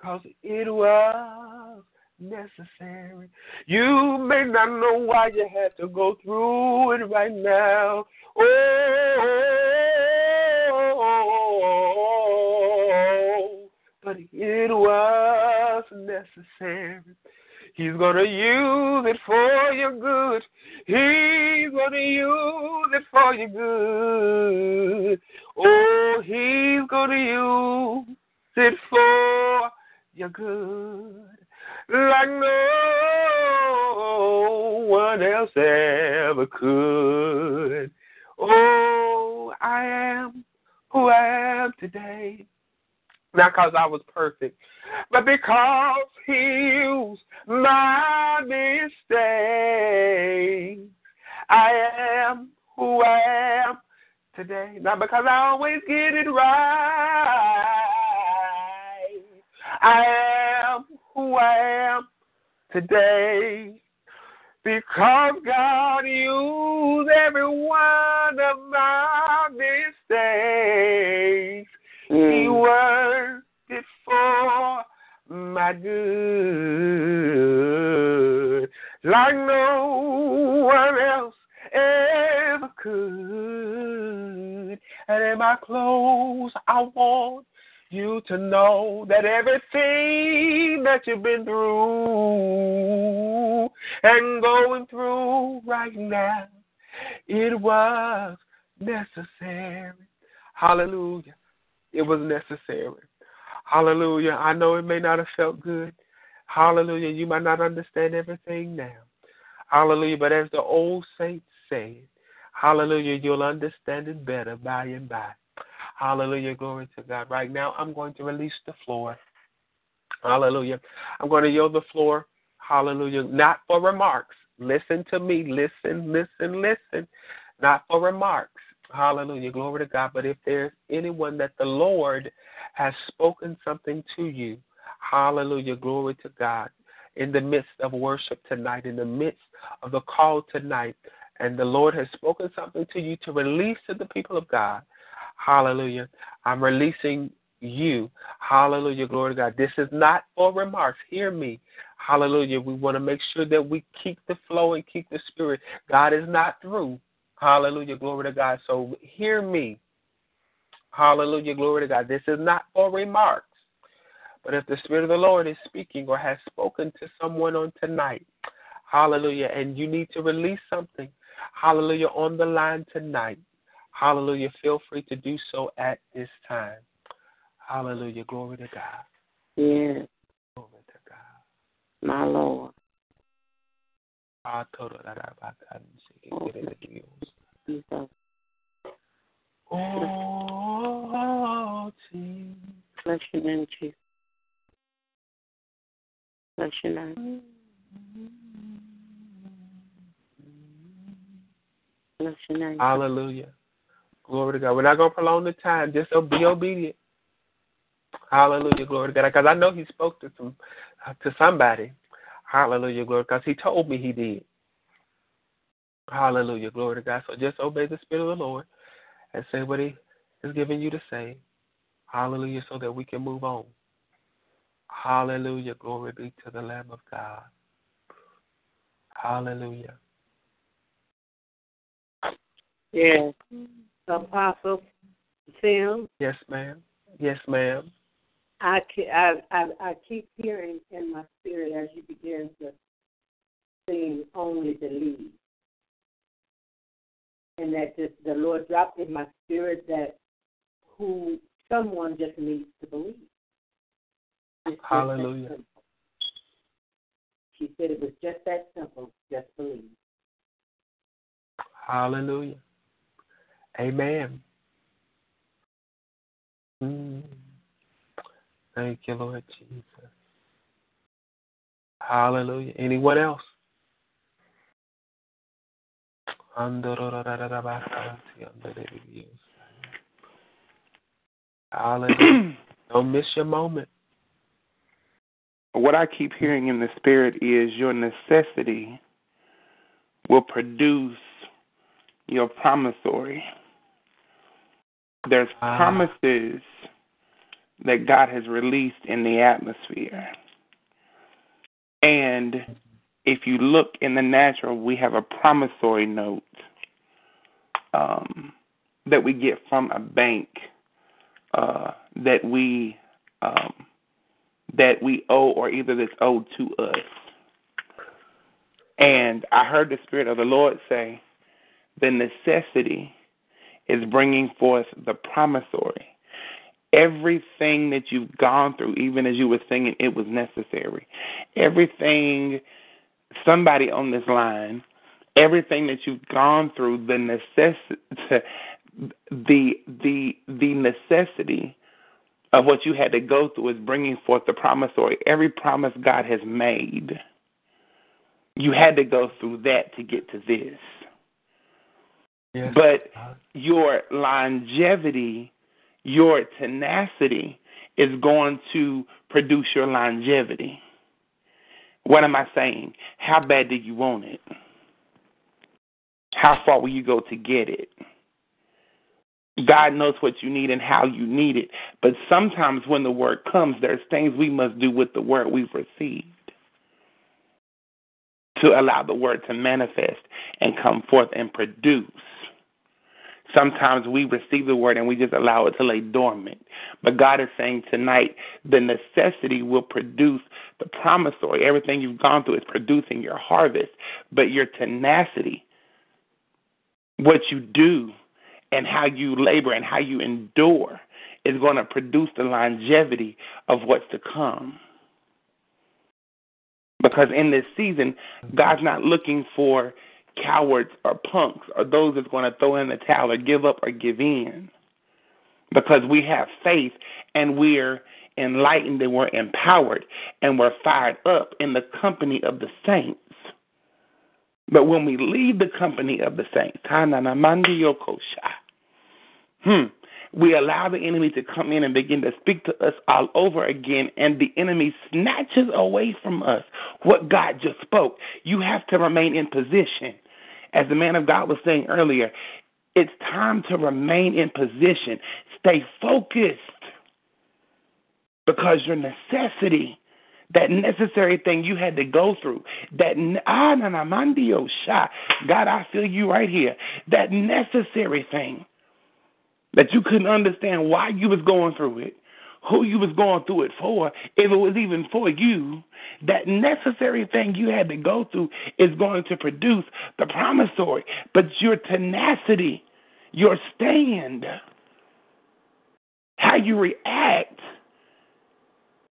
cause it was necessary. You may not know why you had to go through it right now. Oh, but it was necessary. He's going to use it for your good. He's going to use it for your good. Oh, he's going to use it for your good. Like no one else ever could. Oh, I am who I am today. Not because I was perfect, but because he used my mistakes. I am who I am today. Not because I always get it right. I am who I am today. Because God used every one of my mistakes. Mm. He for my good, like no one else ever could. And in my close, I want you to know that everything that you've been through and going through right now, it was necessary. Hallelujah. It was necessary. Hallelujah. I know it may not have felt good. Hallelujah. You might not understand everything now. Hallelujah. But as the old saints say, hallelujah, you'll understand it better by and by. Hallelujah. Glory to God. Right now, I'm going to release the floor. Hallelujah. I'm going to yield the floor. Hallelujah. Not for remarks. Listen to me. Listen, listen, listen. Not for remarks. Hallelujah. Glory to God. But if there's anyone that the Lord has spoken something to you, hallelujah. Glory to God. In the midst of worship tonight, in the midst of the call tonight, and the Lord has spoken something to you to release to the people of God, hallelujah. I'm releasing you. Hallelujah. Glory to God. This is not for remarks. Hear me. Hallelujah. We want to make sure that we keep the flow and keep the spirit. God is not through. Hallelujah. Glory to God. So hear me. Hallelujah. Glory to God. This is not for remarks. But if the Spirit of the Lord is speaking or has spoken to someone on tonight, hallelujah, and you need to release something, hallelujah, on the line tonight, hallelujah, feel free to do so at this time. Hallelujah. Glory to God. Yes. Glory to God. My Lord. Ah, Todo la la ba ka ni Oh, Jesus. Bless your name, Jesus. Bless your name. Bless your name. Hallelujah. Glory to God. We're not going to prolong the time. Just be obedient. Hallelujah. Glory to God. Because I know He spoke to some uh, to somebody. Hallelujah. Glory. Because He told me He did. Hallelujah. Glory to God. So just obey the Spirit of the Lord and say what He is giving you to say. Hallelujah. So that we can move on. Hallelujah. Glory be to the Lamb of God. Hallelujah. Yes. Apostle Tim, Yes, ma'am. Yes, ma'am. I, I, I, I keep hearing in my spirit as you begin to sing only believe. And that just the Lord dropped in my spirit that who someone just needs to believe. It's Hallelujah. She said it was just that simple. Just believe. Hallelujah. Amen. Mm. Thank you, Lord Jesus. Hallelujah. Anyone else? Don't miss your moment. what I keep hearing in the spirit is your necessity will produce your promissory. There's promises that God has released in the atmosphere. And if you look in the natural, we have a promissory note um, that we get from a bank uh, that we um, that we owe, or either that's owed to us. And I heard the Spirit of the Lord say, the necessity is bringing forth the promissory. Everything that you've gone through, even as you were singing, it was necessary. Everything, somebody on this line, everything that you've gone through, the necessity, the the the necessity of what you had to go through is bringing forth the promissory. Every promise God has made, you had to go through that to get to this. Yes. But your longevity, your tenacity is going to produce your longevity. What am I saying? How bad do you want it? How far will you go to get it? God knows what you need and how you need it. But sometimes when the word comes, there's things we must do with the word we've received to allow the word to manifest and come forth and produce. Sometimes we receive the word and we just allow it to lay dormant. But God is saying tonight the necessity will produce the promissory. Everything you've gone through is producing your harvest. But your tenacity, what you do, and how you labor and how you endure is going to produce the longevity of what's to come. Because in this season, God's not looking for cowards or punks or those that's going to throw in the towel or give up or give in. Because we have faith and we're enlightened and we're empowered and we're fired up in the company of the saints. But when we leave the company of the saints, hmm, we allow the enemy to come in and begin to speak to us all over again, and the enemy snatches away from us what God just spoke. You have to remain in position. As the man of God was saying earlier, it's time to remain in position. Stay focused because your necessity, that necessary thing you had to go through, that ah na na mandio sha, God, I feel you right here. That necessary thing that you couldn't understand why you was going through it, who you was going through it for, if it was even for you, that necessary thing you had to go through is going to produce the promissory. But your tenacity, your stand, how you react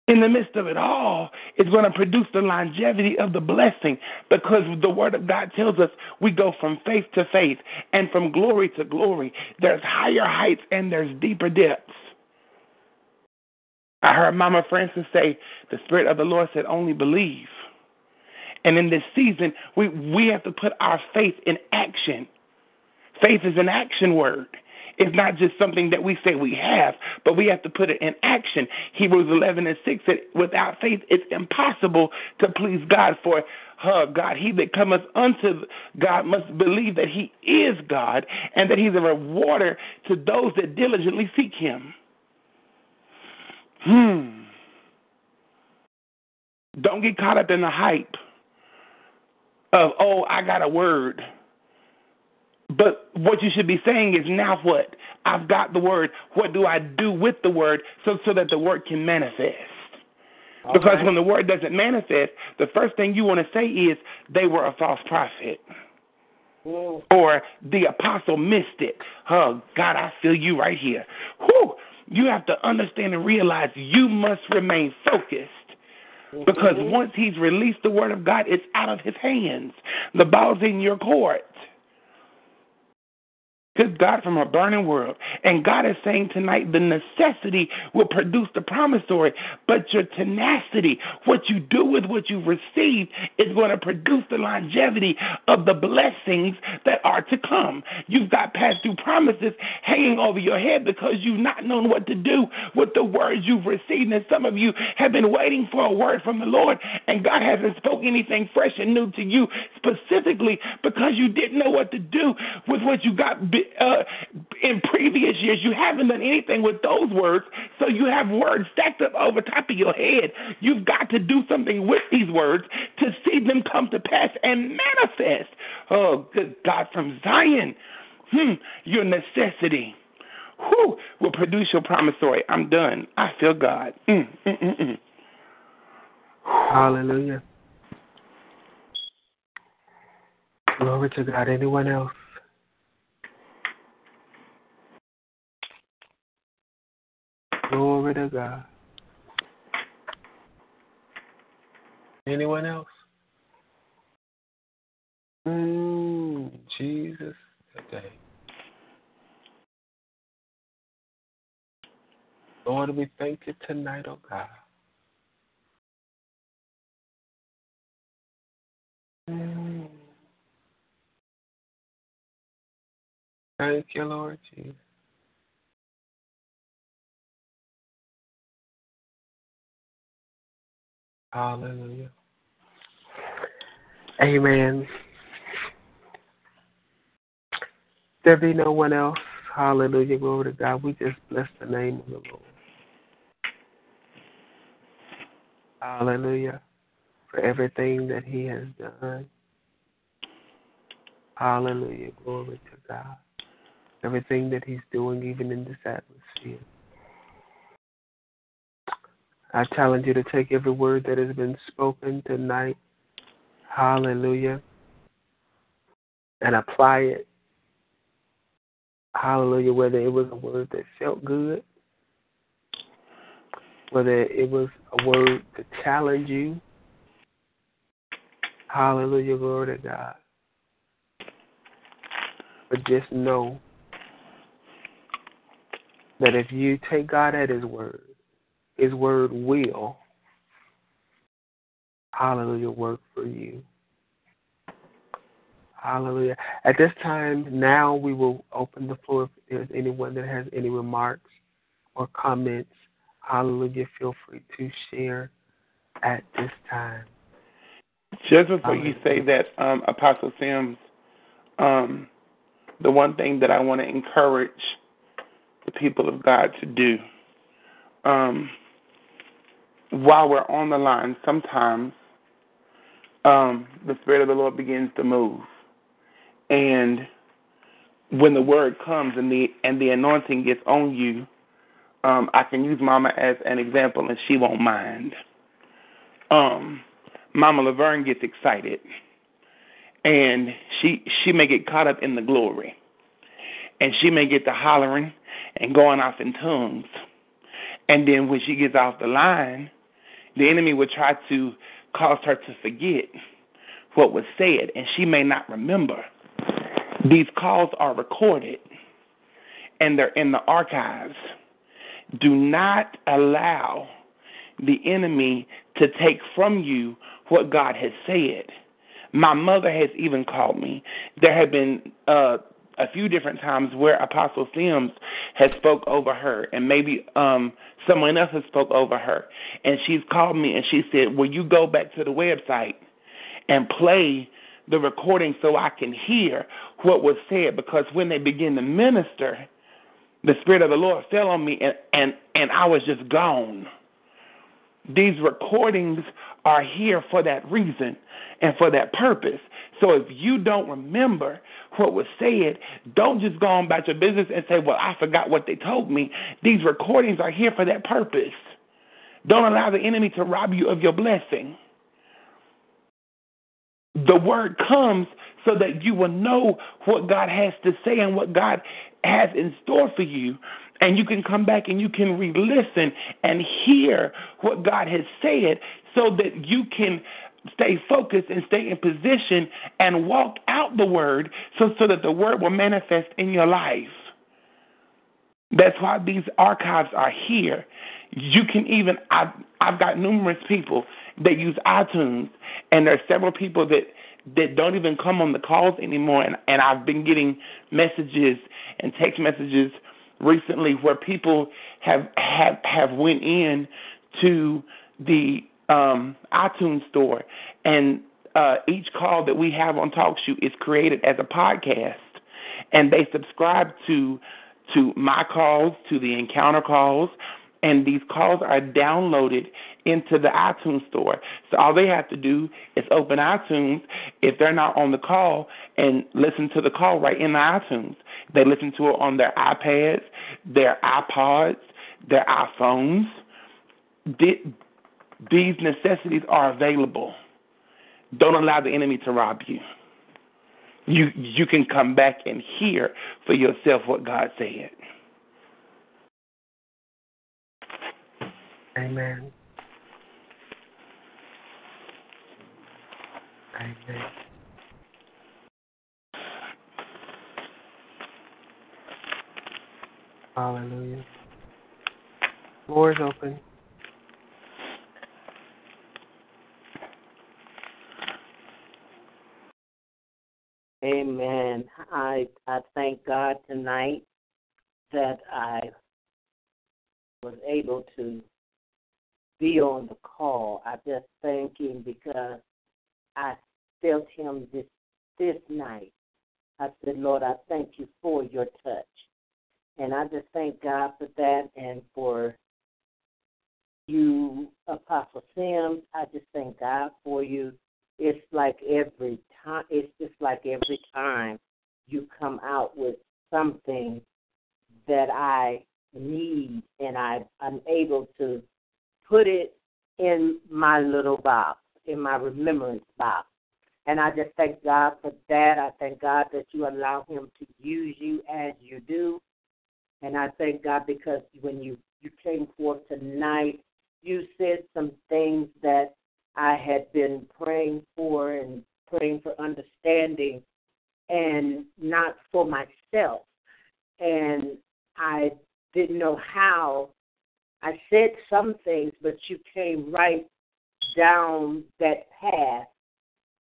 in the midst of it all is going to produce the longevity of the blessing because the word of God tells us we go from faith to faith and from glory to glory. There's higher heights and there's deeper depths. I heard Mama Francis say, The Spirit of the Lord said, only believe. And in this season, we, we have to put our faith in action. Faith is an action word. It's not just something that we say we have, but we have to put it in action. Hebrews 11 and 6 said, Without faith, it's impossible to please God. For uh, God, he that cometh unto God must believe that he is God and that he's a rewarder to those that diligently seek him. Hmm. Don't get caught up in the hype of, oh, I got a word. But what you should be saying is, now what? I've got the word. What do I do with the word so, so that the word can manifest? All because right. when the word doesn't manifest, the first thing you want to say is, they were a false prophet. Or the apostle missed it. Oh, God, I feel you right here. Whew. You have to understand and realize you must remain focused. Because mm-hmm. once he's released the word of God, it's out of his hands. The ball's in your court. Good God from a burning world. And God is saying tonight the necessity will produce the promissory, but your tenacity, what you do with what you've received, is going to produce the longevity of the blessings that are to come. You've got past due promises hanging over your head because you've not known what to do with the words you've received. And some of you have been waiting for a word from the Lord, and God hasn't spoken anything fresh and new to you specifically because you didn't know what to do with what you got uh, in previous years, you haven't done anything with those words, so you have words stacked up over top of your head. You've got to do something with these words to see them come to pass and manifest. Oh, good God, from Zion, hmm, your necessity. Whew, will produce your promissory. I'm done. I feel God. Mm, mm, mm, mm. Hallelujah. Glory to God. Anyone else? Glory to God. Anyone else? Mm, Jesus today. Lord, we thank you tonight, oh God. Mm. Thank you, Lord Jesus. Hallelujah. Amen. There be no one else. Hallelujah. Glory to God. We just bless the name of the Lord. Hallelujah. For everything that He has done. Hallelujah. Glory to God. Everything that He's doing, even in this atmosphere. I challenge you to take every word that has been spoken tonight, hallelujah, and apply it. Hallelujah, whether it was a word that felt good, whether it was a word to challenge you. Hallelujah, glory to God. But just know that if you take God at His word, his word will, hallelujah, work for you. Hallelujah. At this time, now we will open the floor if there's anyone that has any remarks or comments. Hallelujah. Feel free to share at this time. Just before you say that, um, Apostle Sims, um, the one thing that I want to encourage the people of God to do um, while we're on the line, sometimes um, the Spirit of the Lord begins to move. And when the word comes and the and the anointing gets on you, um, I can use Mama as an example, and she won't mind. Um, Mama Laverne gets excited, and she she may get caught up in the glory, and she may get to hollering and going off in tongues, and then when she gets off the line, the enemy would try to cause her to forget what was said, and she may not remember. These calls are recorded, and they're in the archives. Do not allow the enemy to take from you what God has said. My mother has even called me. There have been uh, a few different times where Apostle Sims has spoke over her, and maybe um, someone else has spoke over her, and she's called me and she said, "Will you go back to the website and play the recording so I can hear what was said?" Because when they begin to minister, the Spirit of the Lord fell on me, and and and I was just gone. These recordings are here for that reason and for that purpose. So if you don't remember what was said, don't just go on about your business and say, Well, I forgot what they told me. These recordings are here for that purpose. Don't allow the enemy to rob you of your blessing. The word comes so that you will know what God has to say and what God has in store for you. And you can come back and you can re listen and hear what God has said so that you can stay focused and stay in position and walk out the word so, so that the word will manifest in your life. That's why these archives are here. You can even, I've, I've got numerous people that use iTunes, and there are several people that that don't even come on the calls anymore. And, and I've been getting messages and text messages recently where people have have have went in to the um, iTunes store, and uh, each call that we have on TalkShoe is created as a podcast, and they subscribe to to my calls, to the encounter calls, and these calls are downloaded into the iTunes store. So all they have to do is open iTunes if they're not on the call and listen to the call right in the iTunes. They listen to it on their iPads, their iPods, their iPhones. These necessities are available. Don't allow the enemy to rob you. You you can come back and hear for yourself what God said. Amen. Amen. Hallelujah. Floor is open. Amen. I I thank God tonight that I was able to be on the call. I just thank him because I felt him this this night. I said, Lord, I thank you for your touch. And I just thank God for that and for you, Apostle Sims. I just thank God for you. It's like every time, it's just like every time you come out with something that I need and I, I'm able to put it in my little box, in my remembrance box. And I just thank God for that. I thank God that you allow Him to use you as you do. And I thank God because when you, you came forth tonight, you said some things that I had been praying for and praying for understanding and not for myself. And I didn't know how. I said some things, but you came right down that path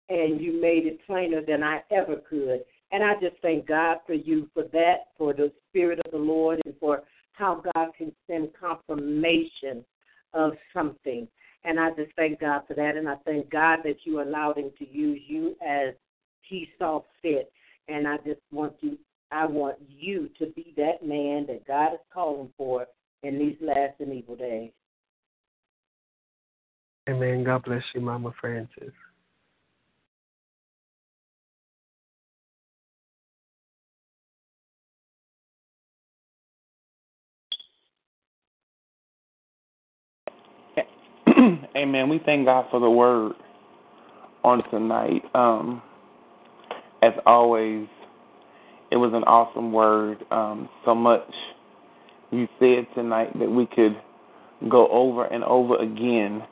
and you made it plainer than I ever could. And I just thank God for you for that, for the Spirit of the Lord, and for how God can send confirmation of something. And I just thank God for that. And I thank God that you allowed Him to use you as He saw fit. And I just want you, I want you to be that man that God is calling for in these last and evil days. Amen. God bless you, Mama Francis. Amen. We thank God for the word on tonight. Um, as always, it was an awesome word. Um, so much you said tonight that we could go over and over again,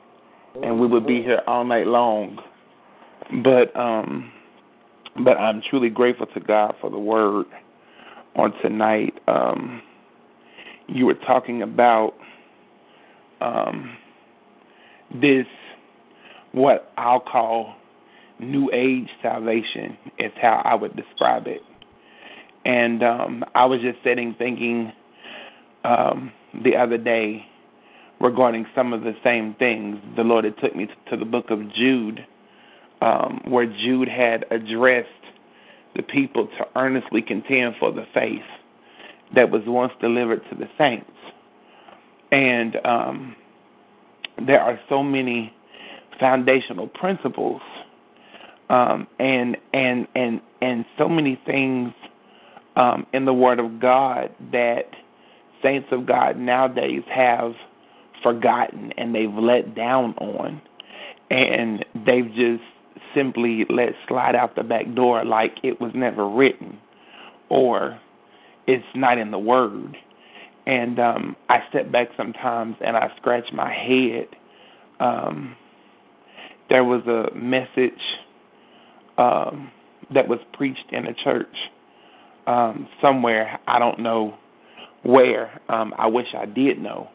and we would be here all night long. But um, but I'm truly grateful to God for the word on tonight. Um, you were talking about um, this, what I'll call new age salvation, is how I would describe it. And um, I was just sitting thinking um, the other day regarding some of the same things. The Lord had took me to the book of Jude, um, where Jude had addressed the people to earnestly contend for the faith that was once delivered to the saints. And um, there are so many foundational principles um, and and and and so many things um, in the Word of God that saints of God nowadays have forgotten and they've let down on, and they've just simply let slide out the back door like it was never written or it's not in the Word. And um, I step back sometimes and I scratch my head. Um, there was a message um, that was preached in a church um, somewhere. I don't know where. Um, I wish I did know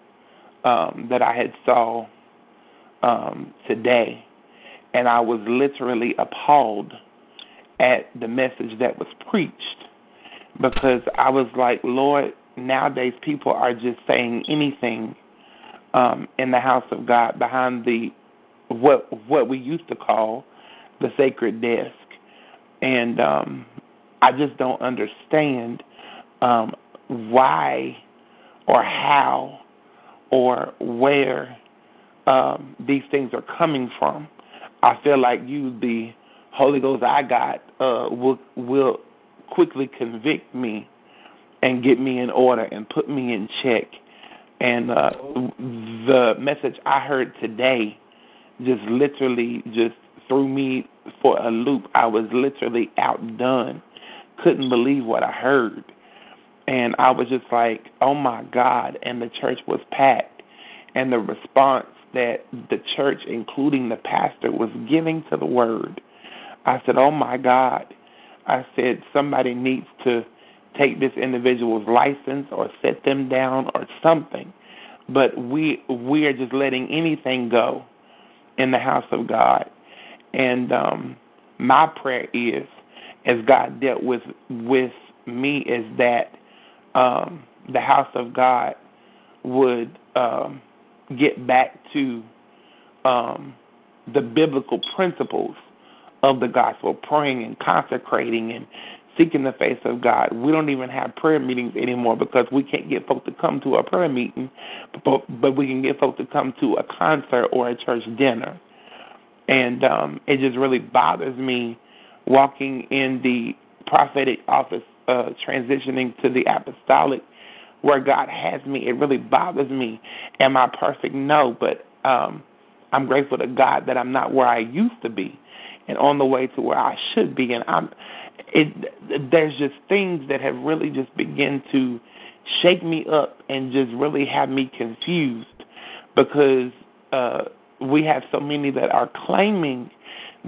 um, that I had saw um, today, and I was literally appalled at the message that was preached because I was like, Lord, nowadays people are just saying anything um, in the house of God behind the what what we used to call the sacred desk, and um, I just don't understand um, why or how or where um, these things are coming from. I feel like you, the Holy Ghost I got, uh, will will quickly convict me and get me in order and put me in check. And uh, the message I heard today just literally just threw me for a loop. I was literally outdone. Couldn't believe what I heard. And I was just like, oh my God. And the church was packed. And the response that the church, including the pastor, was giving to the word, I said, oh my God. I said, somebody needs to take this individual's license or set them down or something. But we we are just letting anything go in the house of God. And um my prayer is as God dealt with with me is that um the house of God would um get back to um the biblical principles of the gospel, praying and consecrating and seeking the face of God. We don't even have prayer meetings anymore because we can't get folk to come to a prayer meeting, but but we can get folk to come to a concert or a church dinner. And um it just really bothers me walking in the prophetic office uh transitioning to the apostolic where God has me. It really bothers me. Am I perfect? No, but um I'm grateful to God that I'm not where I used to be and on the way to where I should be. And I'm it there's just things that have really just begin to shake me up and just really have me confused because uh we have so many that are claiming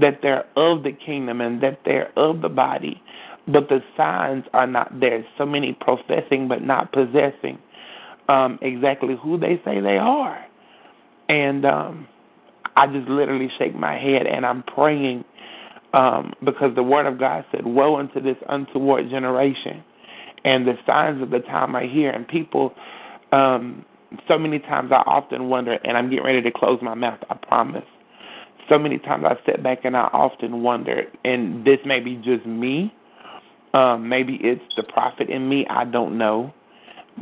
that they're of the kingdom and that they're of the body but the signs are not there. So many professing but not possessing um exactly who they say they are. And um I just literally shake my head and I'm praying um, because the Word of God said, Woe unto this untoward generation. And the signs of the time are here. And people, um, so many times I often wonder, and I'm getting ready to close my mouth, I promise. So many times I sit back and I often wonder, and this may be just me, um, maybe it's the prophet in me, I don't know.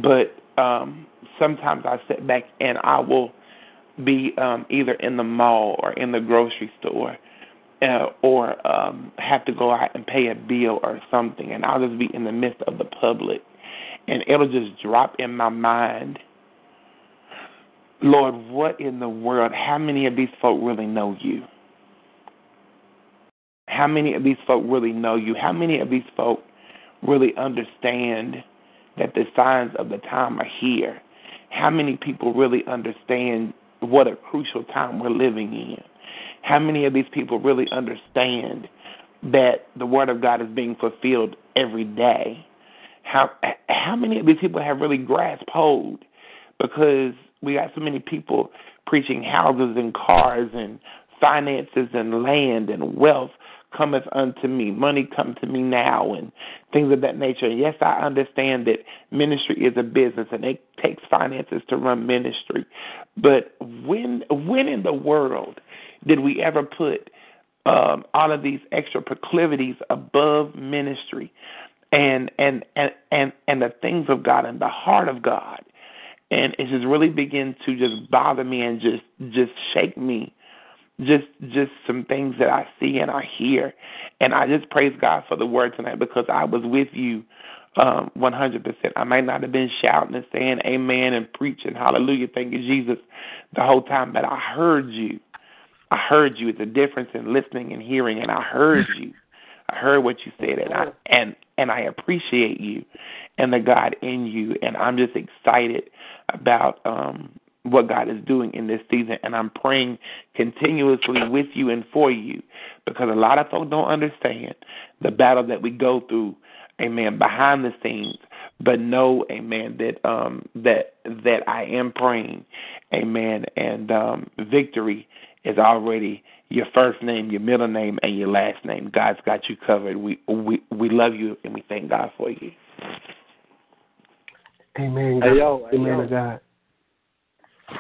But um, sometimes I sit back and I will be um, either in the mall or in the grocery store uh, or um, have to go out and pay a bill or something, and I'll just be in the midst of the public, and it'll just drop in my mind Lord, what in the world? How many of these folk really know you? How many of these folk really know you? How many of these folk really understand that the signs of the time are here? How many people really understand what a crucial time we're living in? How many of these people really understand that the word of God is being fulfilled every day? How how many of these people have really grasped hold? Because we got so many people preaching houses and cars and finances and land and wealth cometh unto me. Money come to me now and things of that nature. And yes, I understand that ministry is a business and it takes finances to run ministry. But when when in the world did we ever put um, all of these extra proclivities above ministry and and and and and the things of God and the heart of God? And it just really begin to just bother me and just just shake me just just some things that I see and I hear. And I just praise God for the word tonight because I was with you um 100%. I might not have been shouting and saying amen and preaching hallelujah, thank you Jesus the whole time, but I heard you. I heard you. It's a difference in listening and hearing and I heard you. I heard what you said and I and and I appreciate you and the God in you and I'm just excited about um what God is doing in this season. And I'm praying continuously with you and for you because a lot of folks don't understand the battle that we go through, amen, behind the scenes. But know, amen, that um that that I am praying, amen, and um victory is already your first name, your middle name, and your last name. God's got you covered. We we we love you and we thank God for you. Amen. Hey, yo, hey, Amen yo. to God.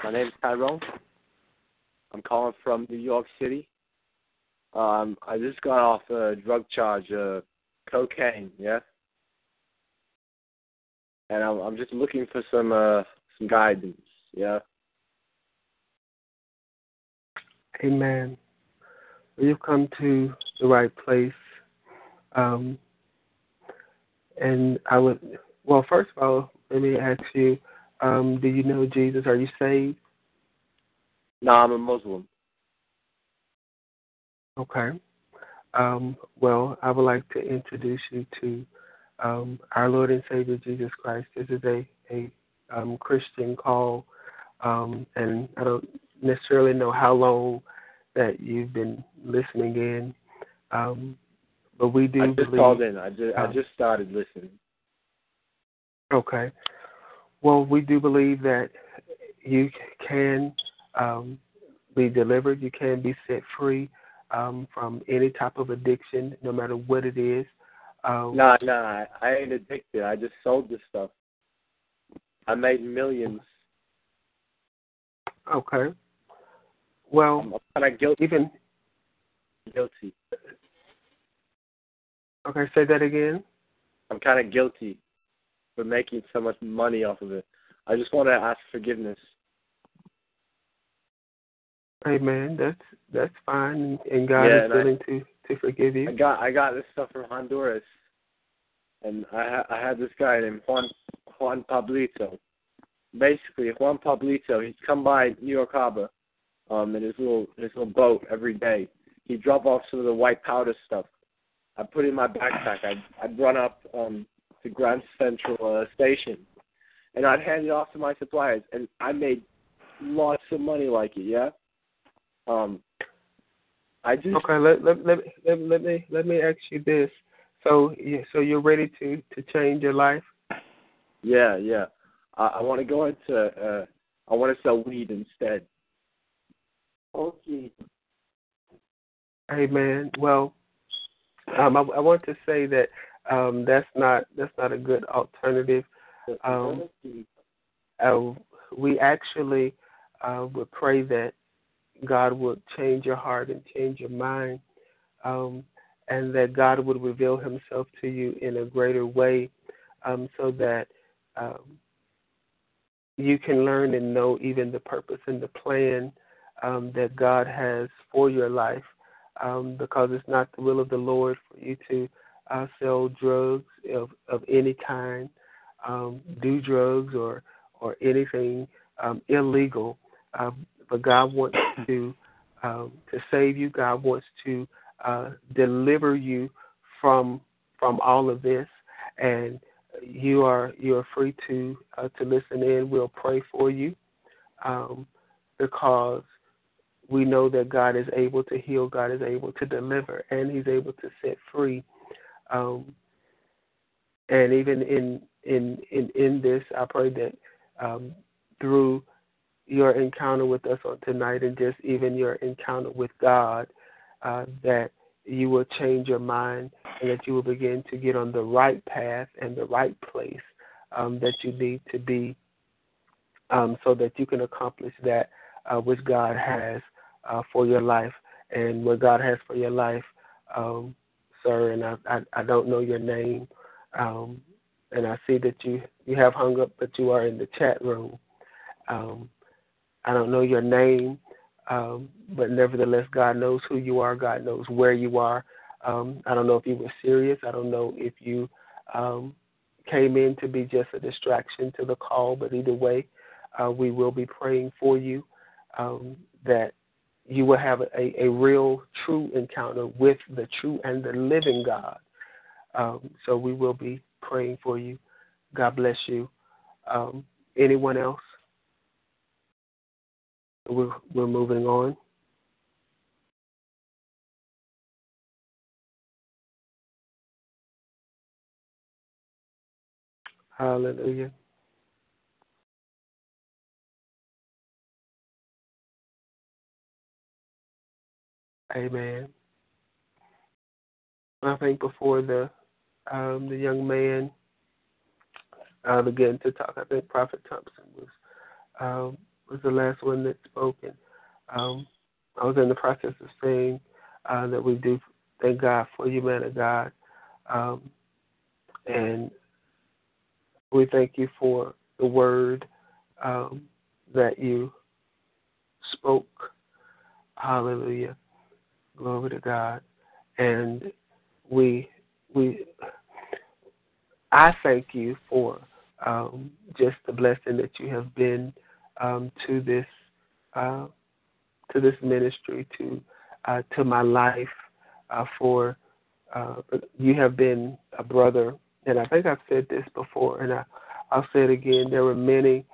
My name is Tyrone. I'm calling from New York City. Um, I just got off a drug charge, uh, cocaine, yeah. And I'm, I'm just looking for some uh, some guidance, yeah. Amen. Well, You've come to the right place. Um, and I would, well, first of all, let me ask you, um, do you know Jesus? Are you saved? No, I'm a Muslim. Okay. Um, well, I would like to introduce you to um, our Lord and Savior Jesus Christ. This is a, a um, Christian call, um, and I don't necessarily know how long that you've been listening in, um, but we do I just believe. called in. I just I um, just started listening. Okay. Well, we do believe that you can um, be delivered. You can be set free um, from any type of addiction, no matter what it is. Um, Nah, nah, I, I ain't addicted. I just sold this stuff. I made millions. Okay. Well, I'm, kind of guilty. even Guilty. okay. Say that again. I'm kind of guilty for making so much money off of it. I just want to ask forgiveness. Amen. That's that's fine, and, God Yeah, is and I- willing to to forgive you. I got I got this stuff from Honduras, and I ha- I had this guy named Juan Juan Pablito. Basically, Juan Pablito, he'd come by New York Harbor, um, in his little his little boat every day. He'd drop off some of the white powder stuff. I put it in my backpack. I'd I'd run up um to Grand Central uh, Station, and I'd hand it off to my suppliers, and I made lots of money like it. Yeah. Um. I just Okay. Let let let, let, let me let me ask you this. So yeah, so you're ready to to change your life? Yeah, yeah. I, I want to go into. Uh, I want to sell weed instead. Oh, Jesus. Amen. Well, um, I, I want to say that um, that's not that's not a good alternative. Um, uh, we actually uh, would pray that God would change your heart and change your mind, um, and that God would reveal Himself to you in a greater way, um, so that um, you can learn and know even the purpose and the plan um, that God has for your life. Um, because it's not the will of the Lord for you to uh, sell drugs of, of any kind, um, do drugs or or anything um, illegal. um, but God wants to um, to save you. God wants to uh, deliver you from from all of this, and you are you are free to uh, to listen in. We'll pray for you um, because we know that God is able to heal, God is able to deliver, and He's able to set free. Um, and even in in in in this, I pray that um, through your encounter with us on tonight, and just even your encounter with God, uh, that you will change your mind and that you will begin to get on the right path and the right place um, that you need to be um, so that you can accomplish that uh, which God has uh, for your life. And what God has for your life, um, sir, and I, I, I don't know your name, um, and I see that you, you have hung up, but you are in the chat room. Um, I don't know your name, um, but nevertheless, God knows who you are. God knows where you are. Um, I don't know if you were serious. I don't know if you um, came in to be just a distraction to the call, but either way, uh, we will be praying for you um, that you will have a, a real, true encounter with the true and the living God. Um, so we will be praying for you. God bless you. Um, anyone else? We're, we're moving on. Hallelujah. Amen. I think before the um, the young man uh, began to talk, I think Prophet Thompson was um, was the last one that spoke, and um, I was in the process of saying uh, that we do thank God for you, man of God, um, and we thank you for the word um, that you spoke. Hallelujah. Glory to God. And we we I thank you for um, just the blessing that you have been um, to this uh, to this ministry, to uh, to my life, uh, for uh, you have been a brother, and I think I've said this before, and I, I'll say it again. There were many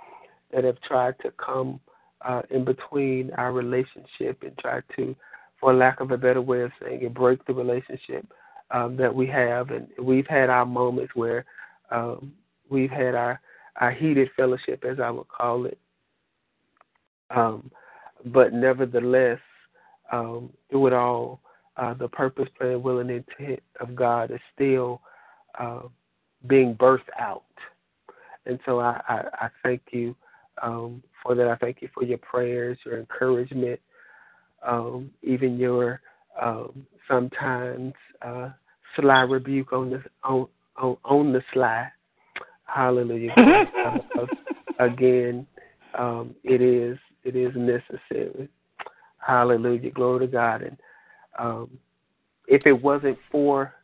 that have tried to come uh, in between our relationship and try to for lack of a better way of saying it, break the relationship um, that we have. And we've had our moments where um, we've had our, our heated fellowship, as I would call it. Um, but nevertheless, um, through it all, uh, the purpose, plan, will, and intent of God is still uh, being birthed out. And so I, I, I thank you um, for that. I thank you for your prayers, your encouragement, um, even your um, sometimes uh, sly rebuke on the on on, on the sly. Hallelujah. again, um, it is it is necessary. Hallelujah. Glory to God. And um, if it wasn't for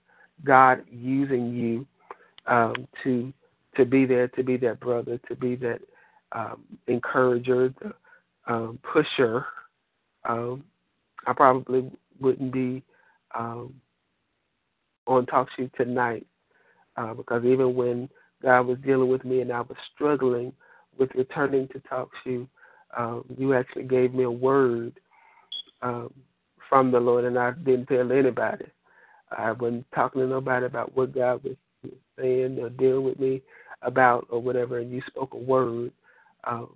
God using you um, to to be there, to be that brother, to be that um, encourager, the um, pusher, um, I probably wouldn't be um, on TalkShoe tonight uh, because even when God was dealing with me and I was struggling with returning to Talk Shoe, um, you actually gave me a word um, from the Lord, and I didn't tell anybody. I wasn't talking to nobody about what God was saying or dealing with me about or whatever, and you spoke a word um,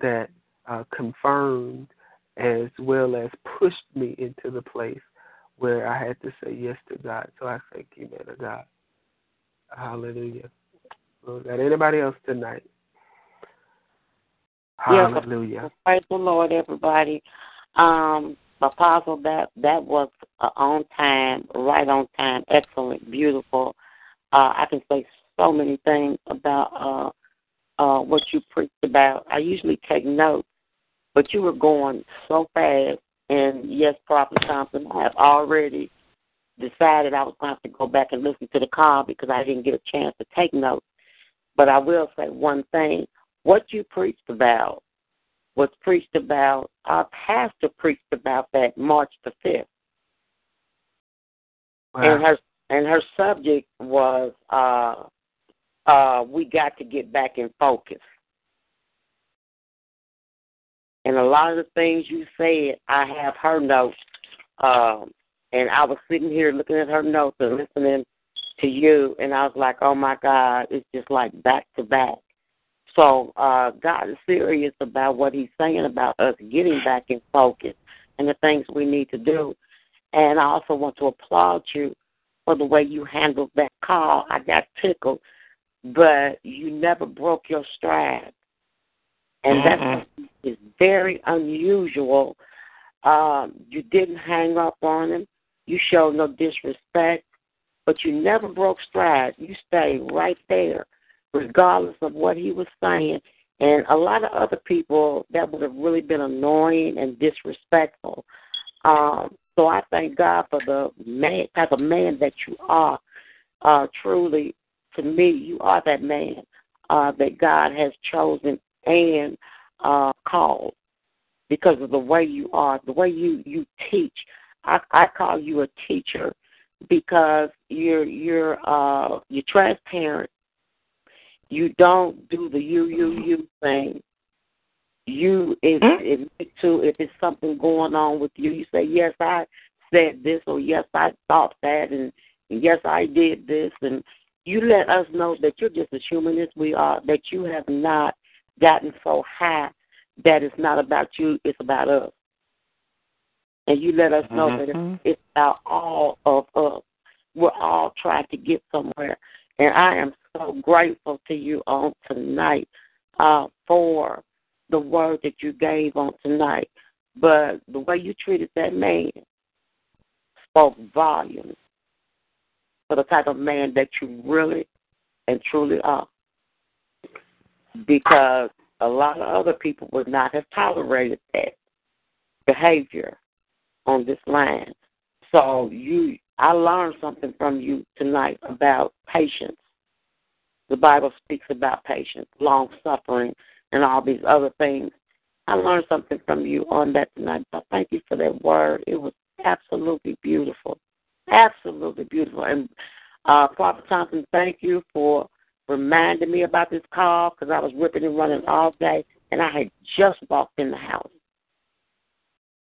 that uh, confirmed as well as pushed me into the place where I had to say yes to God. So I thank you, man of God. Hallelujah. Lord God. Anybody else tonight? Hallelujah. Yes, praise the Lord, everybody. Um, Apostle, that that was uh, on time, right on time, excellent, beautiful. Uh, I can say so many things about uh, uh, what you preached about. I usually take notes, but you were going so fast. And yes, Prophet Thompson, I have already decided I was going to have to go back and listen to the call because I didn't get a chance to take notes. But I will say one thing: what you preached about was preached about. Our pastor preached about that March the fifth, Wow. and her and her subject was uh, uh, we got to get back in focus. And a lot of the things you said, I have her notes. Um, and I was sitting here looking at her notes and listening to you, and I was like, oh my God, it's just like back to back. So uh, God is serious about what He's saying about us getting back in focus and the things we need to do. And I also want to applaud you for the way you handled that call. I got tickled, but you never broke your stride. And that is very unusual. Um, you didn't hang up on him. You showed no disrespect, but you never broke stride. You stayed right there, regardless of what he was saying. And a lot of other people that would have really been annoying and disrespectful. Um, so I thank God for the man type of man that you are. Uh, truly, to me, you are that man uh, that God has chosen and uh, called because of the way you are, the way you you teach. I, I call you a teacher because you're you're uh, you're transparent. You don't do the you you you thing. You if if to if it's something going on with you, you say yes I said this or yes I thought that and yes I did this and you let us know that you're just as human as we are, that you have not gotten so high that it's not about you, it's about us. And you let us know that Mhm. it's, it's about all of us. We're all trying to get somewhere. And I am so grateful to you on tonight uh, for the word that you gave on tonight. But the way you treated that man spoke volumes for the type of man that you really and truly are because a lot of other people would not have tolerated that behavior on this land. So you I learned something from you tonight about patience. The Bible speaks about patience, long suffering, and all these other things. I learned something from you on that tonight. So thank you for that word. It was absolutely beautiful. Absolutely beautiful. And uh, Prophet Thompson, thank you for reminding me about this call because I was ripping and running all day, and I had just walked in the house.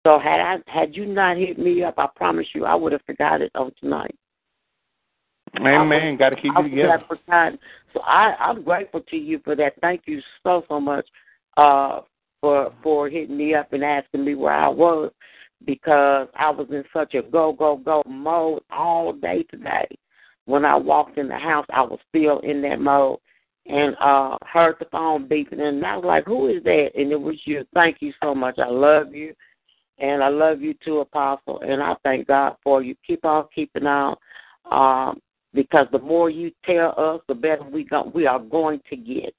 So had I had you not hit me up, I promise you I would have forgot it on tonight. Amen. Got to keep you together. So I, I'm grateful to you for that. Thank you so so much uh, for for hitting me up and asking me where I was because I was in such a go go go mode all day today. When I walked in the house, I was still in that mode and uh heard the phone beeping and I was like, Who is that? And it was you. Thank you so much. I love you. And I love you too, Apostle. And I thank God for you. Keep on keeping on. Um, because the more you tell us, the better we go, we are going to get.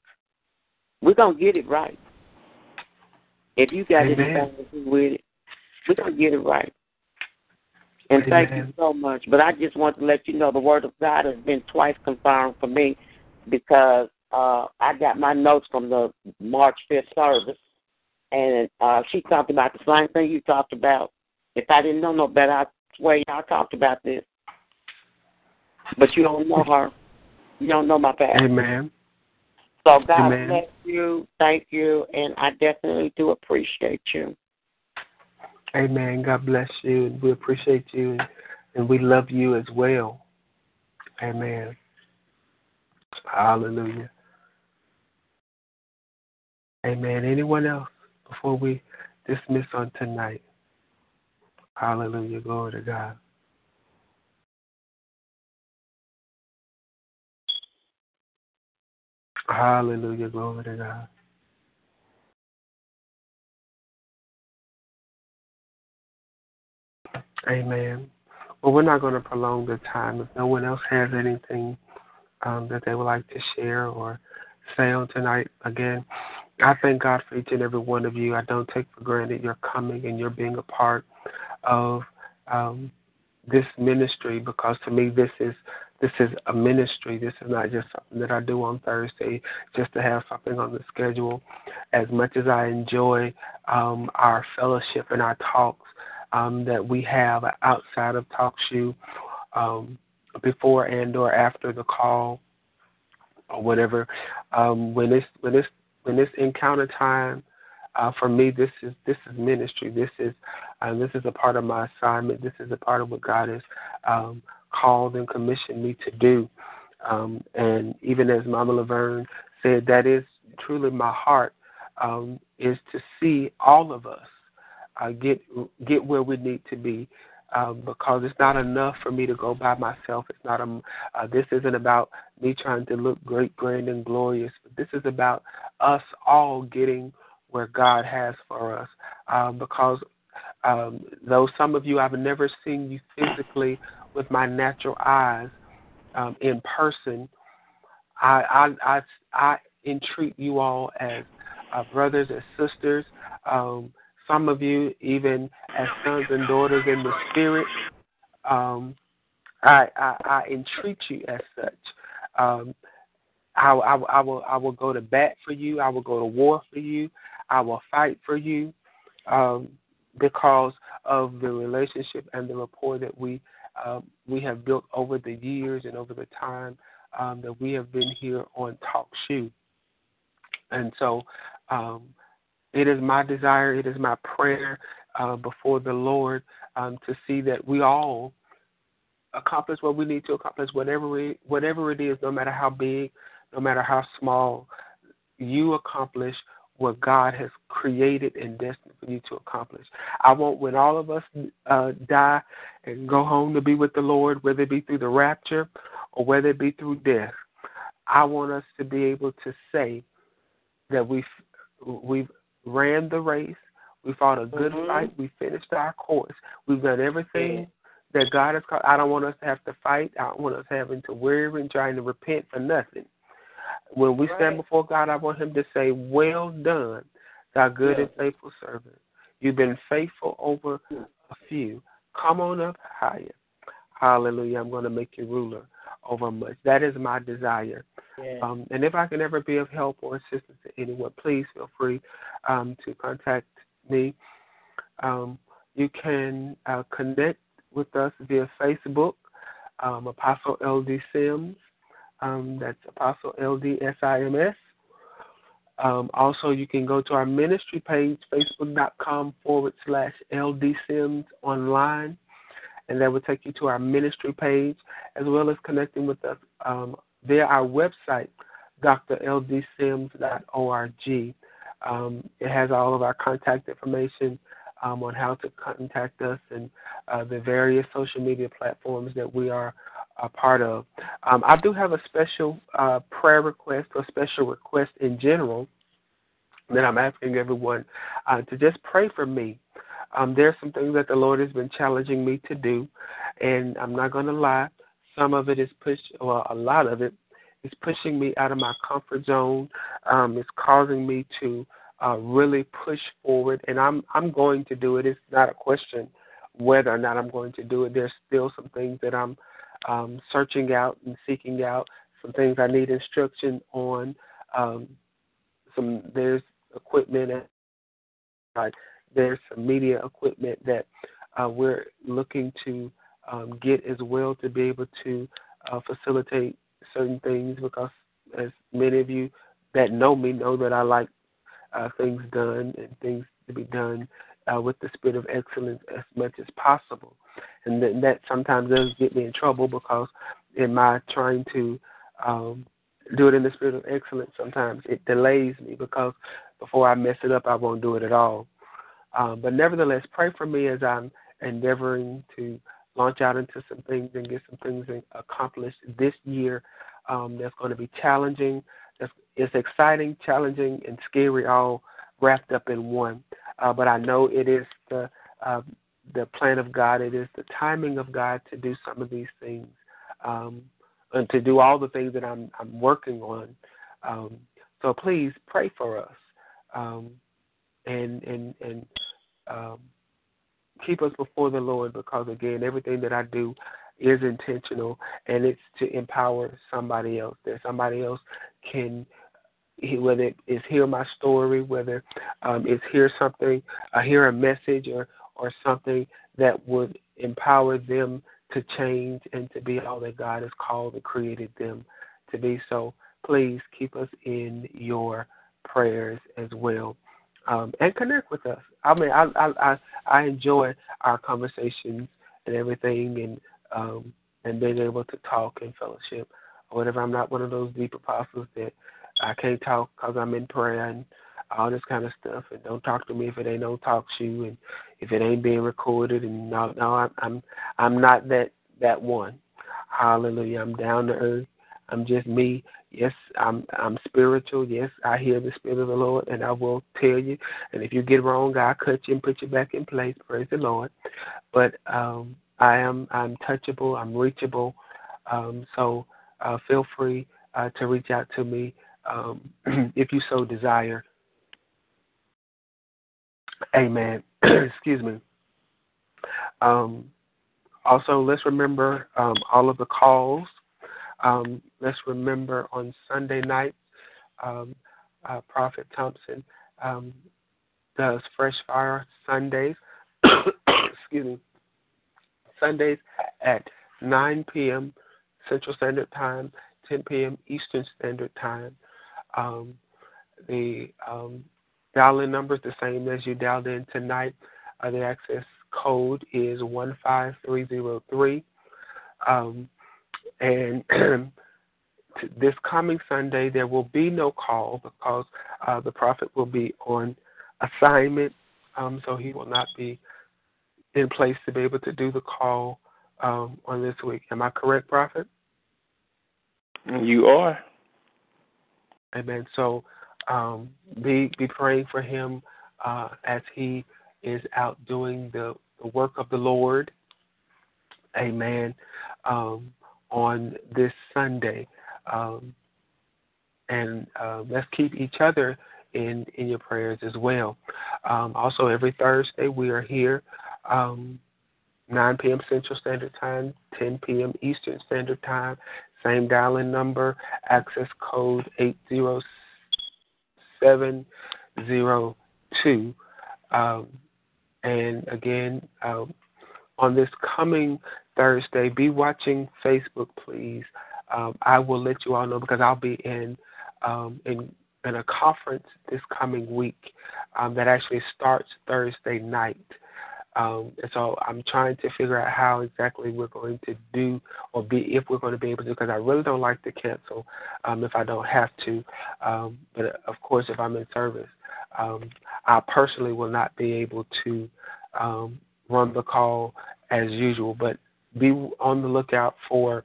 We're gonna get it right. If you got Amen. anything to do with it, we're gonna get it right. And thank you so much. But I just want to let you know the word of God has been twice confirmed for me because uh I got my notes from the March fifth service and uh she talked about the same thing you talked about. If I didn't know no better, I swear y'all talked about this. But you don't know her. You don't know my past. Amen. So God Amen. bless you. Thank you. And I definitely do appreciate you. Amen. God bless you. And we appreciate you. And, we love you as well. Amen. Hallelujah. Amen. Anyone else before we dismiss on tonight? Hallelujah. Glory to God. Hallelujah. Glory to God. Amen. Well, we're not going to prolong the time. If no one else has anything um, that they would like to share or say on tonight, again, I thank God for each and every one of you. I don't take for granted your coming and your being a part of um, this ministry because to me this is this is a ministry. This is not just something that I do on Thursday just to have something on the schedule. As much as I enjoy um, our fellowship and our talks um, that we have outside of Talk Shoe, um, before and or after the call or whatever, um, when it's when it's when it's encounter time, uh, for me this is this is ministry. This is um, this is a part of my assignment. This is a part of what God has um, called and commissioned me to do. Um, and even as Mama Laverne said, that is truly my heart um, is to see all of us uh, get get where we need to be. Um, because it's not enough for me to go by myself. It's not a. Uh, this isn't about me trying to look great, grand, and glorious. But this is about us all getting where God has for us. Um, because um, though some of you I've never seen you physically with my natural eyes um, in person, I, I I I entreat you all as uh, brothers and sisters. Um, some of you even as sons and daughters in the spirit. Um, I, I I entreat you as such. Um, I, I, I will I will go to bat for you. I will go to war for you. I will fight for you. Um, because of the relationship and the rapport that we um, we have built over the years and over the time um, that we have been here on Talk Shoe. And so um, it is my desire, it is my prayer uh, before the Lord um, to see that we all accomplish what we need to accomplish, whatever we, whatever it is, no matter how big, no matter how small, you accomplish what God has created and destined for you to accomplish. I want when all of us uh, die and go home to be with the Lord, whether it be through the rapture or whether it be through death, I want us to be able to say that we've we've ran the race, we fought a good mm-hmm. fight, we finished our course, we've done everything that God has called. I don't want us to have to fight. I don't want us having to worry and trying to repent for nothing. When we right. stand before God, I want Him to say, Well done, thou good and faithful servant. You've been faithful over a few. Come on up higher. Hallelujah. I'm going to make you ruler over much. That is my desire. Um, and if I can ever be of help or assistance to anyone, please feel free um, to contact me. Um, you can uh, connect with us via Facebook, um, Apostle LD Sims. Um, that's Apostle LDSIMS. Um, also, you can go to our ministry page, facebook.com forward slash LD Sims online, and that will take you to our ministry page, as well as connecting with us um, via our website, drldsims.org. Um, it has all of our contact information um, on how to contact us and uh, the various social media platforms that we are a part of. Um, I do have a special uh, prayer request or special request in general that I'm asking everyone uh, to just pray for me. Um, there are some things that the Lord has been challenging me to do, and I'm not going to lie. Some of it is pushed, well, a lot of it is pushing me out of my comfort zone. Um, it's causing me to uh, really push forward, and I'm I'm going to do it. It's not a question whether or not I'm going to do it. There's still some things that I'm um, searching out and seeking out some things I need instruction on. Um, some there's equipment and uh, there's some media equipment that uh, we're looking to um, get as well to be able to uh, facilitate certain things because as many of you that know me know that I like uh, things done and things to be done uh, with the spirit of excellence as much as possible and that, that sometimes does get me in trouble because in my trying to um, do it in the spirit of excellence, sometimes it delays me because before I mess it up, I won't do it at all. Um, but nevertheless, pray for me as I'm endeavoring to launch out into some things and get some things accomplished this year. Um, that's going to be challenging. That's, it's exciting, challenging, and scary all wrapped up in one. Uh, but I know it is the uh, the plan of God. It is the timing of God to do some of these things, um, and to do all the things that I'm I'm working on. Um, so please pray for us, um, and and and um, keep us before the Lord, because again, everything that I do is intentional and it's to empower somebody else. That somebody else can whether it's hear my story, whether um, it's hear something, uh, hear a message or or something that would empower them to change and to be all that God has called and created them to be. So please keep us in your prayers as well. Um, and connect with us. I mean, I, I I I enjoy our conversations and everything, and um, and being able to talk and fellowship or whatever. I'm not one of those deep apostles that I can't talk because I'm in prayer and all this kind of stuff. And don't talk to me if it ain't no talk shoe and if it ain't being recorded. And no, no, I'm I'm I'm not that that one. Hallelujah. I'm down to earth. I'm just me. Yes, I'm I'm spiritual. Yes, I hear the spirit of the Lord, and I will tell you. And if you get wrong, I'll cut you and put you back in place. Praise the Lord. But um, I am I'm touchable. I'm reachable. Um, so uh, feel free uh, to reach out to me um, if you so desire. Amen. Excuse me. Um, also, let's remember um, all of the calls. Um, let's remember on Sunday night, um, uh, Prophet Thompson um, does Fresh Fire Sundays. excuse me. Sundays at 9 p.m. Central Standard Time, 10 p.m. Eastern Standard Time. Um, the um, dial-in number is the same as you dialed in tonight. Uh, the access code is 15303. Um, and this coming Sunday, there will be no call because uh, the prophet will be on assignment, um, so he will not be in place to be able to do the call um, on this week. Am I correct, prophet? You are. Amen. So um, be be praying for him uh, as he is out doing the, the work of the Lord. Amen. Um, on this Sunday, um, and uh, let's keep each other in in your prayers as well. Um, also, every Thursday we are here. Um, 9 p.m. Central Standard Time, 10 p.m. Eastern Standard Time, same dial-in number, access code 80702. Um, and again, um, on this coming Thursday, be watching Facebook, please. Um, I will let you all know because I'll be in um, in in a conference this coming week um, that actually starts Thursday night. Um, and so I'm trying to figure out how exactly we're going to do or be if we're going to be able to because I really don't like to cancel um, if I don't have to. Um, but of course, if I'm in service, um, I personally will not be able to um, run the call as usual. But be on the lookout for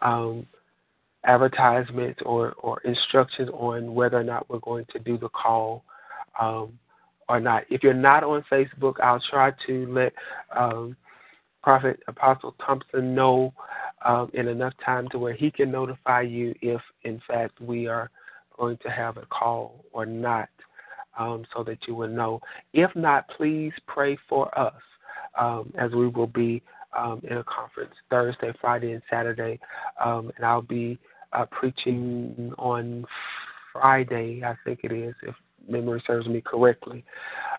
um, advertisements or, or instructions on whether or not we're going to do the call. Um, or not. If you're not on Facebook, I'll try to let um, Prophet Apostle Thompson know um, in enough time to where he can notify you if, in fact, we are going to have a call or not, um, so that you will know. If not, please pray for us um, as we will be um, in a conference Thursday, Friday, and Saturday, um, and I'll be uh, preaching on Friday, I think it is, if memory serves me correctly.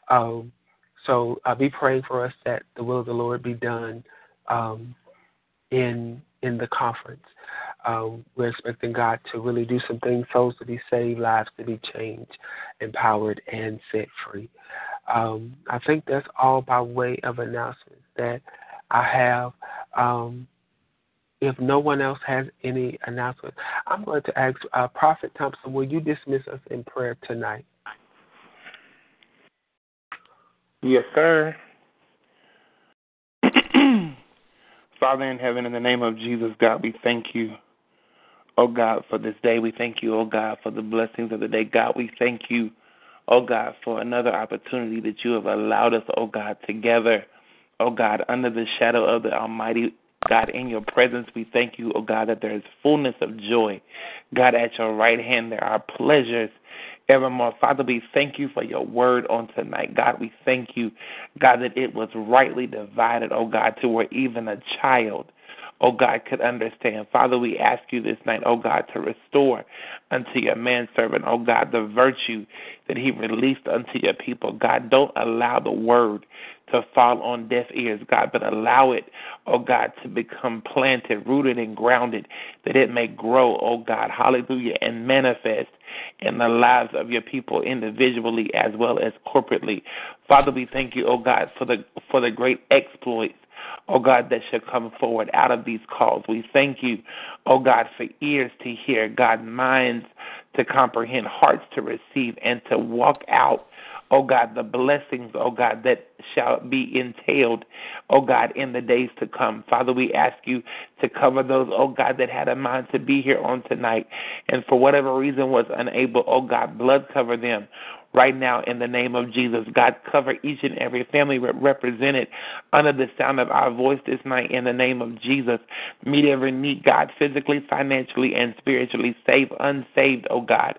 Um, so I'll be praying for us that the will of the Lord be done um, in in the conference. Um, we're expecting God to really do some things, souls to be saved, lives to be changed, empowered, and set free. Um, I think that's all by way of announcements that I have. Um, if no one else has any announcements, I'm going to ask uh, Prophet Thompson, will you dismiss us in prayer tonight? Yes, sir. Father in heaven, in the name of Jesus, God, we thank you. Oh God, for this day, we thank you, oh God, for the blessings of the day. God, we thank you, oh God, for another opportunity that you have allowed us, oh God, together, oh God, under the shadow of the Almighty. God, in your presence, we thank you, oh God, that there is fullness of joy. God, at your right hand, there are pleasures evermore. Father, we thank you for your word on tonight. God, we thank you, God, that it was rightly divided, oh God, to where even a child, oh God, could understand. Father, we ask you this night, oh God, to restore unto your manservant, oh God, the virtue that he released unto your people. God, don't allow the word to fall on deaf ears, God, but allow it, oh God, to become planted, rooted, and grounded, that it may grow, oh God, hallelujah, and manifest in the lives of your people individually as well as corporately. Father, we thank you, oh God, for the for the great exploits oh God, that shall come forward out of these calls. We thank you, oh God, for ears to hear, God, minds to comprehend, hearts to receive, and to walk out oh God, the blessings, oh God, that shall be entailed, oh God, in the days to come. Father, we ask you to cover those, oh God, that had a mind to be here on tonight and for whatever reason was unable, oh God, blood cover them right now in the name of Jesus. God, cover each and every family represented under the sound of our voice this night in the name of Jesus. Meet every need, God, physically, financially, and spiritually. Save unsaved, oh God.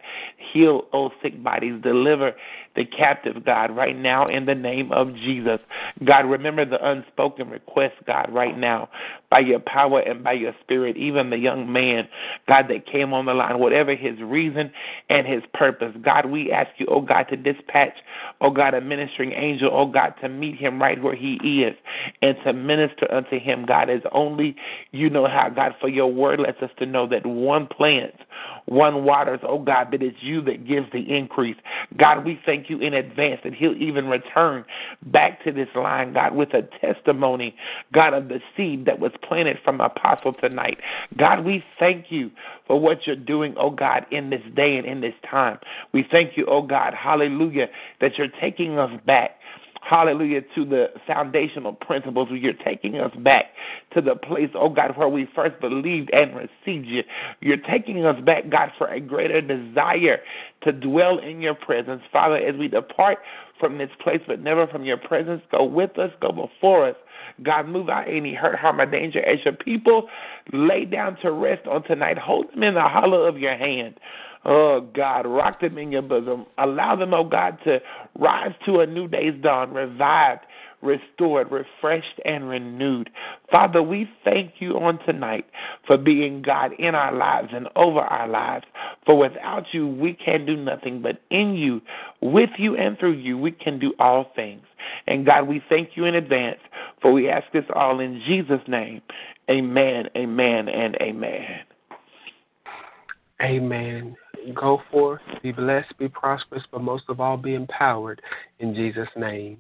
Heal, oh sick bodies. Deliver the captive, God, right now in the name of Jesus. God, remember the unspoken request, God, right now, by your power and by your spirit, even the young man, God, that came on the line, whatever his reason and his purpose. God, we ask you, oh God, to dispatch, oh God, a ministering angel, oh God, to meet him right where he is and to minister unto him, God, as only you know how, God, for your word lets us to know that one plants, one waters, oh God, but it's you that gives the increase. God, we thank you in advance that he'll even return back to this line, God, with a testimony, God, of the seed that was planted from Apostle tonight. God, we thank you for what you're doing, oh God, in this day and in this time. We thank you, oh God, hallelujah, that you're taking us back hallelujah, to the foundational principles. You're taking us back to the place, oh God, where we first believed and received you. You're taking us back, God, for a greater desire to dwell in your presence. Father, as we depart from this place, but never from your presence, go with us, go before us. God, move out any hurt, harm, or danger as your people lay down to rest on tonight. Hold them in the hollow of your hand. Oh, God, rock them in your bosom. Allow them, oh God, to rise to a new day's dawn, revived, restored, refreshed, and renewed. Father, we thank you on tonight for being God in our lives and over our lives. For without you, we can do nothing, but in you, with you, and through you, we can do all things. And God, we thank you in advance, for we ask this all in Jesus' name. Amen, amen, and amen. Amen. Go forth, be blessed, be prosperous, but most of all, be empowered in Jesus' name.